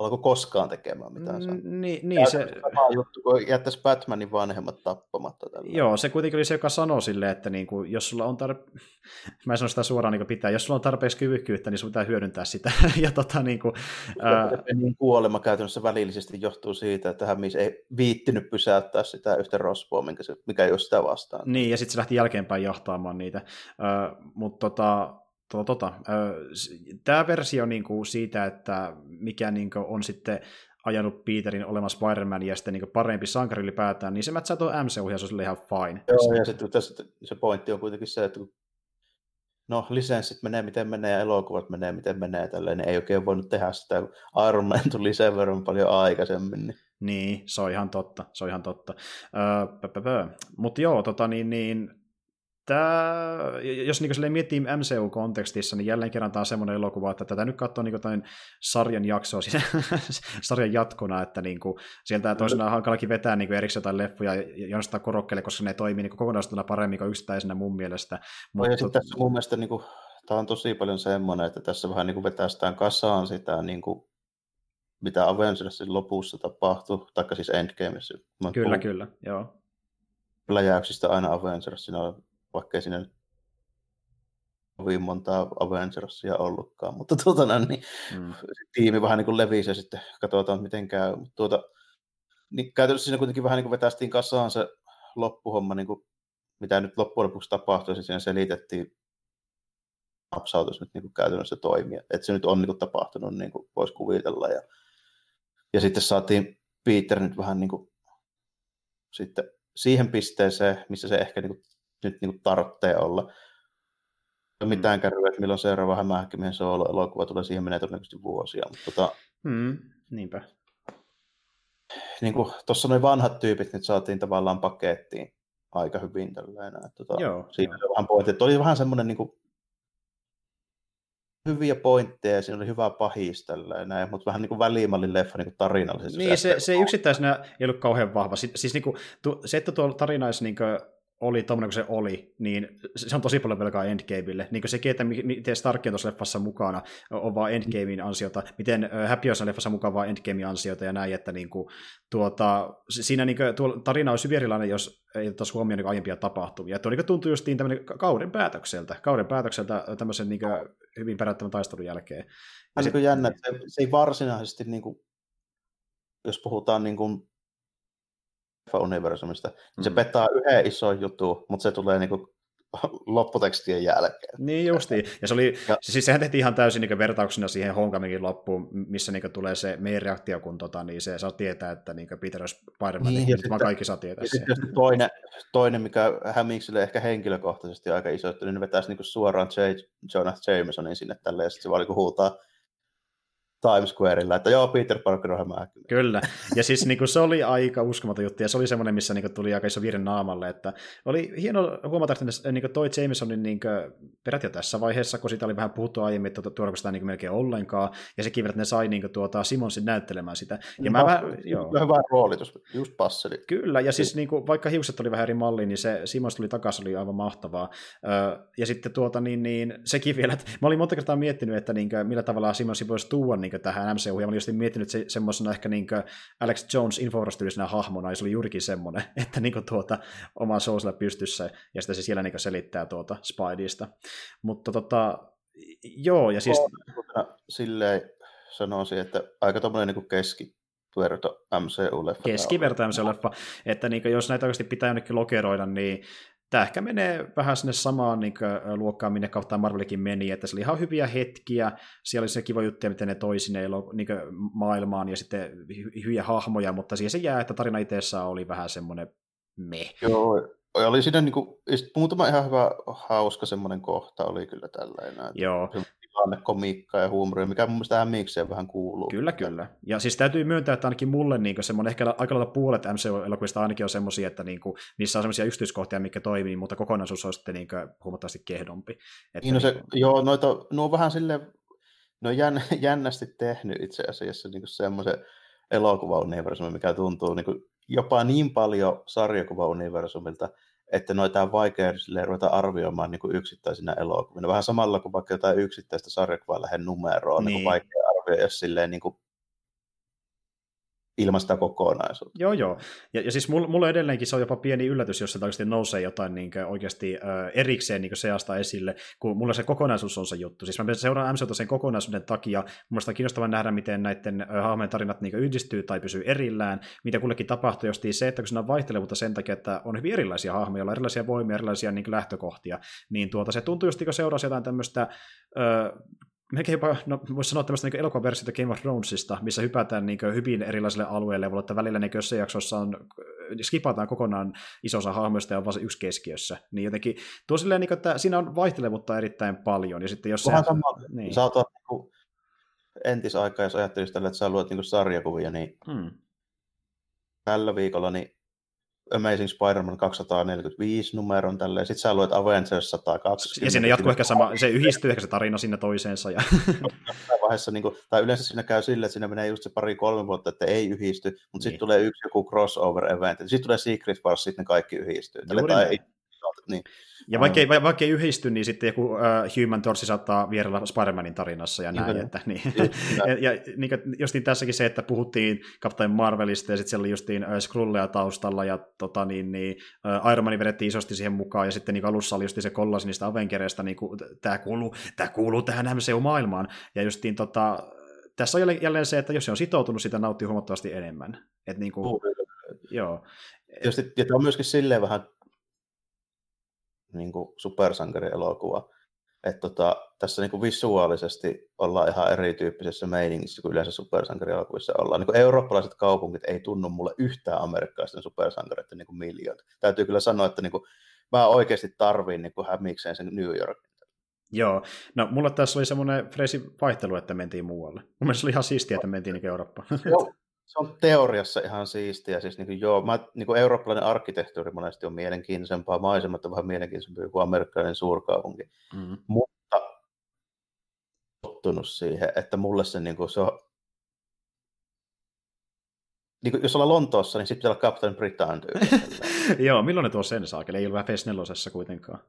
alkoi koskaan tekemään mitään. Mm, niin, niin se... Sama juttu, kun jättäisi Batmanin vanhemmat tappamatta. Tällä. Joo, se kuitenkin oli se, joka sanoi silleen, että niin kuin, jos sulla on tarpe... (laughs) mä en sano sitä suoraan niin pitää, jos sulla on tarpeeksi kyvykkyyttä, niin sun pitää hyödyntää sitä. (laughs) ja tota, niin kuin, ää... niin kuolema käytännössä välillisesti johtuu siitä, että hän ei viittinyt pysäyttää sitä yhtä rospoa, mikä, se, mikä ei ole sitä vastaan. Niin, ja sitten se lähti jälkeenpäin jahtaamaan niitä. Äh, mutta tota, Tota, tota, Tämä versio niin kuin siitä, että mikä niin kuin on sitten ajanut Peterin olemaan Spider-Man ja sitten niin parempi sankari ylipäätään, niin se mätsää tuo se on ihan fine. Joo, ja sitten tässä se pointti on kuitenkin se, että kun no lisenssit menee miten menee ja elokuvat menee miten menee, tälleen, niin ei oikein voinut tehdä sitä, kun Iron Man tuli sen verran paljon aikaisemmin. Niin. Niin, se on ihan totta, se on ihan totta. Öö, Mutta joo, tota, niin, niin, tämä, jos niin miettii MCU-kontekstissa, niin jälleen kerran tämä on semmoinen elokuva, että tätä nyt katsoo niin kuin sarjan jaksoa siinä, (laughs) sarjan jatkona, että niin kuin, sieltä toisena on hankalakin vetää niin erikseen jotain leffoja ja jonostaa korokkeelle, koska ne toimii niin kokonaisuutena paremmin kuin yksittäisenä mun mielestä. Mutta... Ja sitten tässä mun mielestä niin kuin, tämä on tosi paljon semmoinen, että tässä vähän niin kuin vetästään kasaan sitä, niin kuin, mitä Avengersin lopussa tapahtui, taikka siis Endgameissa. Kyllä, puhun, kyllä, joo. Läjäyksistä aina Avengersina on vaikka ei siinä kovin montaa Avengersia ollutkaan, mutta tuota, niin, mm. tiimi vähän niin kuin levisi ja sitten katsotaan, miten käy. Mutta tuota, niin käytännössä siinä kuitenkin vähän niin kuin vetästiin kasaan se loppuhomma, niin kuin, mitä nyt loppujen lopuksi tapahtui, ja siinä selitettiin, napsautus nyt niin kuin käytännössä toimia. Että se nyt on niin kuin tapahtunut, niin kuin voisi kuvitella. Ja, ja sitten saatiin Peter nyt vähän niin kuin, sitten siihen pisteeseen, missä se ehkä niin kuin nyt niin tarvitsee olla. Ei mitään mm. kärryä, että milloin seuraava hämähäkkimiehen solo-elokuva tulee, siihen menee todennäköisesti vuosia. Mutta tota, mm, niinpä. Niin kuin tuossa noin vanhat tyypit nyt saatiin tavallaan pakettiin aika hyvin tällainen. Että tota, joo, siinä joo. vähän pointti. Että oli vähän semmoinen niin kuin, hyviä pointteja, siinä oli hyvä pahis tällainen, mutta vähän niin kuin välimallin leffa niin kuin tarinallisesti. Niin, se, se yksittäisenä ei ollut kauhean vahva. Siis niin kuin, se, että tuo tarina olisi niin kuin, oli tuommoinen kuin se oli, niin se on tosi paljon velkaa Endgameille. Niin kuin sekin, että miten Stark on tuossa leffassa mukana, on vaan Endgamein ansiota, miten Happy on leffassa mukana vaan Endgamein ansiota ja näin, että niin kuin, tuota, siinä niin kuin, tuo tarina olisi hyvin erilainen, jos ei ottaisi huomioon niin aiempia tapahtumia. Tuo niin tuntui justiin tämmöinen kauden päätökseltä, kauden päätökseltä tämmöisen niin kuin, hyvin perättömän taistelun jälkeen. Ja niin jännä, että se, se ei varsinaisesti, niin kuin, jos puhutaan niin kuin universumista, niin mm. se petaa yhden ison jutun, mutta se tulee niinku (laughs) lopputekstien jälkeen. Niin justiin. Ja se oli, ja, siis sehän tehtiin ihan täysin niin vertauksena siihen Homecomingin loppuun, missä niin tulee se meidän reaktio, kun tota, niin se saa tietää, että niin Peter on Spider-Man, niin, niin vaan kaikki saa tietää ja sitten toinen, toinen, mikä Hämikselle ehkä henkilökohtaisesti aika iso, että ne vetäisi niin suoraan J. Jonah Jamesonin sinne tälle, ja sitten se vaan niin huutaa Times Squareilla, että joo, Peter Parker on. Kyllä, ja siis niin kuin, se oli aika uskomaton juttu, ja se oli semmoinen, missä niin kuin, tuli aika iso virhe naamalle, että oli hieno huomata, että niin kuin, toi Jamesonin niin kuin, perät jo tässä vaiheessa, kun siitä oli vähän puhuttu aiemmin, että tuodaanko sitä niin kuin, melkein ollenkaan, ja sekin että ne sai niin kuin, tuota, Simonsin näyttelemään sitä. Ja niin, mä joo. Hyvä roolitus, just passeli. Kyllä, ja siis niin kuin, vaikka hiukset oli vähän eri malli, niin se Simons tuli takaisin, oli aivan mahtavaa. Ja sitten tuota, niin, niin, sekin vielä, että mä olin monta kertaa miettinyt, että niin kuin, millä tavalla Simonsi voisi tuoda niin kuin, tähän MCU, ja mä olin just miettinyt se, semmoisena ehkä niin kuin Alex Jones infograstyylisenä hahmona, ja se oli juurikin semmoinen, (laughs) että niin kuin, tuota, oma sousilla pystyssä, ja sitten se siellä niin kuin, selittää tuota Spideystä. Mutta tota, joo, ja siis... Silleen sanoisin, että aika tommoinen niin keski, verto MCU-leffa. Keskiverto MCU-leffa, että niin jos näitä oikeasti pitää jonnekin lokeroida, niin tämä ehkä menee vähän sinne samaan niin kuin, luokkaan, minne kautta Marvelikin meni, että se oli ihan hyviä hetkiä, siellä oli se kiva juttu, miten ne toi sinne niin kuin, maailmaan, ja sitten hy- hyviä hahmoja, mutta siihen se jää, että tarina itsessään oli vähän semmoinen me. Joo, oli siinä niin kuin, muutama ihan hyvä, hauska semmoinen kohta oli kyllä tällainen. Joo komiikkaa ja huumoria, mikä mun mielestä mikseen vähän kuuluu. Kyllä, kyllä. Ja siis täytyy myöntää, että ainakin mulle niin semmoinen ehkä aika lailla puolet MCU-elokuvista ainakin on semmoisia, että niin kuin, niissä on semmoisia yksityiskohtia, mikä toimii, mutta kokonaisuus on sitten niin kuin, huomattavasti kehdompi. Että niin, no se, niin kuin... joo, noita, nuo on vähän silleen, ne on jän, (laughs) jännästi tehnyt itse asiassa niin semmoisen elokuvauniversumin, mikä tuntuu niin kuin jopa niin paljon sarjakuvauniversumilta, että noita on vaikea ruveta arvioimaan niin kuin yksittäisinä elokuvina. Vähän samalla kuin vaikka jotain yksittäistä sarjakuvaa lähden numeroon, niin. niin vaikea arvioida silleen niin kuin ilman sitä kokonaisuutta. Joo, joo. Ja, ja siis mulle edelleenkin se on jopa pieni yllätys, jos se oikeasti nousee jotain niin oikeasti äh, erikseen niin seasta esille, kun mulla se kokonaisuus on se juttu. Siis mä seuraan MCUta sen kokonaisuuden takia. Mun on kiinnostavaa nähdä, miten näiden hahmojen tarinat niin yhdistyy tai pysyy erillään, mitä kullekin tapahtuu, jos se, että kun siinä on vaihtelevuutta sen takia, että on hyvin erilaisia hahmoja, on erilaisia voimia, erilaisia niin lähtökohtia, niin tuota, se tuntuu just, kun seurasi jotain tämmöistä äh, melkein jopa, no voisi sanoa tämmöistä niin elokuvaversiota Game of Thronesista, missä hypätään niin hyvin erilaisille alueille, mutta välillä niin jossain jaksossa on, skipataan kokonaan isosa hahmoista ja on vain yksi keskiössä. Niin jotenkin tuo silleen, niin että siinä on vaihtelevuutta erittäin paljon. Ja sitten jos se, sama, niin. sä oot niin entisaikaa, jos ajattelisit tällä, että sä luot niin sarjakuvia, niin hmm. tällä viikolla niin Amazing Spider-Man 245 numeron tälleen, sitten sä luet Avengers 120. Ja sinne jatkuu ehkä sama, se yhdistyy ehkä se tarina sinne toiseensa. Ja... (laughs) vaiheessa, niin kuin, tai yleensä siinä käy sille, että siinä menee just se pari-kolme vuotta, että ei yhdisty, mutta niin. sitten tulee yksi joku crossover-event, sitten tulee Secret Wars, sitten ne kaikki yhdistyy. Tälle, tai ei, niin. Ja vaikka ei, vaikka ei yhdisty, niin sitten joku uh, Human Torch saattaa vierellä Spider-Manin tarinassa ja näin. Että, niin. (laughs) ja, ja niin, justiin tässäkin se, että puhuttiin Captain Marvelista ja sitten siellä oli justiin uh, Skrulleja taustalla ja tota, niin, niin, uh, Iron Man vedettiin isosti siihen mukaan ja sitten niin alussa oli justiin se kollasi niistä Avengereista, niin tämä kuuluu, kuuluu tähän MCU-maailmaan. Ja justiin tota, tässä on jälleen se, että jos se on sitoutunut, sitä nauttii huomattavasti enemmän. Et niin kuin, uh, joo. Ja, sitten, ja tämä on myöskin silleen vähän niin kuin supersankarielokuva. Että tota, tässä niin kuin visuaalisesti ollaan ihan erityyppisessä meiningissä kuin yleensä supersankarielokuvissa ollaan. Niin kuin eurooppalaiset kaupungit ei tunnu mulle yhtään amerikkalaisten supersankareiden niin miljoita. Täytyy kyllä sanoa, että niin kuin, mä oikeasti tarviin niin kuin hämikseen sen New Yorkin. Joo, no mulla tässä oli semmoinen freesi vaihtelu, että mentiin muualle. Mun mielestä oli ihan siistiä, että mentiin niin Eurooppaan. Joo, se on teoriassa ihan siistiä. Siis niin kuin, joo, mä, niin kuin eurooppalainen arkkitehtuuri monesti on mielenkiintoisempaa, maisemat on vähän mielenkiintoisempaa kuin amerikkalainen suurkaupunki. Mm. Mutta tottunut siihen, että mulle se, niin kuin, se on niin kuin, jos ollaan Lontoossa, niin sitten pitää olla Captain Britain (laughs) Joo, milloin ne tuo sen saakeli? Ei ole vähän 4 kuitenkaan.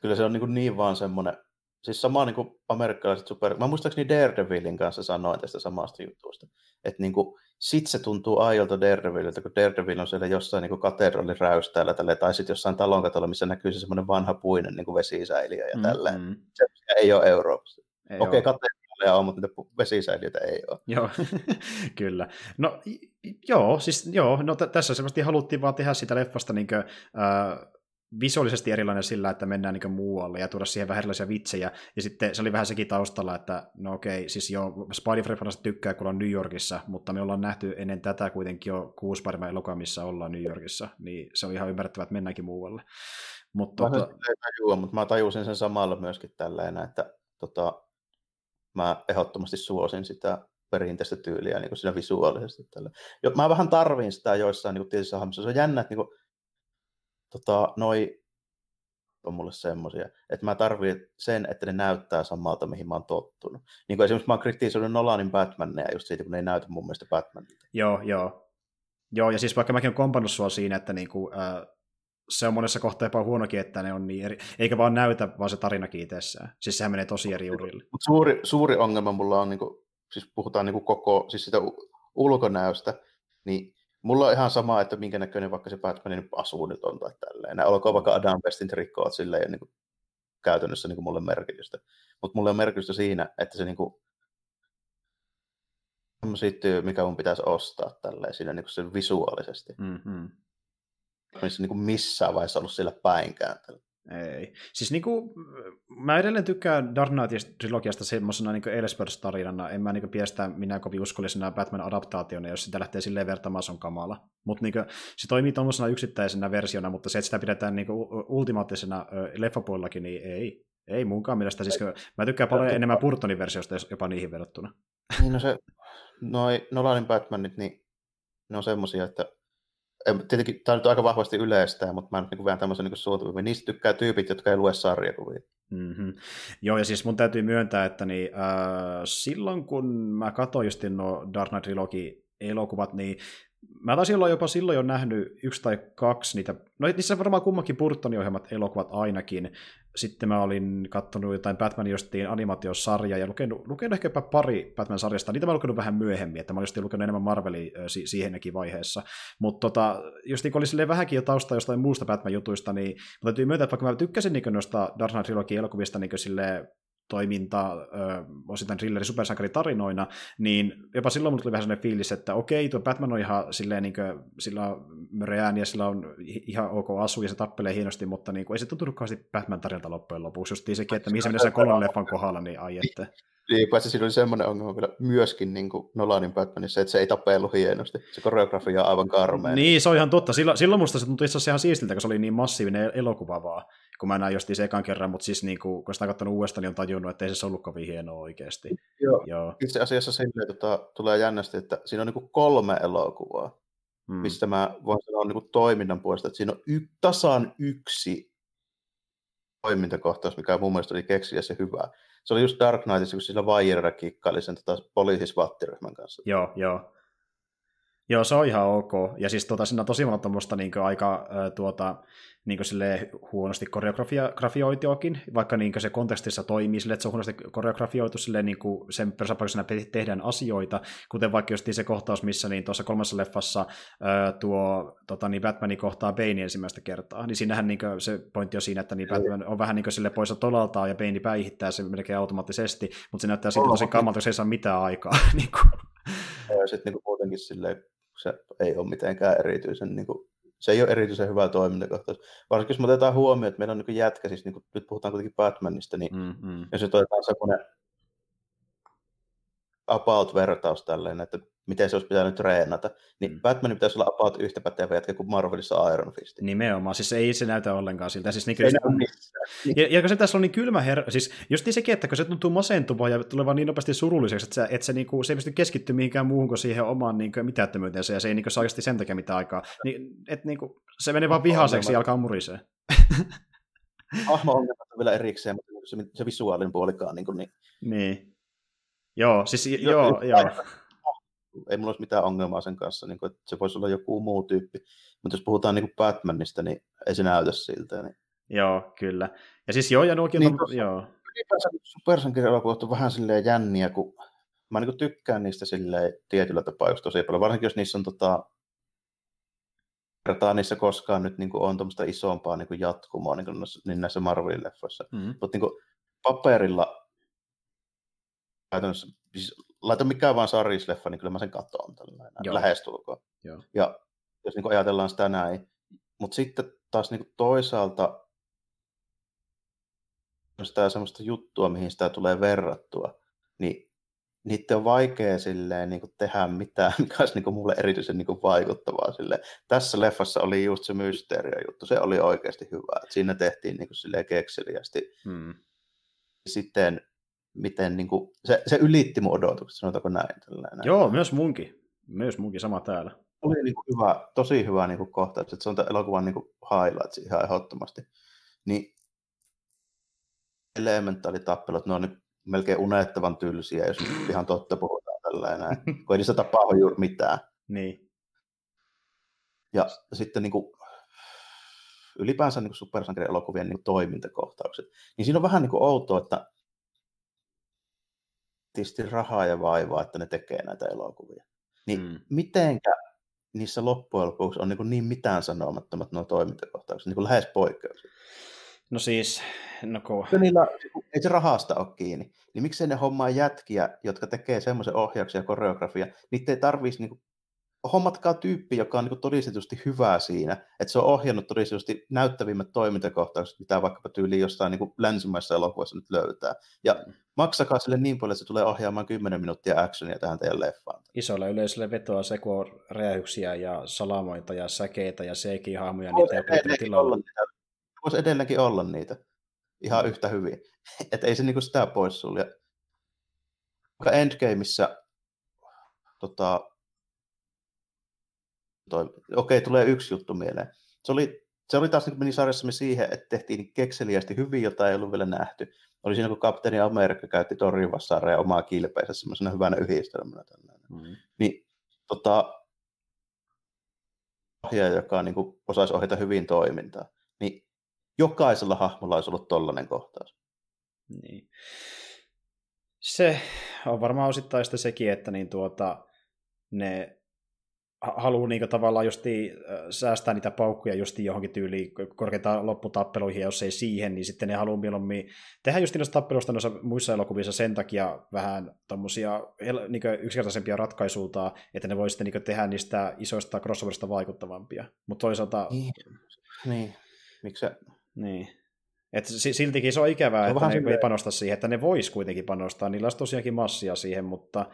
Kyllä se on niin, kuin niin vaan semmoinen Siis sama niin kuin amerikkalaiset super... Mä muistaakseni Daredevilin kanssa sanoin tästä samasta jutusta. Että niin kuin, sit se tuntuu aiolta Daredevililtä, kun Daredevil on siellä jossain niin katedralin räystäällä tälle, tai sitten jossain talon katolla, missä näkyy se semmoinen vanha puinen niin kuin vesisäiliö ja tälleen. Mm-hmm. Se ei ole Euroopassa. Okei, okay, katedraaleja on, mutta niitä vesisäiliöitä ei ole. Joo, (laughs) kyllä. No joo, siis joo, no t- tässä semmoisesti haluttiin vaan tehdä sitä leffasta niin kuin, äh, visuaalisesti erilainen sillä, että mennään niin muualle ja tuoda siihen vähän erilaisia vitsejä. Ja sitten se oli vähän sekin taustalla, että no okei, siis jo Spider-Man tykkää, kun on New Yorkissa, mutta me ollaan nähty ennen tätä kuitenkin jo kuusi Spider-Man elokuva, missä ollaan New Yorkissa, niin se on ihan ymmärrettävää, että mennäänkin muualle. Mutta, mä tota... tajua, mutta mä tajusin sen samalla myöskin tällä enää, että tota, mä ehdottomasti suosin sitä perinteistä tyyliä niin kuin siinä visuaalisesti. Tällä. Jo, mä vähän tarviin sitä joissain niin tietyissä hahmoissa. Se on jännä, että niin kuin, tota, noi on mulle semmoisia, että mä tarvitsen sen, että ne näyttää samalta, mihin mä oon tottunut. Niin kuin esimerkiksi mä oon kritisoinut Nolanin Batmaneja just siitä, kun ne ei näytä mun mielestä Batmanilta. Joo, joo. Joo, ja siis vaikka mäkin olen kompannut sua siinä, että niinku, äh, se on monessa kohtaa jopa huonokin, että ne on niin eri, eikä vaan näytä, vaan se tarina itsessään. Siis sehän menee tosi eri urille. Mut suuri, suuri ongelma mulla on, niinku, siis puhutaan niinku koko, siis sitä ulkonäöstä, niin mulla on ihan sama, että minkä näköinen vaikka se Batmanin asu nyt on tai tälleen. Nämä olkoon vaikka Adam Westin rikkoat silleen niin kuin, käytännössä niin kuin mulle merkitystä. Mutta mulle on merkitystä siinä, että se niin kuin, syttyy, mikä mun pitäisi ostaa tälleen siinä niin kuin sen visuaalisesti. Mm-hmm. Missä niin kuin missään vaiheessa ollut sillä päinkään. Ei. Siis niinku, mä edelleen tykkään Dark Knight-trilogiasta semmoisena niinku Elspers-tarinana. En mä niinku piestä minä kovin uskollisena Batman-adaptaationa, jos sitä lähtee silleen vertaamaan, se on kamala. Mutta niinku, se toimii tuommoisena yksittäisenä versiona, mutta se, että sitä pidetään niinku ultimaattisena leffapuolellakin, niin ei. Ei munkaan mielestä. Siis, mä tykkään paljon enemmän Burtonin versiosta jopa niihin verrattuna. Niin no se, noi Nolanin Batmanit, niin ne on semmosia, että tietenkin tämä on nyt aika vahvasti yleistä, mutta mä nyt niin vähän tämmöisen niin suotuvia. Niistä tykkää tyypit, jotka ei lue sarjakuvia. Mm-hmm. Joo, ja siis mun täytyy myöntää, että niin, äh, silloin kun mä katsoin just no Dark Knight Trilogy elokuvat, niin Mä taisin olla jopa silloin jo nähnyt yksi tai kaksi niitä, no niissä varmaan kummankin Burtonin ohjelmat elokuvat ainakin. Sitten mä olin katsonut jotain Batman jostain animaatiosarjaa ja lukenut, lukenut ehkä jopa pari Batman-sarjasta. Niitä mä lukenut vähän myöhemmin, että mä olin lukenut enemmän Marvelia si- siihenkin vaiheessa. Mutta tota, just niin kun oli vähänkin jo tausta jostain muusta Batman-jutuista, niin mutta täytyy myöntää, että vaikka mä tykkäsin niin noista Dark Knight Trilogy elokuvista niin toiminta, äh, osittain thrilleri supersankaritarinoina, niin jopa silloin mulla tuli vähän sellainen fiilis, että okei, tuo Batman on ihan silleen, niin kuin, sillä on möreään ja sillä on ihan ok asu ja se tappelee hienosti, mutta niin kuin, ei se tuntunut kauheasti Batman-tarinalta loppujen lopuksi. Just sekin, että mihin se menee sen kolon leffan kohdalla, niin ai että. Niin, paitsi siinä oli semmoinen ongelma vielä myöskin niin kuin Nolanin Batmanissa, että se ei tapellut hienosti. Se koreografia on aivan karmea. Niin, se on ihan totta. Silloin, silloin musta se tuntui itse asiassa ihan siistiltä, kun se oli niin massiivinen elokuva vaan kun mä näin just se ekan kerran, mutta siis niin kuin, kun sitä katsonut uudestaan, niin on tajunnut, että ei se ollut kovin hienoa oikeasti. Joo. Joo. Itse asiassa silleen, tota, tulee jännästi, että siinä on niin kuin kolme elokuvaa, hmm. mistä mä voin sanoa niin kuin toiminnan puolesta, että siinä on y- tasan yksi toimintakohtaus, mikä mun mielestä oli keksiä se hyvä. Se oli just Dark Knightissa, kun sillä Vajerä kikkaili sen tota, poliisisvattiryhmän kanssa. Joo, joo. Joo, se on ihan ok. Ja siis tuota, siinä on tosi monta tuommoista niin aika äh, tuota, niin huonosti koreografioituakin, vaikka niin se kontekstissa toimii sille, että se on huonosti koreografioitu silleen, niin kuin sen perusapaikassa tehdään asioita, kuten vaikka just se kohtaus, missä niin tuossa kolmessa leffassa äh, tuo tota, niin Batmanin kohtaa Bane ensimmäistä kertaa, niin siinähän niin se pointti on siinä, että niin Batman on vähän niin sille pois tolaltaan ja Bane päihittää sen melkein automaattisesti, mutta se näyttää siitä tosi kammalta, kun se ei saa mitään aikaa. (laughs) niin kuin. Ja sitten niin muutenkin silleen, se ei ole mitenkään erityisen, niin kuin, se ei ole erityisen hyvä toimintakohtaus. Varsinkin jos me otetaan huomioon, että meillä on niin jätkä, siis niin kuin, nyt puhutaan kuitenkin Batmanista, niin mm-hmm. jos se otetaan semmoinen about-vertaus tälleen, että miten se olisi pitänyt treenata, niin mm. Batmanin pitäisi olla about yhtä pätevä jätkä kuin Marvelissa Iron Fist. Nimenomaan, siis ei se näytä ollenkaan siltä. Siis niin ei just, ja, ja kun se tässä on niin kylmä herra, siis just niin sekin, että kun se tuntuu masentuvaa ja tulee vaan niin nopeasti surulliseksi, että se, että se, niin kuin, se ei pysty keskittyä mihinkään muuhun kuin siihen omaan niin mitättömyyteensä, ja se ei niin kuin, saa oikeasti sen takia mitään aikaa. Niin, että niin kuin, se menee vaan vihaseksi ja alkaa murisee. (laughs) Ahma on vielä erikseen, mutta se, se visuaalinen puolikaan. Niin, kuin, niin. niin. Joo, siis jo, joo, joo ei mulla olisi mitään ongelmaa sen kanssa, niin kuin, että se voisi olla joku muu tyyppi. Mutta jos puhutaan niin kuin Batmanista, niin ei se näytä siltä. Niin... Joo, kyllä. Ja siis joo, ja nuokin niin, on, joo. Supersankirelokuvat on vähän silleen jänniä, kun mä niin tykkään niistä silleen tietyllä tapaa just tosi paljon, varsinkin jos niissä on tota, kertaa niissä koskaan nyt niin kuin on tuommoista isompaa niin kuin jatkumoa niin, kuin näissä, niin näissä Marvelin leffoissa. Mm-hmm. Mutta niin paperilla käytännössä, siis laita mikä vaan sarjisleffa, niin kyllä mä sen katson tällainen, lähestulkoon. Joo. Ja jos niin ajatellaan sitä näin, mutta sitten taas niin toisaalta sitä semmoista juttua, mihin sitä tulee verrattua, niin niitä on vaikea silleen, niin kuin tehdä mitään, (laughs) mikä olisi niin kuin mulle erityisen niin kuin vaikuttavaa. Silleen. Tässä leffassa oli just se mysteerio juttu, se oli oikeasti hyvä. Että siinä tehtiin niin kuin silleen kekseliästi. Hmm. Sitten miten niin kuin, se, se ylitti mun odotukset, sanotaanko näin. Tällainen. Joo, myös munkin. Myös munkin sama täällä. Oli niin kuin hyvä, tosi hyvä niin kuin kohtaus, että se on elokuvan niin kuin highlights ihan ehdottomasti. Niin elementaalitappelut, ne on nyt melkein unettavan tylsiä, jos ihan totta puhutaan tällainen, (laughs) kun ei niissä tapahdu juuri mitään. Niin. Ja sitten niin kuin, ylipäänsä niin supersankarielokuvien niin toimintakohtaukset, niin siinä on vähän niin kuin outoa, että tisti rahaa ja vaivaa, että ne tekee näitä elokuvia. Niin mm. mitenkä niissä loppujen lopuksi on niin, niin mitään sanomattomat nuo toimintakohtaukset, niin kuin lähes poikkeukset. No siis, no kun... Niillä, ei se rahasta ole kiinni. Niin miksei ne hommaa jätkiä, jotka tekee semmoisen ohjauksia ja koreografia, niitä ei tarvitsisi niin hommatkaa tyyppi, joka on niin todistetusti hyvää siinä, että se on ohjannut todistetusti näyttävimmät toimintakohtaukset, mitä vaikkapa tyyliin jostain niin länsimaisessa elokuvassa nyt löytää. Ja mm. maksakaa sille niin paljon, että se tulee ohjaamaan 10 minuuttia actionia tähän teidän leffaan. Isolle yleisölle vetoa seko räjähyksiä ja salamoita ja säkeitä ja CG-hahmoja, niitä ei tilalla. Voisi edelleenkin olla niitä ihan mm. yhtä hyvin. (laughs) Että ei se niinku sitä pois sulje. Endgameissa tota, toi, okei, tulee yksi juttu mieleen. Se oli, se oli taas niin minisarjassamme siihen, että tehtiin kekseliästi hyvin, jota ei ollut vielä nähty. Oli siinä, kun kapteeni Amerikka käytti torjuvassa omaa kilpeensä semmoisena hyvänä yhdistelmänä. Mm. Niin tota, ohjaaja, joka niin kuin, osaisi ohjata hyvin toimintaa, niin jokaisella hahmolla olisi ollut tollainen kohtaus. Niin. Se on varmaan osittain sitten sekin, että niin tuota, ne haluaa niin tavallaan justi säästää niitä paukkuja justi johonkin tyyliin korkeintaan lopputappeluihin, ja jos ei siihen, niin sitten ne haluaa mieluummin tehdä just noista tappeluista noissa muissa elokuvissa sen takia vähän tommosia niin yksinkertaisempia ratkaisuilta, että ne voi sitten niin tehdä niistä isoista crossoverista vaikuttavampia. Mutta toisaalta... Niin, niin. miksi se... Niin. Et siltikin se on ikävää, se on että ne silleen... ei panosta siihen, että ne vois kuitenkin panostaa. Niillä olisi tosiaankin massia siihen, mutta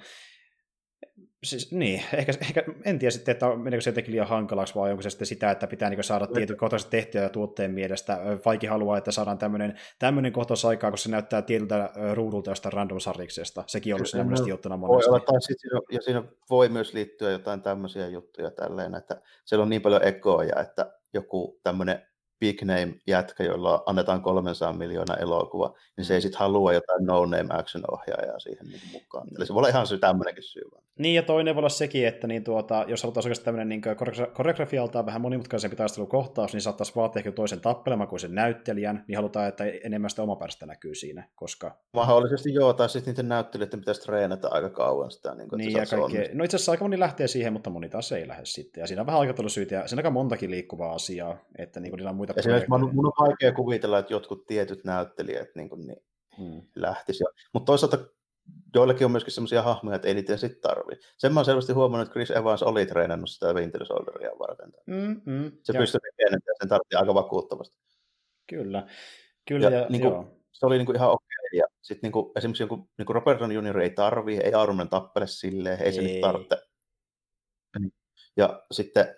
Siis, niin, ehkä, ehkä, en tiedä sitten, että meneekö se jotenkin liian hankalaksi, vai onko se sitten sitä, että pitää niin saada tietyt kohtaiset tehtyä ja tuotteen mielestä. Vaikki haluaa, että saadaan tämmöinen, tämmöinen kohtaus aikaa, koska se näyttää tietyltä ruudulta jostain random sarjiksesta. Sekin on ollut siinä monesti juttuna monesti. Voi olla, tai siinä, ja siinä voi myös liittyä jotain tämmöisiä juttuja tälleen, että siellä on niin paljon ekoja, että joku tämmöinen big name jätkä, jolla annetaan 300 miljoonaa elokuva, niin se ei sitten halua jotain no name action ohjaajaa siihen niin mukaan. Eli se voi olla ihan se tämmöinenkin syy. Niin, ja toinen voi olla sekin, että niin tuota, jos halutaan oikeasti tämmöinen niin koreografialtaan vähän monimutkaisempi taistelukohtaus, niin saattaisi vaatia ehkä toisen tappelemaan kuin sen näyttelijän, niin halutaan, että enemmän sitä omapäästä näkyy siinä, koska... Mahdollisesti joo, tai sitten niiden näyttelijöiden pitäisi treenata aika kauan sitä. Niin, kuin, niin ja kaikkea... No itse asiassa aika moni lähtee siihen, mutta moni taas ei lähde sitten. Ja siinä on vähän aikataulusyitä, ja siinä on aika montakin liikkuvaa asiaa, että niin kuin, niillä on muita Esimerkiksi mun, mun on vaikea kuvitella, että jotkut tietyt näyttelijät niin kuin, niin hmm. lähtisi. Mutta toisaalta joillekin on myöskin sellaisia hahmoja, että ei niitä sitten tarvi. Sen mä oon selvästi huomannut, että Chris Evans oli treenannut sitä Winter Soldieria varten. Mm, mm, se pystyy tekemään, että sen tarvittiin aika vakuuttavasti. Kyllä. Kyllä ja, ja niin kuin, se oli niin kuin ihan okei. Okay. Ja sitten niin kuin, esimerkiksi joku, niin kuin Robert Downey Jr. ei tarvii, ei Iron tappele silleen, ei, ei. se nyt tarvitse. Ja sitten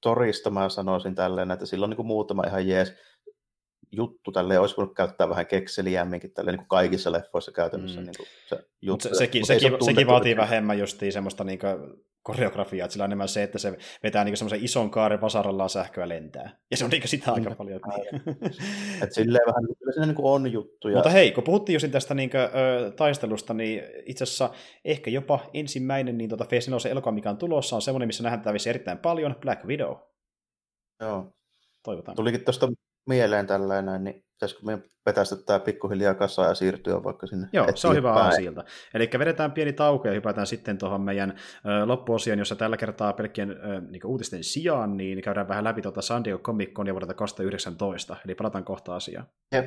Torista mä sanoisin tälleen, että sillä on niin kuin muutama ihan jees juttu tälleen, olisi voinut käyttää vähän kekseliämminkin tälleen, niin kuin kaikissa leffoissa käytännössä. Mm. Niin kuin se juttu. Se, sekin, sekin, se sekin vaatii vähemmän justiin semmoista niin koreografiaa, että sillä on enemmän se, että se vetää niin semmoisen ison kaaren vasarallaan sähköä lentää. Ja se on niin sitä aika mm. paljon. Niin. että silleen vähän, kyllä siinä niin on juttuja. Mutta hei, kun puhuttiin just tästä niin kuin, ö, taistelusta, niin itse asiassa ehkä jopa ensimmäinen niin tuota Face elokuva, mikä on tulossa, on semmoinen, missä nähdään erittäin paljon, Black Widow. Joo. Toivotaan. Tulikin tuosta mieleen tällainen, niin pitäisikö meidän vetästä tämä pikkuhiljaa kasaan ja siirtyä vaikka sinne Joo, se on hyvä asilta. Eli vedetään pieni tauko ja hypätään sitten tuohon meidän ö, loppuosioon, jossa tällä kertaa pelkkien ö, niin uutisten sijaan, niin käydään vähän läpi tuota San Diego Comic Conia vuodelta 2019, eli palataan kohta asiaan. Jep.